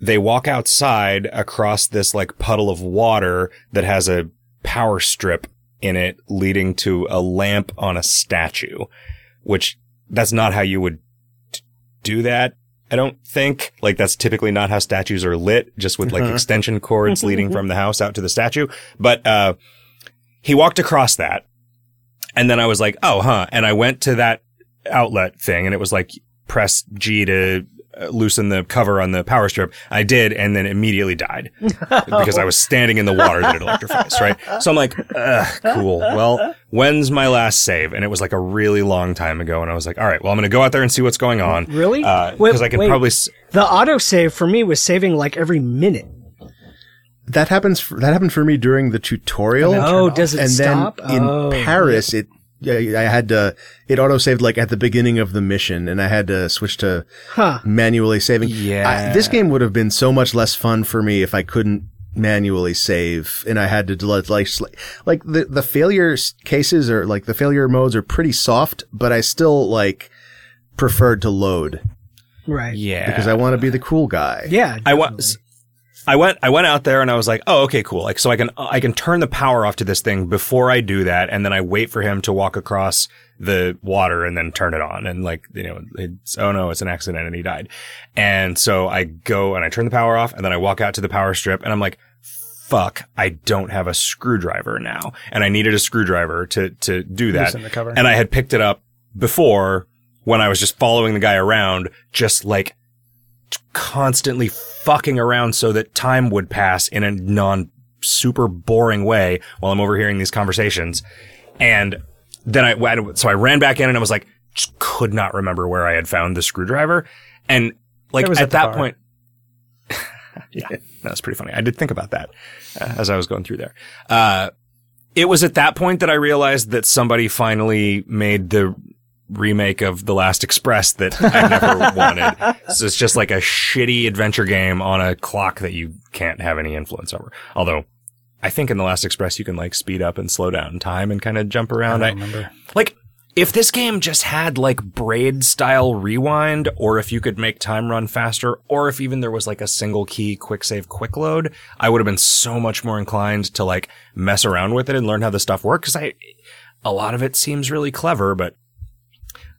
[SPEAKER 1] they walk outside across this like puddle of water that has a power strip in it leading to a lamp on a statue, which that's not how you would t- do that. I don't think like that's typically not how statues are lit, just with like extension cords leading from the house out to the statue. But, uh, he walked across that and then I was like, oh, huh. And I went to that outlet thing and it was like, press G to Uh, loosen the cover on the power strip. I did and then immediately died because I was standing in the water that it electrifies, right? So I'm like, Ugh, cool. Well, when's my last save? And it was like a really long time ago. And I was like, all right, well, I'm going to go out there and see what's going on.
[SPEAKER 2] Really?
[SPEAKER 1] Because
[SPEAKER 2] Wait,
[SPEAKER 1] I can
[SPEAKER 2] wait.
[SPEAKER 1] probably. S-
[SPEAKER 2] the autosave for me was saving like every minute.
[SPEAKER 3] That happens. For, that happened for me during the tutorial.
[SPEAKER 2] Oh, does it
[SPEAKER 3] and
[SPEAKER 2] stop?
[SPEAKER 3] then in
[SPEAKER 2] Oh,
[SPEAKER 3] Paris, it yeah, I had to, it auto saved like at the beginning of the mission and I had to switch to
[SPEAKER 2] Huh.
[SPEAKER 3] manually saving.
[SPEAKER 1] Yeah.
[SPEAKER 3] I, this game would have been so much less fun for me if I couldn't manually save and I had to delete like like the the failure cases or like the failure modes are pretty soft, but I still like preferred to load
[SPEAKER 2] Right.
[SPEAKER 1] Yeah.
[SPEAKER 3] because I want to be the cool guy.
[SPEAKER 2] Yeah.
[SPEAKER 1] I
[SPEAKER 2] definitely.
[SPEAKER 1] I went. I went out there and I was like, "Oh, okay, cool." Like, so I can I can turn the power off to this thing before I do that, and then I wait for him to walk across the water and then turn it on. And like, you know, it's oh no, it's an accident, and he died. And so I go and I turn the power off, and then I walk out to the power strip, and I'm like, "Fuck, I don't have a screwdriver now," and I needed a screwdriver to to do that.
[SPEAKER 4] The cover.
[SPEAKER 1] And I had picked it up before when I was just following the guy around, just like constantly fucking around so that time would pass in a non super boring way while I'm overhearing these conversations. And then I, so I ran back in and I was like, just could not remember where I had found the screwdriver. And like at,
[SPEAKER 4] at
[SPEAKER 1] that point, yeah, that was pretty funny. I did think about that uh, as I was going through there. Uh, it was at that point that I realized that somebody finally made the remake of The Last Express that I never wanted. So it's just like a shitty adventure game on a clock that you can't have any influence over. Although I think in The Last Express you can like speed up and slow down time and kind of jump
[SPEAKER 4] I
[SPEAKER 1] around.
[SPEAKER 4] don't
[SPEAKER 1] I,
[SPEAKER 4] remember.
[SPEAKER 1] like if this game just had like braid style rewind or if you could make time run faster or if even there was like a single key quick save quick load i would have been so much more inclined to like mess around with it and learn how the stuff works because i a lot of it seems really clever but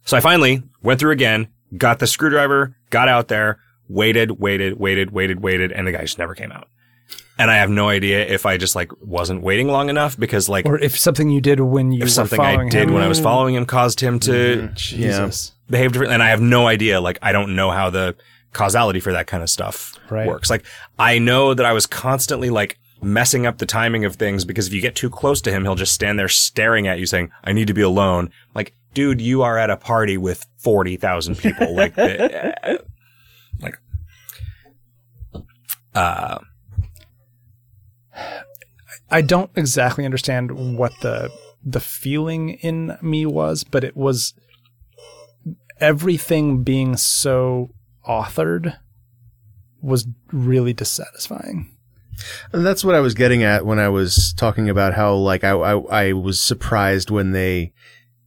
[SPEAKER 1] so i finally went through again got the screwdriver got out there waited waited waited waited waited and the guy just never came out and i have no idea if i just like wasn't waiting long enough because like
[SPEAKER 4] Or if something you did when you
[SPEAKER 1] if
[SPEAKER 4] were
[SPEAKER 1] something I did
[SPEAKER 4] him.
[SPEAKER 1] when I was following him caused him to mm-hmm.
[SPEAKER 4] Jesus.
[SPEAKER 1] behave differently. And I have no idea. Like, I don't know how the causality for that kind of stuff
[SPEAKER 4] Right.
[SPEAKER 1] works. Like, I know that I was constantly like messing up the timing of things because if you get too close to him, he'll just stand there staring at you saying, I need to be alone. Like, dude, you are at a party with 40,000 people. like, the, like, uh,
[SPEAKER 4] I don't exactly understand what the the feeling in me was, but it was everything being so authored was really dissatisfying.
[SPEAKER 3] And that's what I was getting at when I was talking about how like I I, I was surprised when they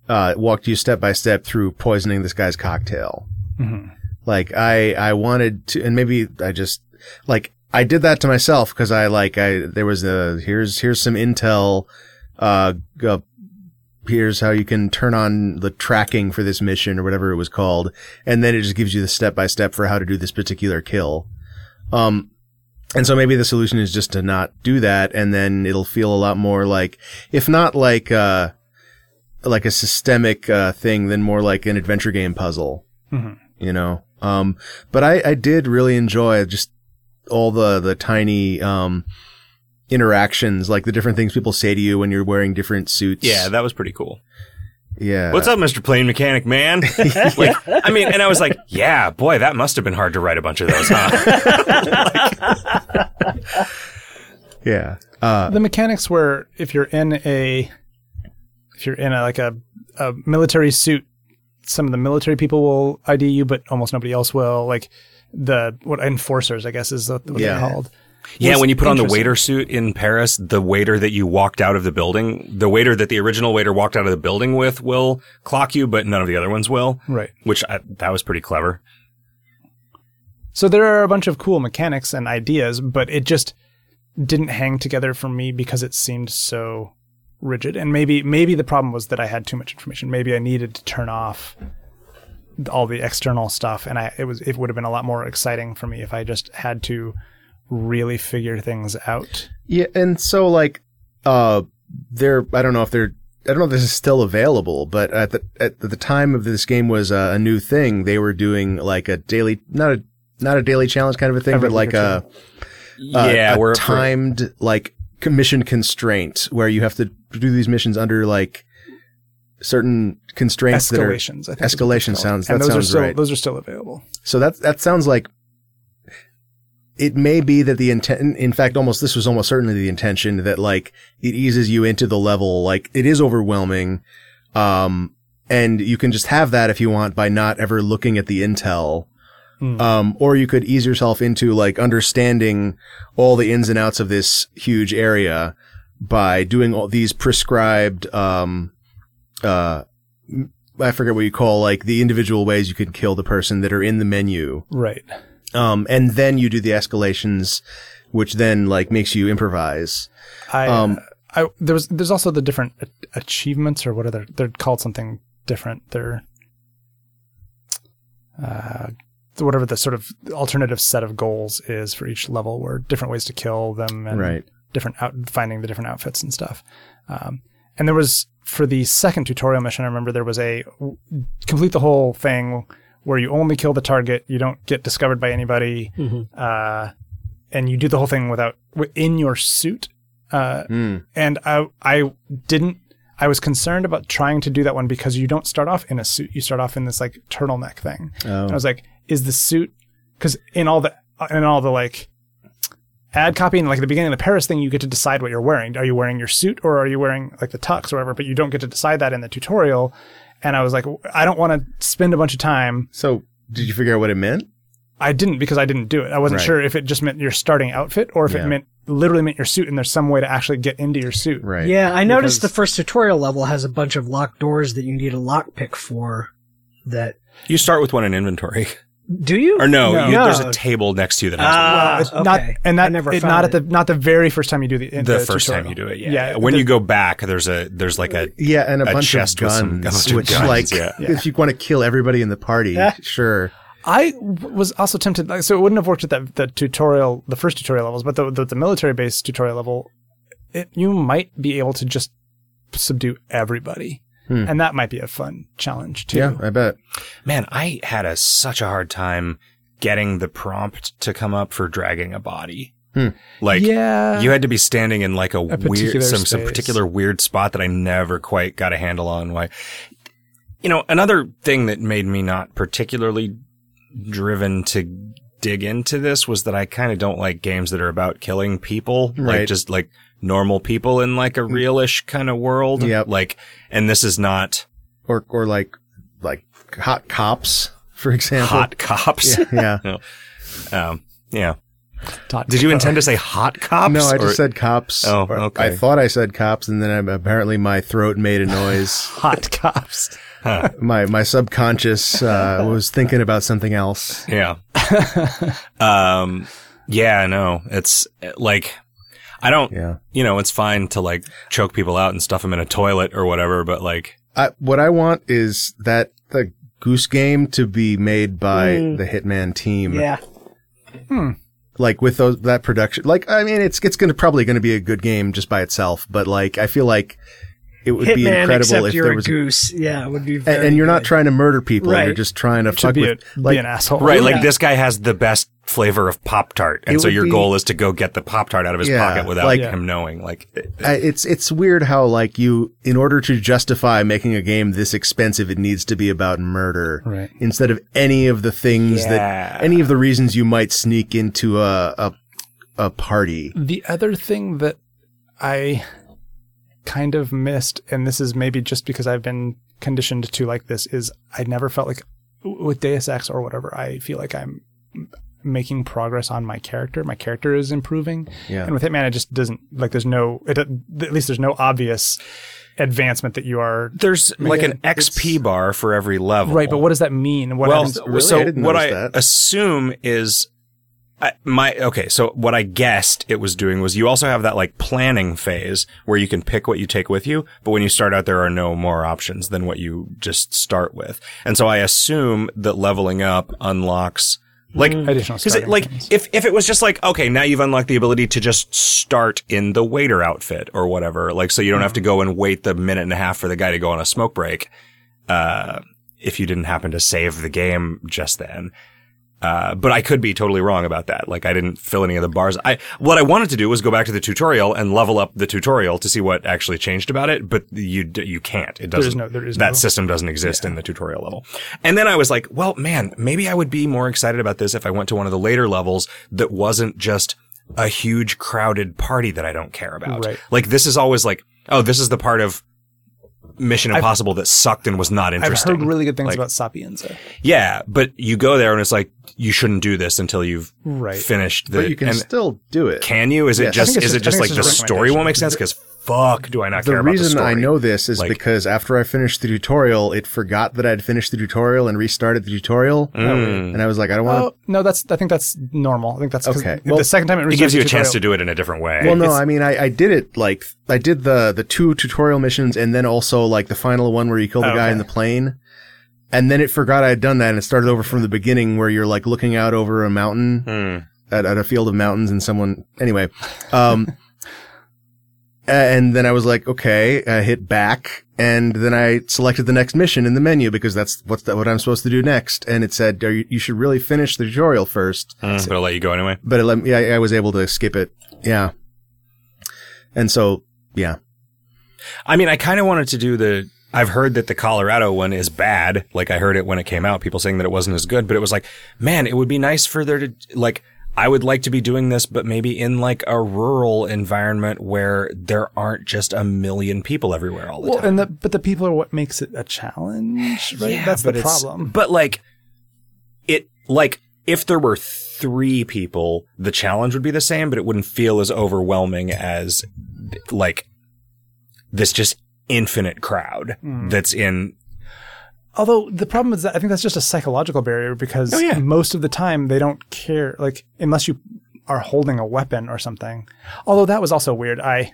[SPEAKER 3] uh, walked you step by step through poisoning this guy's cocktail.
[SPEAKER 4] Mhm.
[SPEAKER 3] Like I I wanted to, and maybe I just like I did that to myself because I like I there was a here's here's some intel. Uh, uh, here's how you can turn on the tracking for this mission or whatever it was called, and then it just gives you the step by step for how to do this particular kill. Um, and so maybe the solution is just to not do that, and then it'll feel a lot more like, if not like uh, like a systemic uh, thing, than more like an adventure game puzzle.
[SPEAKER 4] Mhm.
[SPEAKER 3] You know. Um, but I, I did really enjoy just all the the tiny um interactions, like the different things people say to you when you're wearing different suits.
[SPEAKER 1] yeah, that was pretty cool.
[SPEAKER 3] yeah.
[SPEAKER 1] What's up, Mr. Plane Mechanic Man? like, I mean, and I was like, yeah, boy, that must have been hard to write a bunch of those, huh?
[SPEAKER 3] Yeah. Uh,
[SPEAKER 4] the mechanics were if you're in a if you're in a like a, a military suit some of the military people will id you but almost nobody else will like the what enforcers i guess is what
[SPEAKER 3] Yeah.
[SPEAKER 4] they're called
[SPEAKER 1] yeah,
[SPEAKER 4] Was
[SPEAKER 1] when you put on the waiter suit in Paris, the waiter that you walked out of the building, the waiter that the original waiter walked out of the building with will clock you, but none of the other ones will.
[SPEAKER 4] right
[SPEAKER 1] Which I, that was pretty clever.
[SPEAKER 4] so there are a bunch of cool mechanics and ideas but it just didn't hang together for me because it seemed so rigid. And maybe maybe the problem was that i had too much information. Maybe i needed to turn off all the external stuff and i it was it would have been a lot more exciting for me if i just had to really figure things out.
[SPEAKER 3] Yeah, and so like uh they're I don't know if they're I don't know if this is still available, but at the at the time of this game was uh, a new thing. They were doing like a daily not a not a daily challenge kind of a thing,
[SPEAKER 4] Every
[SPEAKER 3] but like a, a
[SPEAKER 1] yeah,
[SPEAKER 3] a
[SPEAKER 1] we're
[SPEAKER 3] timed like commission constraint where you have to do these missions under like certain constraints that are
[SPEAKER 4] escalations. I think
[SPEAKER 3] escalation sounds-
[SPEAKER 4] And
[SPEAKER 3] that
[SPEAKER 4] those are
[SPEAKER 3] sounds
[SPEAKER 4] still
[SPEAKER 3] right.
[SPEAKER 4] those are still available.
[SPEAKER 3] So that that sounds like it may be that the intent. In fact, almost this was almost certainly the intention that like it eases you into the level. Like it is overwhelming, Um, and you can just have that if you want by not ever looking at the intel.
[SPEAKER 4] Hmm.
[SPEAKER 3] Um, or you could ease yourself into like understanding all the ins and outs of this huge area by doing all these prescribed, um, uh, I forget what you call like the individual ways you can kill the person that are in the menu.
[SPEAKER 4] Right.
[SPEAKER 3] Um, and then you do the escalations, which then like makes you improvise.
[SPEAKER 4] I,
[SPEAKER 3] Um,
[SPEAKER 4] I there was there's also the different achievements or what are they? They're called something different. They're uh, whatever the sort of alternative set of goals is for each level, where different ways to kill them and
[SPEAKER 3] Right.
[SPEAKER 4] Different out finding the different outfits and stuff. Um, and there was for the second tutorial mission, I remember there was a w- complete the whole thing where you only kill the target, you don't get discovered by anybody, uh, and you do the whole thing without in your suit. Uh,
[SPEAKER 3] Mm.
[SPEAKER 4] and I I didn't. I was concerned about trying to do that one because you don't start off in a suit. You start off in this like turtleneck thing.
[SPEAKER 3] Oh.
[SPEAKER 4] And I was like, is the suit? Because in all the in all the like ad copy and like at the beginning of the Paris thing, you get to decide what you're wearing. Are you wearing your suit or are you wearing like the tux or whatever? But you don't get to decide that in the tutorial. And I was like, I don't want to spend a bunch of time.
[SPEAKER 3] So did you figure out what it meant?
[SPEAKER 4] I didn't because I didn't do it. I wasn't
[SPEAKER 3] Right.
[SPEAKER 4] sure if it just meant your starting outfit or if
[SPEAKER 3] Yeah.
[SPEAKER 4] it meant literally meant your suit and there's some way to actually get into your suit.
[SPEAKER 3] Right.
[SPEAKER 2] Yeah, I noticed
[SPEAKER 4] Because-
[SPEAKER 2] the first tutorial level has a bunch of locked doors that you need a lockpick for. That
[SPEAKER 1] You start with one in inventory,
[SPEAKER 2] do you?
[SPEAKER 1] or no?
[SPEAKER 4] No.
[SPEAKER 1] You, There's a table next to you that has
[SPEAKER 2] Ah,
[SPEAKER 4] It's
[SPEAKER 2] okay.
[SPEAKER 4] not, and
[SPEAKER 2] I
[SPEAKER 4] that
[SPEAKER 2] never
[SPEAKER 4] it,
[SPEAKER 2] found
[SPEAKER 4] not
[SPEAKER 2] it.
[SPEAKER 4] at the not the very first time you do the
[SPEAKER 1] the,
[SPEAKER 4] the
[SPEAKER 1] first
[SPEAKER 4] tutorial.
[SPEAKER 1] time you do it. Yeah.
[SPEAKER 4] Yeah,
[SPEAKER 1] when
[SPEAKER 4] the-
[SPEAKER 1] you go back, there's a there's like a
[SPEAKER 3] Yeah, and a,
[SPEAKER 1] A
[SPEAKER 3] bunch of
[SPEAKER 1] chest with
[SPEAKER 3] guns,
[SPEAKER 1] some- a bunch of
[SPEAKER 3] which
[SPEAKER 1] guns,
[SPEAKER 3] like
[SPEAKER 1] yeah.
[SPEAKER 3] if you want to kill everybody in the party,
[SPEAKER 2] Yeah.
[SPEAKER 3] sure.
[SPEAKER 4] I was also tempted, like, so it wouldn't have worked at that the tutorial, the first tutorial levels, but the the, the military based tutorial level, it you might be able to just subdue everybody,
[SPEAKER 3] Hmm.
[SPEAKER 4] and that might be a fun challenge too.
[SPEAKER 3] Yeah, I bet.
[SPEAKER 1] man. I had a such a hard time getting the prompt to come up for dragging a body.
[SPEAKER 3] Hmm.
[SPEAKER 1] Like
[SPEAKER 4] yeah,
[SPEAKER 1] you had to be standing in like a, weird
[SPEAKER 4] particular
[SPEAKER 1] some some particular weird spot that I never quite got a handle on. Why? You know, another thing that made me not particularly driven to dig into this was that I kind of don't like games that are about killing people, like
[SPEAKER 3] Right.
[SPEAKER 1] just like normal people in like a realish kind of world.
[SPEAKER 3] Yep.
[SPEAKER 1] Like, and this is not
[SPEAKER 3] Or or like like hot cops, for example.
[SPEAKER 1] hot cops.
[SPEAKER 3] Yeah. yeah.
[SPEAKER 1] um, yeah.
[SPEAKER 4] Dot
[SPEAKER 1] Did you intend to say hot cops?
[SPEAKER 3] No, I just
[SPEAKER 1] or-
[SPEAKER 3] said cops.
[SPEAKER 1] Oh, okay.
[SPEAKER 3] I thought I said cops, and then I, apparently my throat made a noise.
[SPEAKER 4] hot cops?
[SPEAKER 3] my my subconscious uh, was thinking about something else.
[SPEAKER 1] Yeah. um, yeah, no, it's uh, like, I don't,
[SPEAKER 3] Yeah.
[SPEAKER 1] you know, it's fine to like choke people out and stuff them in a toilet or whatever, but like,
[SPEAKER 3] I, what I want is that the Goose Game to be made by
[SPEAKER 2] Mm.
[SPEAKER 3] the Hitman team.
[SPEAKER 2] Yeah. Hmm.
[SPEAKER 3] like with those that production like i mean it's it's gonna probably gonna be a good game just by itself but like i feel like it would be incredible if
[SPEAKER 2] you're
[SPEAKER 3] there
[SPEAKER 2] a
[SPEAKER 3] was
[SPEAKER 2] goose. Yeah, it would be.
[SPEAKER 3] and,
[SPEAKER 2] Very
[SPEAKER 3] and you're not trying to murder people you're
[SPEAKER 2] Right.
[SPEAKER 3] just trying to
[SPEAKER 4] To
[SPEAKER 3] fuck
[SPEAKER 4] be,
[SPEAKER 3] with
[SPEAKER 4] a,
[SPEAKER 3] like
[SPEAKER 4] be an asshole,
[SPEAKER 1] right,
[SPEAKER 2] yeah.
[SPEAKER 1] like this guy has the best flavor of Pop Tart. And
[SPEAKER 3] It
[SPEAKER 1] so your
[SPEAKER 3] be-
[SPEAKER 1] goal is to go get the Pop Tart out of his
[SPEAKER 3] Yeah,
[SPEAKER 1] pocket without
[SPEAKER 3] like-
[SPEAKER 1] him knowing. Like, it-
[SPEAKER 3] I, it's it's weird how like you in order to justify making a game this expensive it needs to be about murder
[SPEAKER 4] Right.
[SPEAKER 3] instead of any of the things
[SPEAKER 1] Yeah.
[SPEAKER 3] that any of the reasons you might sneak into a a, a party
[SPEAKER 4] The other thing that I kind of missed, and this is maybe just because I've been conditioned to like this, is I never felt like with Deus Ex or whatever, I feel like I'm making progress on my character. My character is improving.
[SPEAKER 3] yeah
[SPEAKER 4] And with Hitman, it just doesn't, like, there's no, it, at least there's no obvious advancement that you are.
[SPEAKER 1] there's like an
[SPEAKER 4] Yeah,
[SPEAKER 1] XP bar for every level.
[SPEAKER 4] Right, but what does that mean? What
[SPEAKER 1] well,
[SPEAKER 4] happens-
[SPEAKER 3] Really?
[SPEAKER 1] so
[SPEAKER 3] I
[SPEAKER 1] what I
[SPEAKER 3] that.
[SPEAKER 1] assume is I, my okay. So what I guessed it was doing was you also have that like planning phase where you can pick what you take with you, but when you start out, there are no more options than what you just start with. And so I assume that leveling up unlocks like
[SPEAKER 4] Additional
[SPEAKER 1] because like
[SPEAKER 4] things.
[SPEAKER 1] if if it was just like okay now you've unlocked the ability to just start in the waiter outfit or whatever like so you don't have to go and wait the minute and a half for the guy to go on a smoke break uh if you didn't happen to save the game just then uh, but I could be totally wrong about that. Like I didn't fill any of the bars. I what I wanted to do was go back to the tutorial and level up the tutorial to see what actually changed about it. But you you can't. It doesn't.
[SPEAKER 4] no- there is
[SPEAKER 1] that
[SPEAKER 4] no-
[SPEAKER 1] system doesn't exist in the tutorial level. And then I was like, well, man, maybe I would be more excited about this if I went to one of the later levels that wasn't just a huge crowded party that I don't care about.
[SPEAKER 4] Right.
[SPEAKER 1] Like this is always like, oh, this is the part of Mission Impossible that sucked and was not interesting.
[SPEAKER 4] I've heard really good things
[SPEAKER 1] Like,
[SPEAKER 4] about Sapienza.
[SPEAKER 1] Yeah, but you go there and it's like you shouldn't do this until you've
[SPEAKER 4] Right.
[SPEAKER 1] finished the.
[SPEAKER 3] but you can
[SPEAKER 1] and
[SPEAKER 3] still do it.
[SPEAKER 1] can you? Is it
[SPEAKER 3] Yes. I
[SPEAKER 1] just
[SPEAKER 4] think it's
[SPEAKER 1] is it
[SPEAKER 4] just-
[SPEAKER 1] just like
[SPEAKER 4] think
[SPEAKER 1] the
[SPEAKER 4] it's just a
[SPEAKER 1] story won't make sense? Because fuck, do I not care
[SPEAKER 3] the
[SPEAKER 1] about the
[SPEAKER 3] reason? I know this is
[SPEAKER 1] Like-
[SPEAKER 3] because after I finished the tutorial, it forgot that I'd finished the tutorial and restarted the tutorial,
[SPEAKER 1] Mm.
[SPEAKER 3] and I was like, I don't want
[SPEAKER 4] Oh no, that's I think that's normal. I think that's
[SPEAKER 3] Okay. Well, the
[SPEAKER 4] second time it,
[SPEAKER 1] It gives you a
[SPEAKER 4] restarts
[SPEAKER 1] chance to do it in a different way.
[SPEAKER 3] Well, no,
[SPEAKER 4] It's-
[SPEAKER 3] I mean, I, I did it like I did the the two tutorial missions, and then also like the final one where you kill the
[SPEAKER 4] Oh,
[SPEAKER 3] guy in the plane, and then it forgot I had done that, and it started over from the beginning where you're like looking out over a mountain
[SPEAKER 1] Hmm.
[SPEAKER 3] at, at a field of mountains, and someone anyway, um, and then I was like, okay, I hit back, and then I selected the next mission in the menu because that's what's what I'm supposed to do next, and it said you, you should really finish the tutorial first
[SPEAKER 1] Hmm, but I'll let you go anyway.
[SPEAKER 3] but it let me, I, I was able to skip it. Yeah. And so, yeah.
[SPEAKER 1] I mean, I kind of wanted to do the. I've heard that the Colorado one is bad. Like I heard it when it came out, people saying that it wasn't as good. But it was like, man, it would be nice for there to like. I would like to be doing this, but maybe in like a rural environment where there aren't just a million people everywhere all the time.
[SPEAKER 4] Well,
[SPEAKER 1] time.
[SPEAKER 4] and the but the people are what makes it a challenge, right?
[SPEAKER 1] Yeah,
[SPEAKER 4] that's the problem.
[SPEAKER 1] But like, it like if there were three people, the challenge would be the same, but it wouldn't feel as overwhelming as like this just infinite crowd
[SPEAKER 4] Hmm.
[SPEAKER 1] that's in.
[SPEAKER 4] Although the problem is that I think that's just a psychological barrier because
[SPEAKER 1] Oh, yeah.
[SPEAKER 4] most of the time they don't care, like unless you are holding a weapon or something. Although that was also weird. I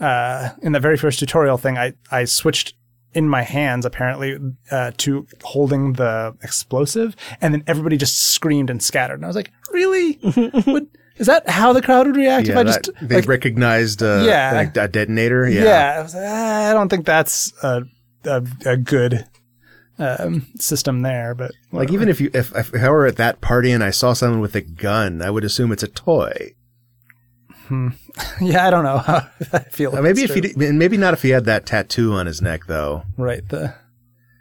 [SPEAKER 4] uh, in the very first tutorial thing, I I switched in my hands apparently uh, to holding the explosive, and then everybody just screamed and scattered. And I was like, really? would, is that how the crowd would react if
[SPEAKER 3] Yeah.
[SPEAKER 4] I just
[SPEAKER 3] that- they
[SPEAKER 4] like,
[SPEAKER 3] recognized uh,
[SPEAKER 4] Yeah.
[SPEAKER 3] like a detonator. Yeah.
[SPEAKER 4] yeah, I, was like, "Ah, I don't think that's a a, a good um, system there. But
[SPEAKER 3] Like even if you, if, if I were at that party and I saw someone with a gun, I would assume it's a toy. Hmm.
[SPEAKER 4] yeah, I don't know how I feel.
[SPEAKER 3] Uh, maybe if he,
[SPEAKER 4] true.
[SPEAKER 3] and maybe not if he had that tattoo on his neck though.
[SPEAKER 4] right the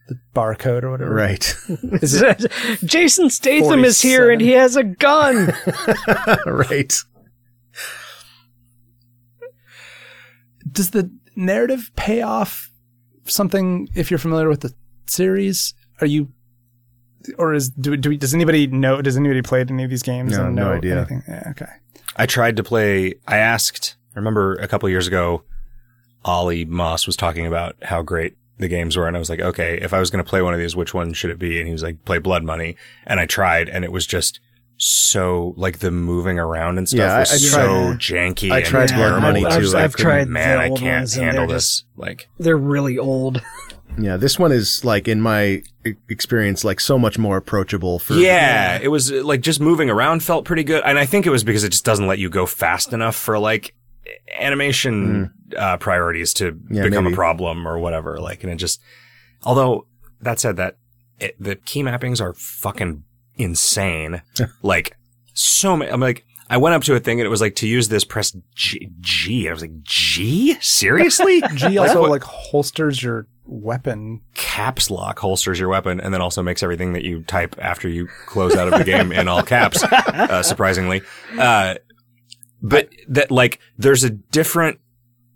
[SPEAKER 4] the barcode or whatever.
[SPEAKER 3] Right.
[SPEAKER 4] Is it
[SPEAKER 2] Jason Statham is here and he has a gun.
[SPEAKER 3] right.
[SPEAKER 4] does the narrative pay off something if you're familiar with the series? Are you or is do, do we, does anybody know does anybody played any of these games
[SPEAKER 3] No,
[SPEAKER 4] and
[SPEAKER 3] no idea.
[SPEAKER 4] anything? Yeah, okay.
[SPEAKER 1] I tried to play. I asked. I remember a couple years ago, Ollie Moss was talking about how great the games were, and I was like, okay, if I was going to play one of these, which one should it be? And he was like, play Blood Money, and I tried, and it was just so like the moving around and stuff
[SPEAKER 3] Yeah, I-
[SPEAKER 1] was
[SPEAKER 3] I
[SPEAKER 1] so
[SPEAKER 3] tried-
[SPEAKER 1] janky.
[SPEAKER 3] I tried
[SPEAKER 2] Yeah,
[SPEAKER 3] Blood. Money
[SPEAKER 1] I
[SPEAKER 2] I've,
[SPEAKER 3] too.
[SPEAKER 2] I've tried
[SPEAKER 1] man, I can't handle
[SPEAKER 2] they're
[SPEAKER 1] this. Like,
[SPEAKER 2] They're really old.
[SPEAKER 3] Yeah. This one is like in my experience, like so much more approachable for.
[SPEAKER 1] yeah, it was like just moving around felt pretty good, and I think it was because it just doesn't let you go fast enough for like animation uh, priorities to
[SPEAKER 3] Mm. Yeah,
[SPEAKER 1] become
[SPEAKER 3] maybe.
[SPEAKER 1] a problem or whatever. Like, and it just. Although that said, that it, the key mappings are fucking insane. like so many. I'm like. I went up to a thing and it was like to use this press G. G. I was like, G? Seriously?
[SPEAKER 4] G also like holsters your weapon.
[SPEAKER 1] caps lock holsters your weapon and then also makes everything that you type after you close out of the game in all caps, uh, surprisingly. Uh, but that like, there's a different,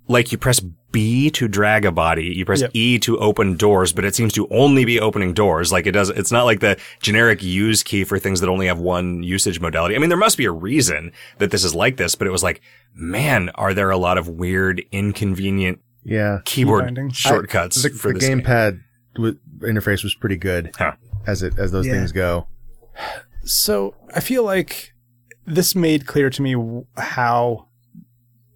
[SPEAKER 1] like you press B to drag a body, you press
[SPEAKER 4] Yep.
[SPEAKER 1] E to open doors, but it seems to only be opening doors. Like it does, it's not like the generic use key for things that only have one usage modality. I mean, there must be a reason that this is like this, but it was like, man, are there a lot of weird, inconvenient
[SPEAKER 3] Yeah.
[SPEAKER 1] keyboard
[SPEAKER 4] binding.
[SPEAKER 1] shortcuts
[SPEAKER 3] The,
[SPEAKER 1] for
[SPEAKER 3] the
[SPEAKER 1] this game?
[SPEAKER 3] gamepad w- interface was pretty good
[SPEAKER 1] Huh.
[SPEAKER 3] as it as those
[SPEAKER 2] Yeah.
[SPEAKER 3] things go.
[SPEAKER 4] So I feel like this made clear to me how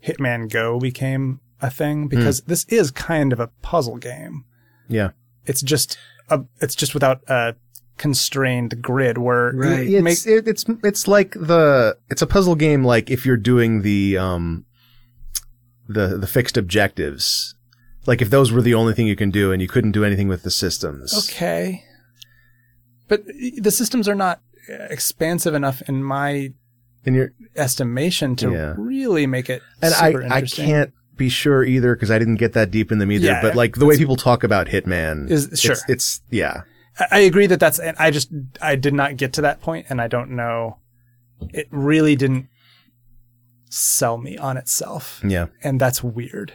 [SPEAKER 4] Hitman Go became a thing because this is kind of a puzzle game.
[SPEAKER 3] Yeah.
[SPEAKER 4] It's just a, it's just without a constrained grid where
[SPEAKER 2] Right.
[SPEAKER 4] you make
[SPEAKER 3] it, it's it's like the it's a puzzle game like if you're doing the um the the fixed objectives. Like if those were the only thing you can do and you couldn't do anything with the systems.
[SPEAKER 4] okay, but the systems are not expansive enough in my
[SPEAKER 3] in you're
[SPEAKER 4] estimation to
[SPEAKER 3] Yeah.
[SPEAKER 4] really make it
[SPEAKER 3] and
[SPEAKER 4] super
[SPEAKER 3] I I can't be sure either because I didn't get that deep in them either.
[SPEAKER 4] Yeah,
[SPEAKER 3] but like the way people talk about Hitman
[SPEAKER 4] Is- sure.
[SPEAKER 3] it's, it's yeah.
[SPEAKER 4] I- agree that that's. And I just I did not get to that point, and I don't know. It really didn't sell me on itself,
[SPEAKER 3] Yeah.
[SPEAKER 4] and that's weird.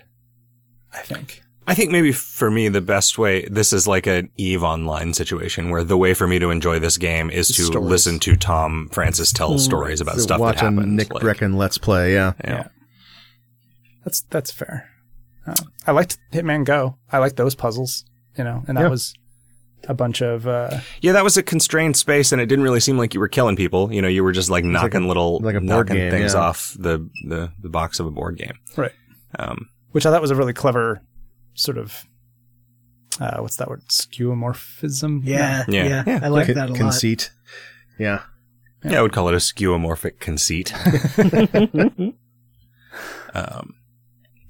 [SPEAKER 4] I think.
[SPEAKER 1] I think maybe for me the best way this is like an Eve online situation where the way for me to enjoy this game is to
[SPEAKER 4] Stories.
[SPEAKER 1] listen to Tom Francis tell stories about
[SPEAKER 3] So
[SPEAKER 1] stuff
[SPEAKER 3] watch
[SPEAKER 1] that
[SPEAKER 3] a
[SPEAKER 1] happened.
[SPEAKER 3] Nick
[SPEAKER 1] like,
[SPEAKER 3] Breckon Let's Play. Yeah.
[SPEAKER 1] yeah.
[SPEAKER 4] That's that's fair. Uh, I liked Hitman Go. I liked those puzzles, you know, and that
[SPEAKER 3] Yeah.
[SPEAKER 4] was a bunch of uh,
[SPEAKER 1] Yeah, that was a constrained space, and it didn't really seem like you were killing people. You know, you were just like knocking little,
[SPEAKER 3] like a board
[SPEAKER 1] knocking
[SPEAKER 3] game,
[SPEAKER 1] things
[SPEAKER 3] yeah.
[SPEAKER 1] off the, the the box of a board game.
[SPEAKER 4] right,
[SPEAKER 1] Um,
[SPEAKER 4] which I thought was a really clever sort of uh, what's that word? Skeuomorphism.
[SPEAKER 2] Yeah,
[SPEAKER 1] Yeah.
[SPEAKER 2] yeah,
[SPEAKER 1] Yeah.
[SPEAKER 2] I like
[SPEAKER 3] Con-
[SPEAKER 2] that a lot.
[SPEAKER 3] conceit. Yeah.
[SPEAKER 1] yeah. I would call it a skeuomorphic conceit. um,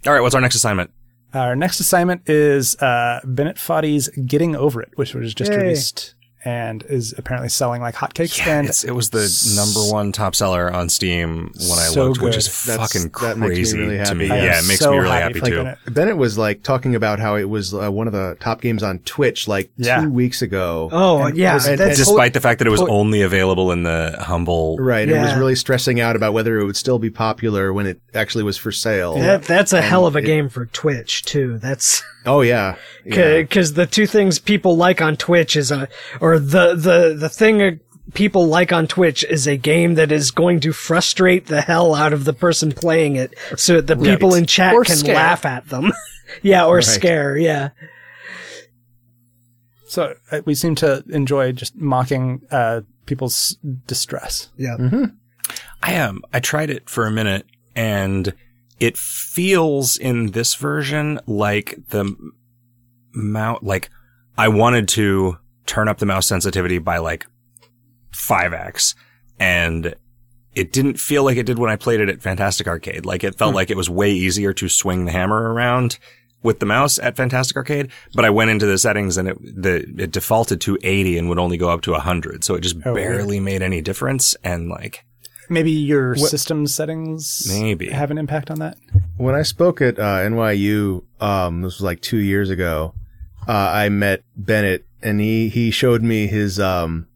[SPEAKER 1] all right, what's our next assignment?
[SPEAKER 4] Our next assignment is uh, Bennett Foddy's "Getting Over It," which was just
[SPEAKER 2] Yay.
[SPEAKER 4] released and is apparently selling like hotcakes.
[SPEAKER 1] Yeah,
[SPEAKER 4] and
[SPEAKER 1] it was the number one top seller on Steam when I
[SPEAKER 4] So
[SPEAKER 1] looked, which is
[SPEAKER 3] That's-
[SPEAKER 1] fucking
[SPEAKER 3] that makes me
[SPEAKER 1] crazy
[SPEAKER 3] really
[SPEAKER 1] to me.
[SPEAKER 3] I
[SPEAKER 1] Yeah, it makes
[SPEAKER 4] so
[SPEAKER 1] me really
[SPEAKER 4] happy
[SPEAKER 1] happy too.
[SPEAKER 4] Bennett.
[SPEAKER 3] Bennett was like talking about how it was uh, one of the top games on Twitch like
[SPEAKER 4] Yeah.
[SPEAKER 3] two weeks ago.
[SPEAKER 2] Oh yeah,
[SPEAKER 3] and-
[SPEAKER 2] that's
[SPEAKER 1] Despite the fact that it was
[SPEAKER 2] to-
[SPEAKER 1] only available in the humble.
[SPEAKER 3] Right. It was really stressing out about whether it would still be popular when it actually was for sale.
[SPEAKER 2] that, that's a hell of a
[SPEAKER 3] it-
[SPEAKER 2] game for Twitch too. That's
[SPEAKER 3] Oh yeah. yeah.
[SPEAKER 2] because the two things people like on Twitch is a or the the the thing people like on Twitch is a game that is going to frustrate the hell out of the person playing it, so that the people in chat
[SPEAKER 4] Or
[SPEAKER 2] can
[SPEAKER 4] scare.
[SPEAKER 2] laugh at them. yeah, or
[SPEAKER 3] Right.
[SPEAKER 2] scare. Yeah,
[SPEAKER 4] So uh, we seem to enjoy just mocking uh, people's distress.
[SPEAKER 2] yeah.
[SPEAKER 1] I am. I tried it for a minute and it feels in this version like the mount, like I wanted to turn up the mouse sensitivity by like 5x and it didn't feel like it did when I played it at Fantastic Arcade. Like it felt like it was way easier to swing the hammer around with the mouse at Fantastic Arcade, but I went into the settings and it the it defaulted to 80 and would only go up to 100. So it just
[SPEAKER 4] Oh, weird.
[SPEAKER 1] barely made any difference and like
[SPEAKER 4] Maybe your system settings
[SPEAKER 1] Maybe.
[SPEAKER 4] have an impact on that.
[SPEAKER 3] When I spoke at uh, NYU, um, this was like two years ago. Uh, I met Bennett, and he he showed me his um,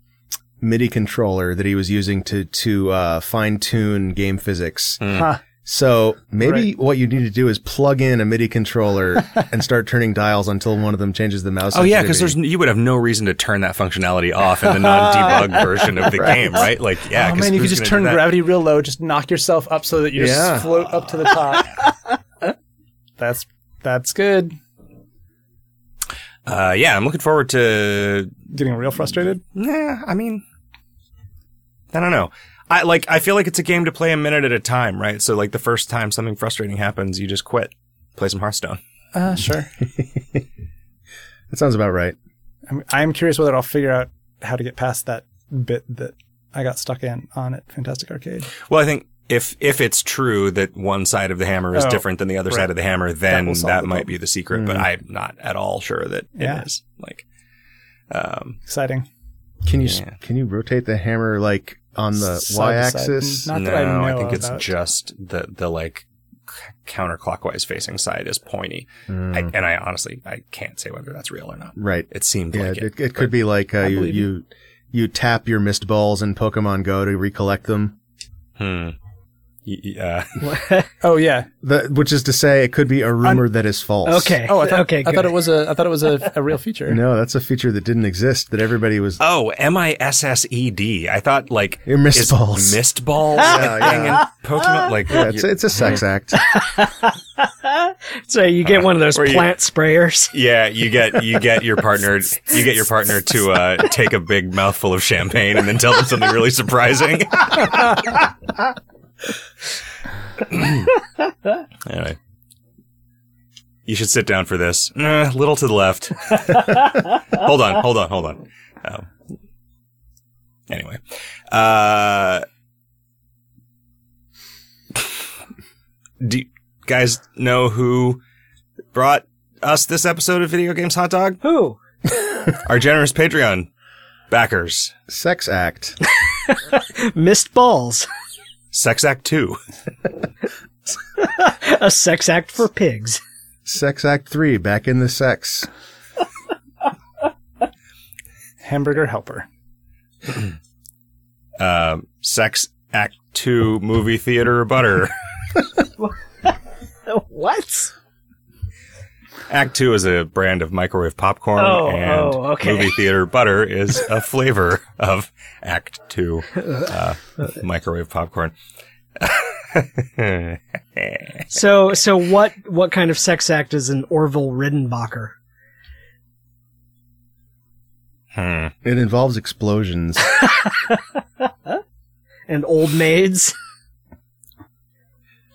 [SPEAKER 3] MIDI controller that he was using to to uh, fine tune game physics.
[SPEAKER 1] Mm.
[SPEAKER 4] Huh.
[SPEAKER 3] So maybe
[SPEAKER 4] Right.
[SPEAKER 3] what you need to do is plug in a MIDI controller and start turning dials until one of them changes the mouse.
[SPEAKER 1] Oh yeah, because there's you would have no reason to turn that functionality off in the non-debug version of the game, right? Like yeah,
[SPEAKER 4] oh
[SPEAKER 1] 'cause
[SPEAKER 4] man, you could just turn gravity real low, just knock yourself up so that you
[SPEAKER 3] Yeah.
[SPEAKER 4] just float up to the top. that's that's good.
[SPEAKER 1] Uh, yeah, I'm looking forward to.
[SPEAKER 4] Getting real frustrated.
[SPEAKER 1] Nah, I mean, I don't know. I like. I feel like it's a game to play a minute at a time, right? So like the first time something frustrating happens, you just quit, play some Hearthstone.
[SPEAKER 4] Uh, sure.
[SPEAKER 3] that sounds about right.
[SPEAKER 4] I'm, I'm curious whether I'll figure out how to get past that bit that I got stuck in on at Fantastic Arcade.
[SPEAKER 1] Well, I think if if it's true that one side of the hammer is
[SPEAKER 4] Oh,
[SPEAKER 1] different than the other
[SPEAKER 4] right.
[SPEAKER 1] side of the hammer, then
[SPEAKER 4] will
[SPEAKER 1] that,
[SPEAKER 4] the
[SPEAKER 1] might
[SPEAKER 4] problem.
[SPEAKER 1] be the secret. But I'm not at all sure that
[SPEAKER 4] Yeah.
[SPEAKER 1] it is. Like, um,
[SPEAKER 4] Exciting.
[SPEAKER 3] Can you
[SPEAKER 1] Yeah.
[SPEAKER 3] can you rotate the hammer like on the
[SPEAKER 4] Side to side.
[SPEAKER 3] y-axis?
[SPEAKER 1] No,
[SPEAKER 4] that I know
[SPEAKER 1] think it's
[SPEAKER 4] about.
[SPEAKER 1] just the the like counterclockwise facing side is pointy.
[SPEAKER 3] Mm,
[SPEAKER 1] I, and I honestly I can't say whether that's real or not.
[SPEAKER 3] right.
[SPEAKER 1] It seemed
[SPEAKER 3] Yeah,
[SPEAKER 1] like
[SPEAKER 3] it,
[SPEAKER 1] it.
[SPEAKER 3] it, could be like uh, you, you you tap your missed balls in Pokemon Go to recollect them.
[SPEAKER 1] Hmm. Y- y- uh,
[SPEAKER 4] Oh yeah.
[SPEAKER 3] The, which is to say, it could be a rumor that is false.
[SPEAKER 2] Okay.
[SPEAKER 4] Oh, I thought,
[SPEAKER 2] okay.
[SPEAKER 4] I thought it was a. I thought it was a, a real feature.
[SPEAKER 3] No, that's a feature that didn't exist. That everybody was.
[SPEAKER 1] oh, M I S S E D. I thought like
[SPEAKER 3] Your missed balls.
[SPEAKER 1] missed balls
[SPEAKER 3] Yeah, yeah.
[SPEAKER 1] in Pokemon. Like
[SPEAKER 3] Yeah, it's, it's a sex act.
[SPEAKER 2] So you get one of those
[SPEAKER 1] Or you-
[SPEAKER 2] plant sprayers.
[SPEAKER 1] Yeah, you get you get your partner you get your partner to uh, take a big mouthful of champagne and then tell them something really surprising. Anyway, you should sit down for this. A little to the left. hold on, hold on, hold on. Um, anyway, uh, do you guys know who brought us this episode of Video Games Hot Dog?
[SPEAKER 2] Who?
[SPEAKER 1] Our generous Patreon backers.
[SPEAKER 3] Sex act.
[SPEAKER 2] Missed balls.
[SPEAKER 1] Sex Act 2.
[SPEAKER 2] A sex act for pigs.
[SPEAKER 3] Sex act three. Back in the sex.
[SPEAKER 4] Hamburger helper.
[SPEAKER 1] Um, Sex Act 2 movie theater butter.
[SPEAKER 2] What?
[SPEAKER 1] Act Two is a brand of microwave popcorn,
[SPEAKER 2] Oh,
[SPEAKER 1] and
[SPEAKER 2] oh, okay.
[SPEAKER 1] movie theater butter is a flavor of Act Two uh, microwave popcorn.
[SPEAKER 2] So, so what, what kind of sex act is an Orville Redenbacher?
[SPEAKER 1] Hmm.
[SPEAKER 3] It involves explosions.
[SPEAKER 2] And old maids?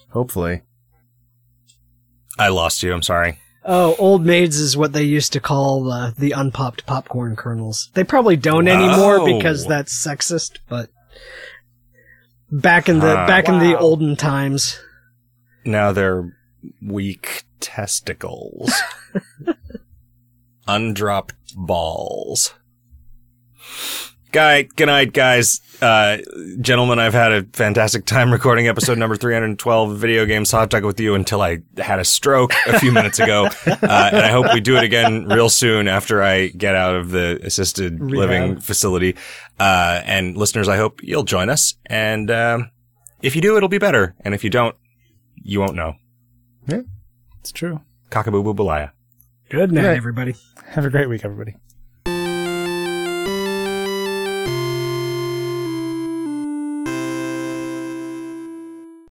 [SPEAKER 3] Hopefully.
[SPEAKER 1] I lost you. I'm sorry.
[SPEAKER 2] Oh, old maids is what they used to call uh, the unpopped popcorn kernels. They probably don't anymore because that's sexist, but back in the
[SPEAKER 1] Huh.
[SPEAKER 2] back in the olden times.
[SPEAKER 1] Now they're weak testicles. Undropped balls. Guy, good night, guys. Uh, gentlemen, I've had a fantastic time recording episode number 312 of Video Games Hot Talk with you until I had a stroke a few minutes ago. Uh, and I hope we do it again real soon after I get out of the assisted
[SPEAKER 2] Rehab.
[SPEAKER 1] living facility. Uh, and listeners, I hope you'll join us. And, um, if you do, it'll be better. And if you don't, you won't know.
[SPEAKER 4] Yeah, it's true.
[SPEAKER 1] Cockaboo boo balaya.
[SPEAKER 2] Good night, everybody.
[SPEAKER 4] Have a great week, everybody.